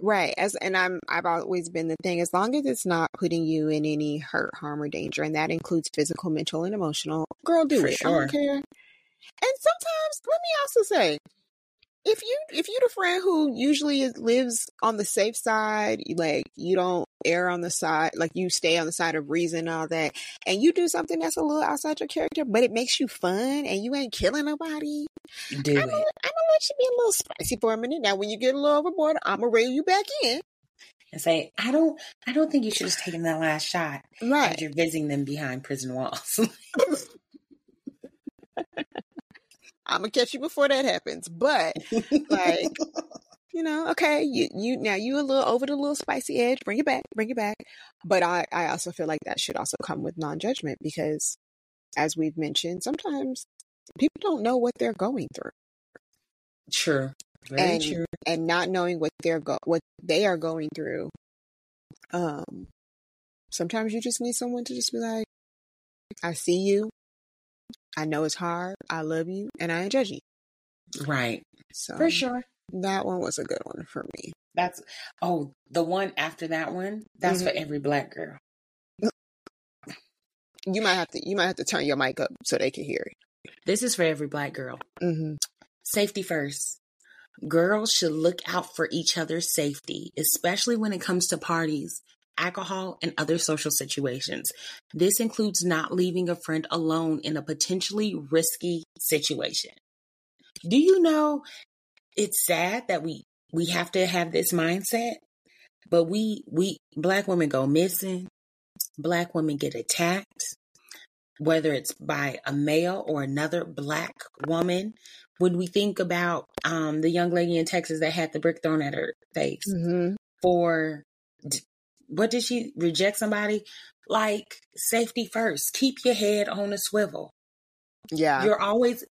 right. As and I'm I've always been the thing, as long as it's not putting you in any hurt, harm, or danger, and that includes physical, mental, and emotional, girl, do For it. I don't care. And sometimes let me also say, if you if you're the friend who usually lives on the safe side, like you don't err on the side, like you stay on the side of reason and all that, and you do something that's a little outside your character, but it makes you fun and you ain't killing nobody, Do I'm it. gonna, I'm gonna let you be a little spicy for a minute. Now, when you get a little overboard, I'm gonna reel you back in. And say, I don't I don't think you should have taken that last shot Right. you're visiting them behind prison walls. I'm gonna catch you before that happens. But like, you know, okay, you you now you a little over the little spicy edge. Bring it back, bring it back. But I I also feel like that should also come with non judgment because, as we've mentioned, sometimes people don't know what they're going through, true. Very and true. and not knowing what they're go what they are going through. Um, sometimes you just need someone to just be like, I see you. I know it's hard. I love you, and I ain't judging you. Right. So For sure. that one was a good one for me. That's oh, the one after that one, that's Mm-hmm. for every black girl. You might have to you might have to turn your mic up so they can hear it. This is for every black girl. Mm-hmm. Safety first. Girls should look out for each other's safety, especially when it comes to parties, alcohol, and other social situations. This includes not leaving a friend alone in a potentially risky situation. Do you know it's sad that we we have to have this mindset, but we we black women go missing, black women get attacked, whether it's by a male or another black woman. When we think about um, the young lady in Texas that had the brick thrown at her face Mm-hmm. for what did she reject somebody? Like safety first. Keep your head on a swivel. Yeah. You're always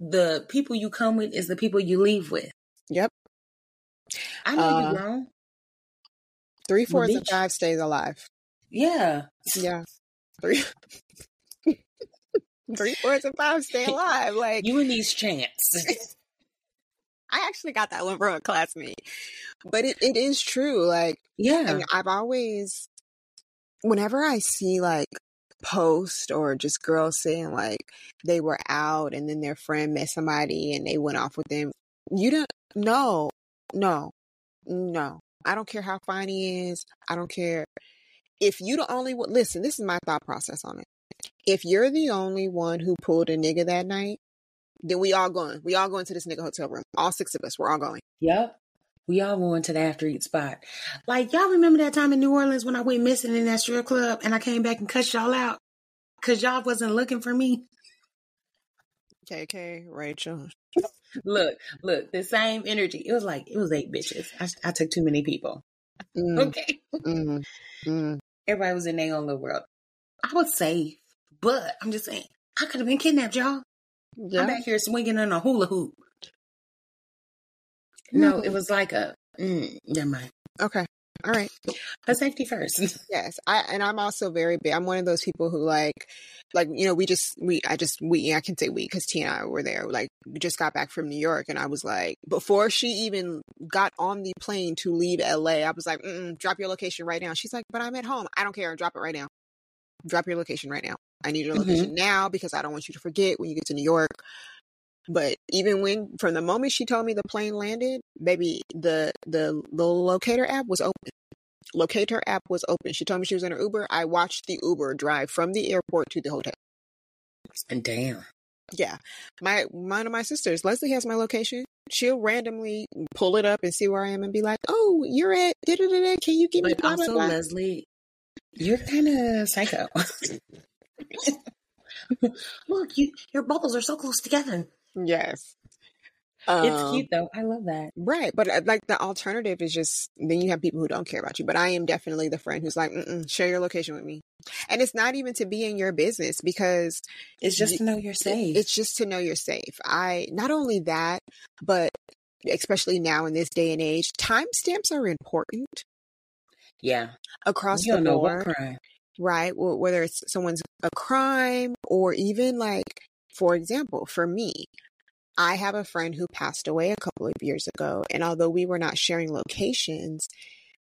the people you come with is the people you leave with. Yep. I know Uh, you're grown. Three fourths and bitch. five stays alive. Yeah. Yeah. Three Three fourths and five stay alive. Like You and these chants. I actually got that one from a classmate. But it, it is true. Like yeah. and I've always whenever I see like post or just girls saying like they were out and then their friend met somebody and they went off with them, you don't no, no, no. I don't care how fine he is. I don't care. if you the only one, listen, this is my thought process on it. If you're the only one who pulled a nigga that night, then we all going. We all going to this nigga hotel room. All six of us, we're all going. Yep. We all going to the after eat spot. Like y'all remember that time in New Orleans when I went missing in that strip club and I came back and cut y'all out because y'all wasn't looking for me. KK, Rachel. Look, look, the same energy. It was like it was eight bitches. I, I took too many people. Mm, Okay, mm, mm. everybody was in their own little world. I was safe, but I'm just saying I could have been kidnapped, y'all. I'm back here swinging on a hula hoop. No, it was like a. Mm, never mind. Okay. All right. But safety first. Yes, I and I'm also very big. I'm one of those people who like, like you know, we just we I just we I can say we because Tia and I were there. Like we just got back from New York, and I was like, before she even got on the plane to leave LA, I was like, drop your location right now. She's like, but I'm at home. I don't care. Drop it right now. Drop your location right now. I need your Mhm. location now because I don't want you to forget when you get to New York. But even when from the moment she told me the plane landed, baby, the the the locator app was open. Locator app was open. She told me she was in her Uber. I watched the Uber drive from the airport to the hotel. And damn. Yeah. My one of my sisters, Leslie has my location. She'll randomly pull it up and see where I am and be like, "Oh, you're at da da da. Can you give me But blah blah also, blah?" Leslie, you're kind of psycho. Look, you your bubbles are so close together. Yes. it's Um, cute though. I love that. Right, but uh, like the alternative is just then you have people who don't care about you. But I am definitely the friend who's like, Mm-mm, share your location with me, and it's not even to be in your business because It's just you- to know you're safe. it's just to know you're safe. I not only that, but especially now in this day and age, timestamps are important yeah. across you the don't know board, what crime. Right? Whether it's someone's a crime or even like, for example, for me. I have a friend who passed away a couple of years ago, and although we were not sharing locations,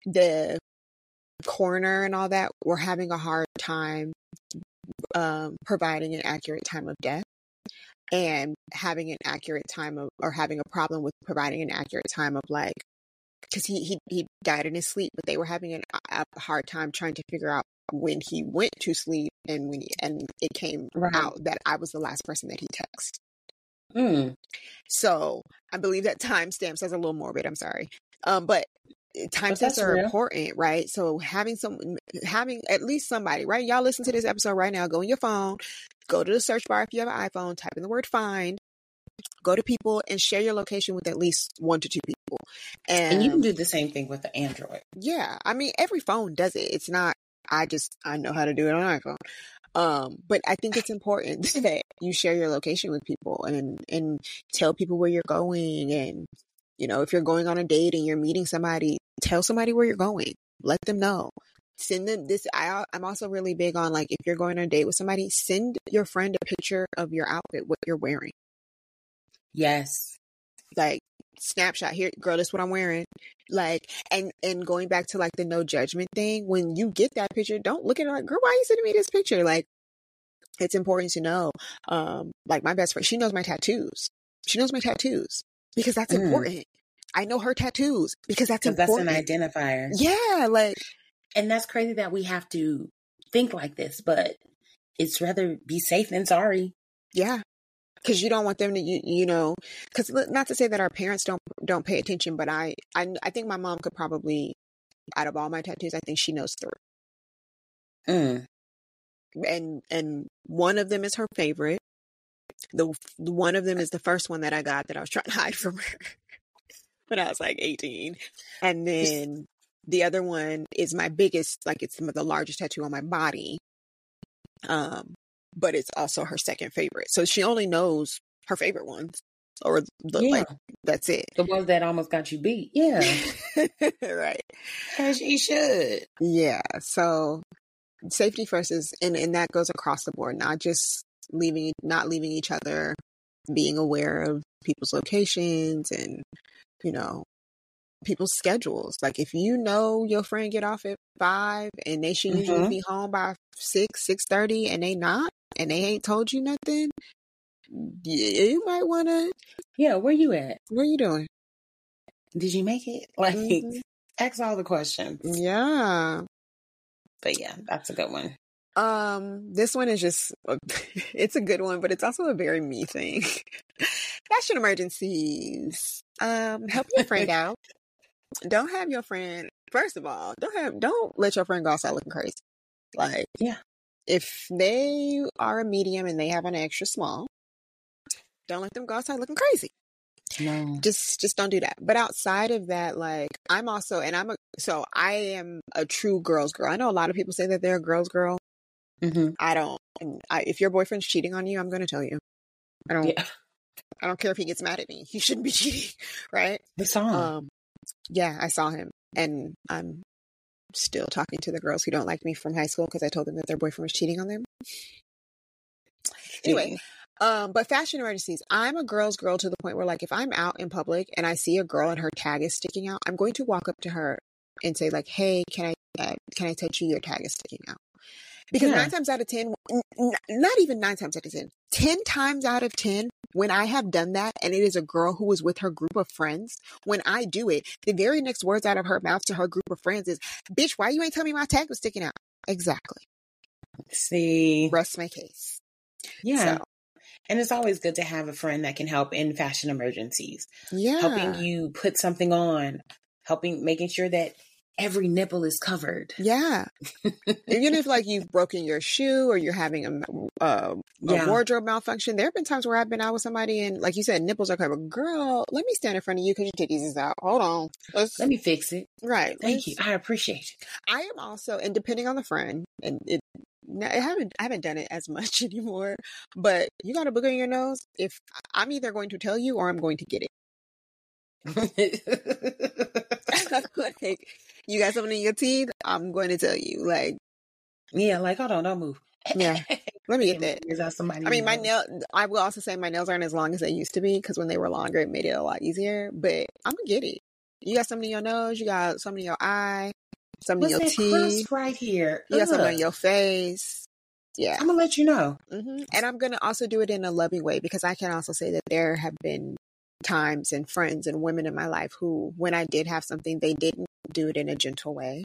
the coroner and all that were having a hard time um, providing an accurate time of death and having an accurate time of or having a problem with providing an accurate time of like because he, he he died in his sleep but they were having an, a hard time trying to figure out when he went to sleep and when he, and it came Right. out that I was the last person that he texted. Mm. So I believe that timestamps that's a little morbid. I'm sorry, um, but timestamps are real. important, right? So having some, having at least somebody, right? Y'all listen to this episode right now. Go on your phone, go to the search bar if you have an iPhone, type in the word "find," go to people and share your location with at least one to two people. And, And you can do the same thing with the Android. yeah, I mean every phone does it. It's not. I just I know how to do it on iPhone. Um, but I think it's important that you share your location with people and and tell people where you're going and you know if you're going on a date and you're meeting somebody, tell somebody where you're going. Let them know. Send them this. I I'm also really big on like if you're going on a date with somebody, send your friend a picture of your outfit, what you're wearing. Yes. like snapshot here girl this what i'm wearing like and and going back to like the no judgment thing when you get that picture don't look at it like girl why are you sending me this picture like it's important to know um like my best friend she knows my tattoos she knows my tattoos because that's Mm. important i know her tattoos because that's 'Cause that's an important identifier. yeah like And that's crazy that we have to think like this, but it's rather be safe than sorry. Yeah. Cause you don't want them to, you, you know, cause not to say that our parents don't, don't pay attention, but I, I, I think my mom could probably, out of all my tattoos, I think she knows three. Mm. And, and one of them is her favorite. The, the one of them is the first one that I got that I was trying to hide from her when I was like 18. And then the other one is my biggest, like it's the largest tattoo on my body. Um, but it's also her second favorite. So she only knows her favorite ones or the, Yeah. like, that's it. The ones that almost got you beat. Yeah. right. As she should. Yeah. So safety first is, and, and that goes across the board, not just leaving, not leaving each other, being aware of people's locations and, you know, people's schedules. Like if you know your friend get off at five and they should usually Mhm. be home by six, six thirty and they not, and they ain't told you nothing, you might want to, Yeah, where you at? what are you doing? Did you make it? Like Mhm. ask all the questions. Yeah. But yeah, that's a good one. Um, this one is just it's a good one, but it's also a very me thing. Fashion emergencies. Um, help your friend out. Don't have your friend first of all, don't have don't let your friend go outside looking crazy. Like Yeah. If they are a medium and they have an extra small, don't let them go outside looking crazy. No. just just don't do that. But outside of that like i'm also and i'm a so i am a true girls girl. I know a lot of people say that they're a girls girl. Hmm i don't I, if your boyfriend's cheating on you i'm going to tell you. I don't Yeah. i don't care if he gets mad at me. He shouldn't be cheating right? The song. um yeah i saw him and i'm still talking to the girls who don't like me from high school because i told them that their boyfriend was cheating on them anyway Um, but fashion emergencies. I'm a girl's girl to the point where, like, if I'm out in public and I see a girl and her tag is sticking out, I'm going to walk up to her and say, like, "Hey, can I uh, can I touch you? Your tag is sticking out." Because Yeah. nine times out of ten, n- n- not even nine times out of ten, ten times out of ten, when I have done that and it is a girl who is with her group of friends, when I do it, the very next words out of her mouth to her group of friends is, "Bitch, why you ain't tell me my tag was sticking out?" Exactly. See, Rest my case. yeah. So, And it's always good to have a friend that can help in fashion emergencies, yeah. helping you put something on, helping, making sure that every nipple is covered. Yeah. Even if like you've broken your shoe or you're having a, a, um, a Yeah. wardrobe malfunction, there have been times where I've been out with somebody and like you said, nipples are covered. Girl, let me stand in front of you because your titties is out. Hold on. Let's, Let me fix it. right. Thank you. let's- I appreciate it. I am also, and depending on the friend, and it, no, I haven't, I haven't done it as much anymore. But you got a booger in your nose. If I'm either going to tell you or I'm going to get it. like, you got something in your teeth. I'm going to tell you. Like, yeah, like hold on, don't move. Yeah. let me get that. Is that somebody? I mean, my nail. I will also say my nails aren't as long as they used to be because when they were longer, it made it a lot easier. But I'm gonna get it. You got something in your nose. You got something in your eye. Something What's in your teeth. right here? You got something on your face. Yeah. I'm gonna let you know. hmm And I'm gonna also do it in a loving way because I can also say that there have been times and friends and women in my life who, when I did have something, they didn't do it in a gentle way,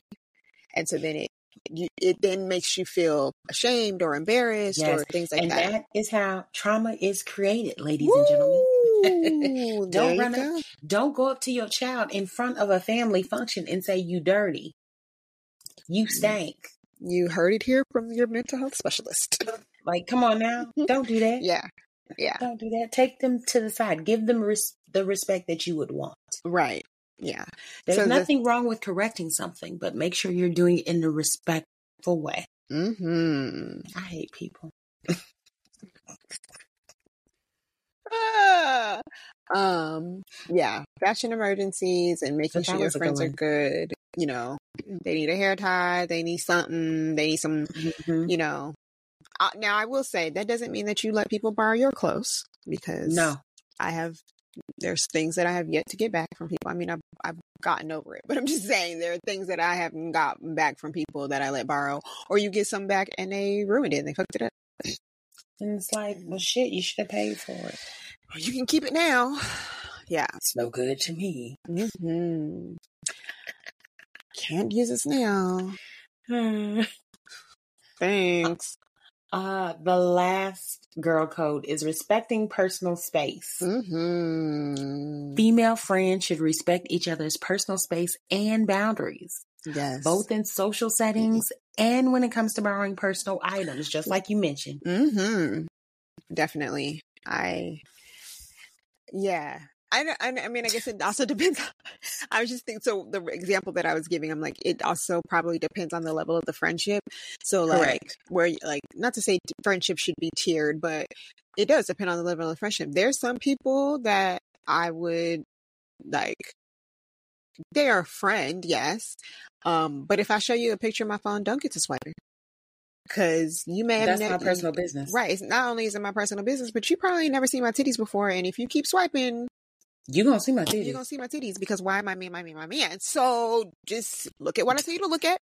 and so then it. You, it then makes you feel ashamed or embarrassed Yes. or things like and that. that is how trauma is created, ladies and gentlemen. Don't run go. up. Don't go up to your child in front of a family function and say you dirty. You stank. You heard it here from your mental health specialist. Like, come on now. Don't do that. yeah. Yeah. Don't do that. Take them to the side. Give them res- the respect that you would want. Right. Yeah. There's So the- nothing wrong with correcting something, but make sure you're doing it in a respectful way. hmm I hate people. Ah. Um. Yeah. Fashion emergencies and making sure your was a good friends are good. You know, they need a hair tie. They need something. They need some. Mhm. You know. Uh, now I will say that doesn't mean that you let people borrow your clothes because No. I have there's things that I have yet to get back from people. I mean, I've I've gotten over it, but I'm just saying there are things that I haven't gotten back from people that I let borrow, or you get some back and they ruined it and they fucked it up. And it's like, well, shit, you should have paid for it. You can keep it now. Yeah. It's no good to me. hmm Can't use this now. Thanks. Uh, the last girl code is respecting personal space. Mm-hmm. Female friends should respect each other's personal space and boundaries, Yes. both in social settings and when it comes to borrowing personal items, just like you mentioned. Mm-hmm. Definitely. I. Yeah. I, I, I mean, I guess it also depends. I was just thinking, so the example that I was giving, I'm like, it also probably depends on the level of the friendship. So, like, Correct. where, like, not to say friendship should be tiered, but it does depend on the level of friendship. There's some people that I would, like, they are a friend, yes. Um, but if I show you a picture of my phone, don't get to swiping. Because you may have That's my personal business. Right. It's not only is it my personal business, but you probably never seen my titties before. And if you keep swiping, You gonna see my titties. you're gonna see my titties because why my man, my man, my man. So just look at what I tell you to look at.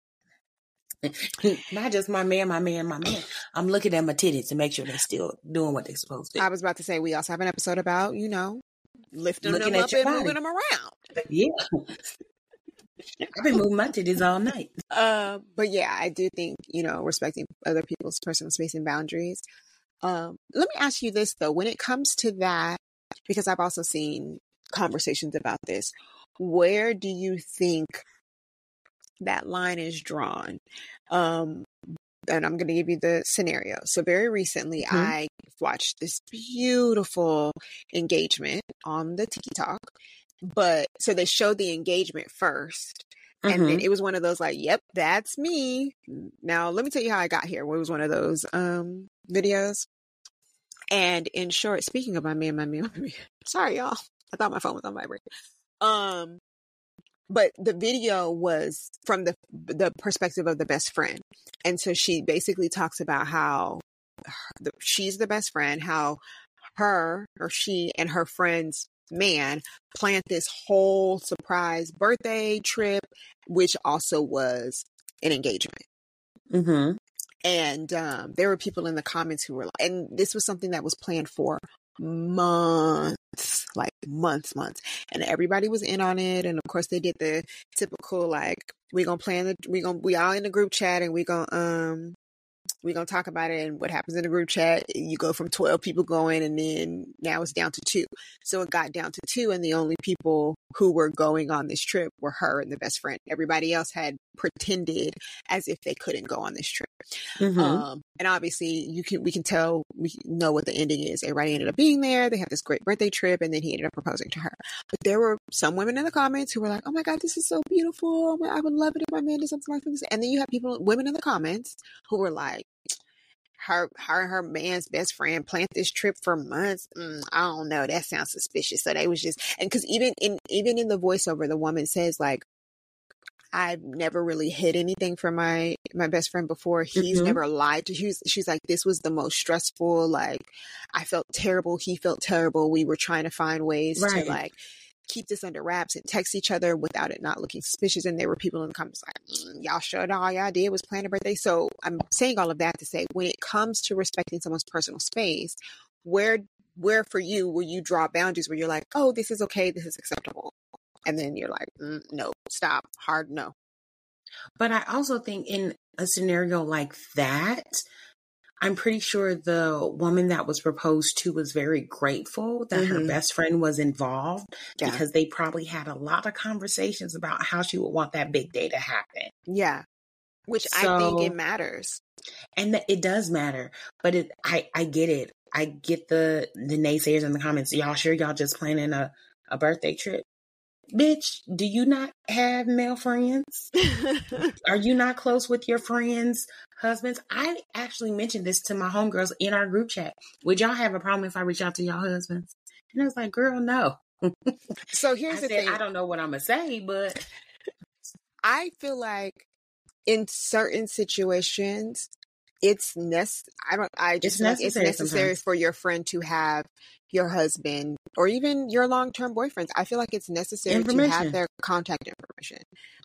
Not just my man, my man, my man. I'm looking at my titties to make sure they're still doing what they're supposed to. I was about to say we also have an episode about, you know, lifting Looking them at up and body. moving them around. Yeah. I've been moving my titties all night. Uh, but yeah, I do think, you know, respecting other people's personal space and boundaries. Um, let me ask you this though, when it comes to that, because I've also seen conversations about this, where do you think that line is drawn? Um, and I'm going to give you the scenario. So very recently, Mhm. I watched this beautiful engagement on the TikTok, but so they showed the engagement first, and then Mhm. it was one of those like, "Yep, that's me." Now let me tell you how I got here. It was one of those um videos, and in short, speaking of my man, my man, my sorry y'all, I thought my phone was on vibrate. Um, but the video was from the the perspective of the best friend and so she basically talks about how her, the, she's the best friend how her or she and her friend's man planned this whole surprise birthday trip which also was an engagement Mhm. And um, there were people in the comments who were like, and this was something that was planned for months, like months, months, and everybody was in on it. And of course, they did the typical like, we're gonna plan the, we gonna, we all in the group chat, and we're gonna um, we're gonna talk about it. And what happens in the group chat, you go from twelve people going, and then now it's down to two. So it got down to two, and the only people who were going on this trip were her and the best friend. Everybody else had pretended as if they couldn't go on this trip. Mhm. Um, and obviously, you can we can tell we know what the ending is. Everybody ended up being there. They had this great birthday trip, and then he ended up proposing to her. But there were some women in the comments who were like, "Oh my god, this is so beautiful! Oh I would love it if my man did something like this." And then you have people, women in the comments, who were like, "Her, her, and her man's best friend planned this trip for months. Mm, I don't know. That sounds suspicious." So they was just, and because even in even in the voiceover, the woman says like. I've never really hid anything from my my best friend before. He's Mhm. never lied to. She's she's like this was the most stressful. Like I felt terrible. He felt terrible. We were trying to find ways Right. to like keep this under wraps and text each other without it not looking suspicious. And there were people in the comments like, "Mm, y'all sure all y'all did was plan a birthday. So I'm saying all of that to say when it comes to respecting someone's personal space, where where for you will you draw boundaries where you're like, oh, this is okay, this is acceptable, and then you're like, mm, no, stop, hard no. But I also think in a scenario like that, I'm pretty sure the woman that was proposed to was very grateful that her Mhm. best friend was involved Yeah. because they probably had a lot of conversations about how she would want that big day to happen. Yeah. Which I think it matters. And that it does matter, but it I I get it. I get the the naysayers in the comments. Y'all sure y'all just planning a a birthday trip? Bitch, do you not have male friends? Are you not close with your friends' husbands? I actually mentioned this to my homegirls in our group chat. Would y'all have a problem if I reach out to y'all husbands? And I was like, girl, no. so I here's the said, thing. I don't know what I'm gonna say, but I feel like in certain situations, it's nec- I don't. I just It's like it's necessary necessary sometimes. for your friend to have your husband or even your long-term boyfriends. I feel like it's necessary to have their contact information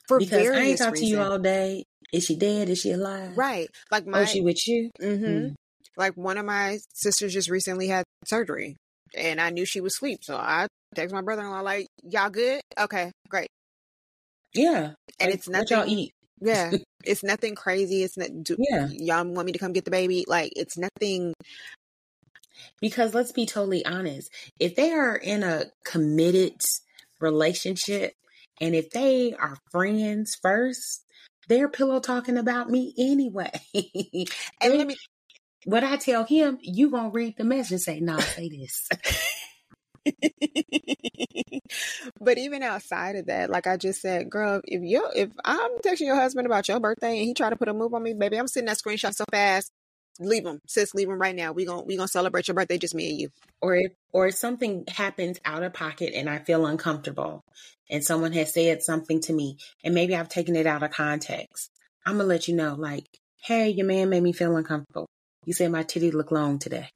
for because I ain't various talked to you all day. Is she dead? Is she alive? Right, like my Oh, she with you? Mm-hmm. Mm. like one of my sisters just recently had surgery, and I knew she was asleep, so I text my brother-in-law like, "Y'all good? Okay, great." Yeah. And Like, it's what y'all nothing. eat. Yeah, it's nothing crazy. It's not. Do, Yeah. y'all want me to come get the baby? Like it's nothing. Because let's be totally honest, if they are in a committed relationship and if they are friends first, they're pillow talking about me anyway. And let me. what I tell him, you gonna read the message and say, "Nah, say this." but even outside of that, like I just said, girl, if you if I'm texting your husband about your birthday and he try to put a move on me, baby, I'm sending that screenshot so fast. Leave them sis. Leave them right now. We gon' we gonna celebrate your birthday, just me and you. or if or if something happens out of pocket and I feel uncomfortable, and someone has said something to me, and maybe I've taken it out of context, I'm gonna let you know, like, "Hey, your man made me feel uncomfortable. You said my titty look long today."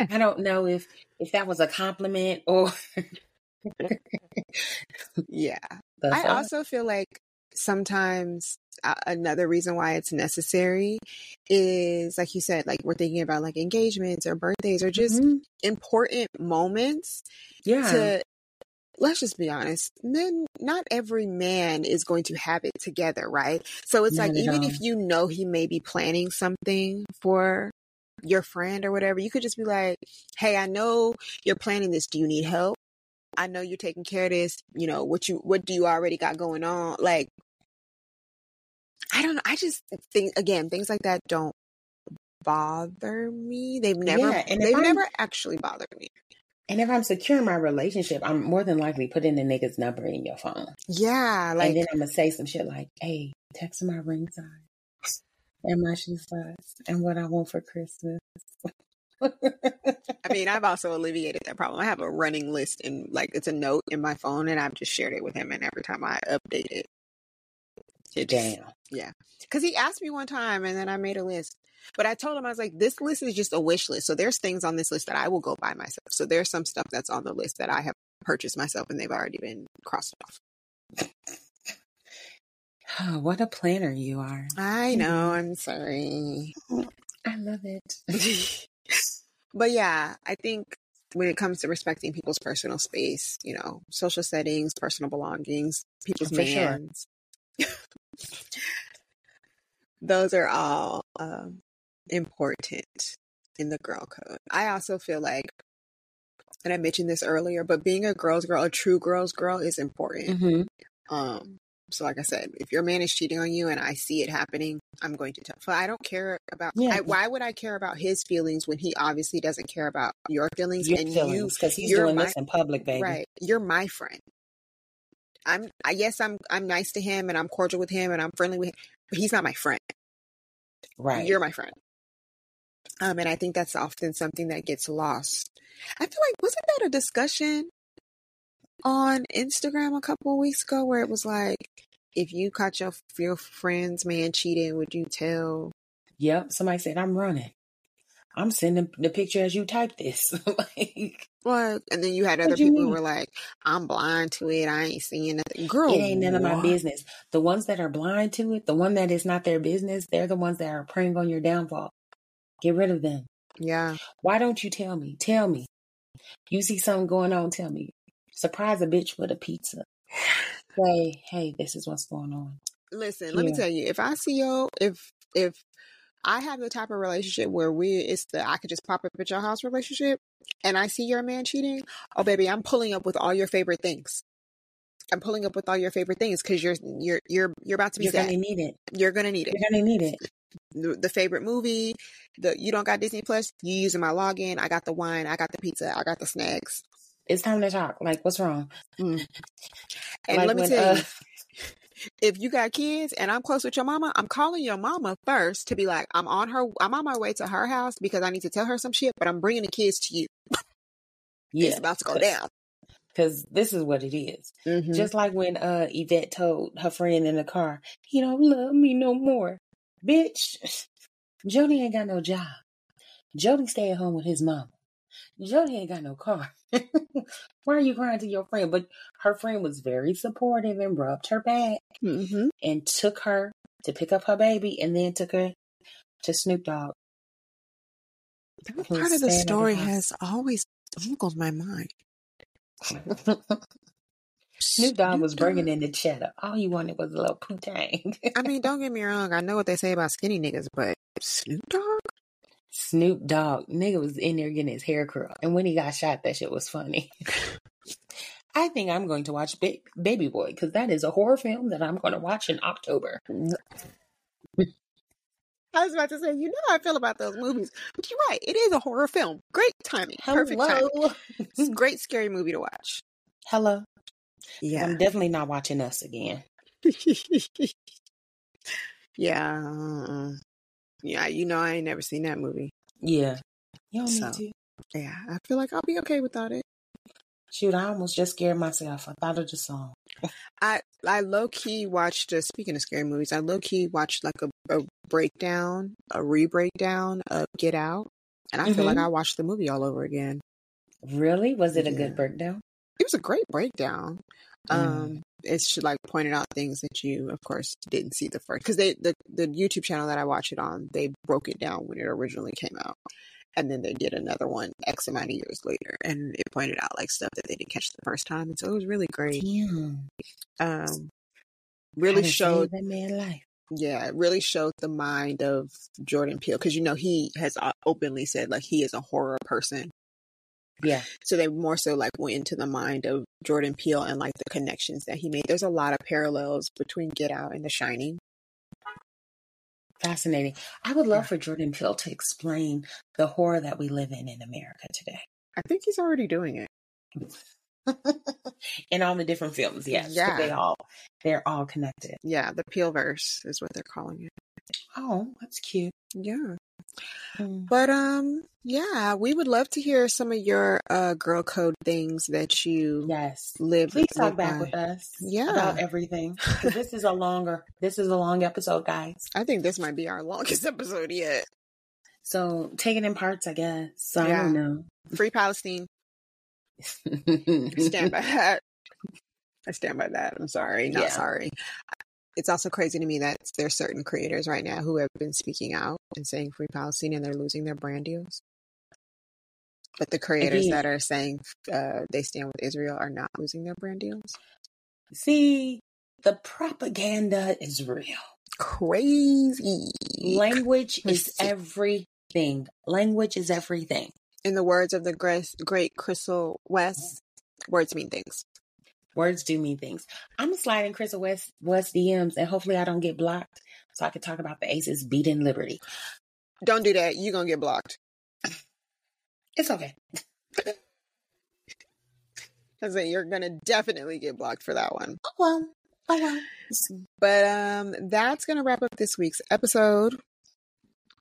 I don't know if if that was a compliment or Yeah. the I fuck. also feel like sometimes uh, another reason why it's necessary is like you said, like we're thinking about like engagements or birthdays or just Mhm. important moments yeah. to let's just be honest. Men, not every man is going to have it together, right? So it's like Not even all. if you know he may be planning something for your friend or whatever, you could just be like, "Hey, I know you're planning this. Do you need help? I know you're taking care of this. You know what you what do you already got going on? Like, I don't know. I just think again, things like that don't bother me. They've never Yeah, and they've I'm- never actually bothered me. And if I'm secure in my relationship, I'm more than likely putting the nigga's number in your phone. Yeah, like and then I'm gonna say some shit like, "Hey, text my ring size and my shoe size and what I want for Christmas." I mean, I've also alleviated that problem. I have a running list and like it's a note in my phone, and I've just shared it with him. And every time I update it, it just, Damn. because he asked me one time, and then I made a list. But I told him I was like, this list is just a wish list. So there's things on this list that I will go buy myself. So there's some stuff that's on the list that I have purchased myself, and they've already been crossed off. Oh, what a planner you are. I know. I'm sorry. I love it. but yeah, I think when it comes to respecting people's personal space, you know, social settings, personal belongings, people's For sure. those are all um, important in the girl code. I also feel like, and I mentioned this earlier, but being a girl's girl, a true girl's girl, is important. hmm Um, so like I said, if your man is cheating on you and I see it happening, I'm going to tell. So I don't care about. Yeah. I, why would I care about his feelings when he obviously doesn't care about your feelings? Your and feelings, because he's doing my- this in public, you, baby. right? You're my friend. I'm. I yes, I'm. I'm nice to him and I'm cordial with him and I'm friendly with him, but he's not my friend. Right. You're my friend. Um, and I think that's often something that gets lost. I feel like wasn't that a discussion on Instagram a couple of weeks ago where it was like, if you caught your your friend's man cheating, would you tell? Yep. Somebody said I'm running. I'm sending the picture as you type this. like, What? And then you had other people who were like, I'm blind to it. I ain't seeing nothing. Girl, it ain't none of my business. The ones that are blind to it, the one that is not their business, they're the ones that are preying on your downfall. Get rid of them. Yeah. Why don't you tell me? Tell me. You see something going on, tell me. Surprise a bitch with a pizza. Say, hey, this is what's going on. Listen, let me tell you, if I see yo, if if I have the type of relationship where we it's the I could just pop up at your house relationship and I see your man cheating, oh baby, I'm pulling up with all your favorite things. I'm pulling up with all your favorite things because you're you're you're you're about to be You're sad. gonna need it. You're gonna need it. You're gonna need it. The, the favorite movie, the you don't got Disney Plus, you using my login. I got the wine, I got the pizza, I got the snacks. It's time to talk. Like, what's wrong? Mm. And Like let me when, tell uh, you, if you got kids and I'm close with your mama, I'm calling your mama first to be like, I'm on her, I'm on my way to her house because I need to tell her some shit, but I'm bringing the kids to you. yeah, It's about to go down. because this is what it is. Mhm. Just like when uh Yvette told her friend in the car, "He don't love me no more, bitch." Jody ain't got no job. Jody stay at home with his mama. Jody ain't got no car. Why are you crying to your friend? But her friend was very supportive and rubbed her back Mhm. and took her to pick up her baby and then took her to Snoop Dogg. That part of the story has always boggled my mind. Snoop Dogg was bringing in the cheddar. All you wanted was a little poutine. I mean, don't get me wrong. I know what they say about skinny niggas, but Snoop Dogg? Snoop Dogg, nigga was in there getting his hair curled. And when he got shot, that shit was funny. I think I'm going to watch ba- Baby Boy because that is a horror film that I'm going to watch in October. I was about to say, you know how I feel about those movies, but you're right. It is a horror film. Great timing. Perfect timing. Hello. It's a great scary movie to watch. Hello. Yeah. I'm definitely not watching Us again. yeah. Yeah, you know I ain't never seen that movie. Yeah. You don't So. need to. Yeah, I feel like I'll be okay without it. Shoot, I almost just scared myself. I thought of the song. I I low key watched. Uh, speaking of scary movies, I low key watched like a, a breakdown, a re breakdown of Get Out, and I feel like Mhm. I watched the movie all over again. Really? Was it a good breakdown? It was a great breakdown. Mm. Um, it's like pointed out things that you, of course, didn't see the first because they the the YouTube channel that I watch it on, they broke it down when it originally came out, And then they did another one X amount of years later, and it pointed out like stuff that they didn't catch the first time, and so it was really great. Damn. Um, really showed that man life. yeah, it really showed the mind of Jordan Peele because you know he has openly said like he is a horror person. Yeah. So they more so like went into the mind of Jordan Peele and like the connections that he made. There's a lot of parallels between Get Out and The Shining. Fascinating. I would love for Jordan Peele to explain the horror that we live in in America today. I think he's already doing it. in all the different films, yes. Yeah. They all they're all connected. Yeah, the Peele verse is what they're calling it. Oh, that's cute. Yeah. Mm. But um yeah, we would love to hear some of your uh girl code things that you Yes. live Please talk back by. with us Yeah. about everything. this is a longer this is a long episode, guys. I think this might be our longest episode yet. So take it in parts, I guess. I Yeah. don't know. Free Palestine. stand by that. I stand by that. I'm sorry, not Yeah. sorry. It's also crazy to me that there's certain creators right now who have been speaking out and saying free Palestine and they're losing their brand deals. But the creators Again. that are saying uh, they stand with Israel are not losing their brand deals. See, the propaganda is real. Crazy. Language is everything. Language is everything. In the words of the great, great Crystal West, words mean things. Words do mean things. I'm sliding Crystal West West DMs, and hopefully I don't get blocked, so I can talk about the Aces beating Liberty. Don't do that. You're to get blocked. It's okay. Say you're to definitely get blocked for that one. Oh well. Oh well. But um that's gonna wrap up this week's episode.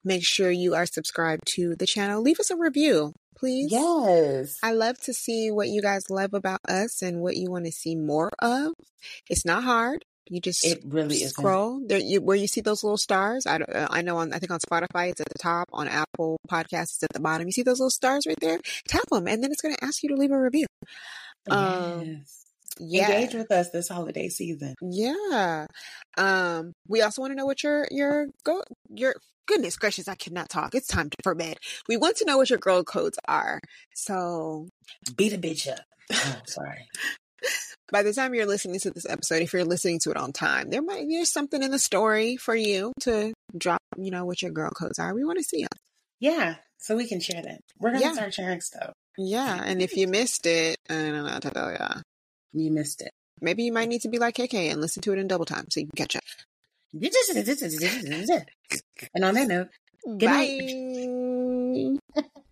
Make sure you are subscribed to the channel. Leave us a review, please. Yes. I love to see what you guys love about us and what you want to see more of. It's not hard. You just It really is. scroll there. You where you see those little stars. I don't, uh, I know on I think on Spotify it's at the top. On Apple Podcasts it's at the bottom. You see those little stars right there. Tap them, and then it's going to ask you to leave a review. Um, Yes. Yeah. Engage with us this holiday season. Yeah. Um, we also want to know what your your go your goodness gracious, I cannot talk. It's time for bed. We want to know what your girl codes are. So Beat a bitch up. Oh, sorry. by the time you're listening to this episode, if you're listening to it on time, there might there's something in the story for you to drop, you know, what your girl codes are. We want to see them. Yeah. So we can share that. We're gonna Yeah. start sharing stuff. Yeah. And if you missed it, I don't know how to tell ya. You missed it. Maybe you might need to be like KK and listen to it in double time so you can catch up. And on that note, Good Bye.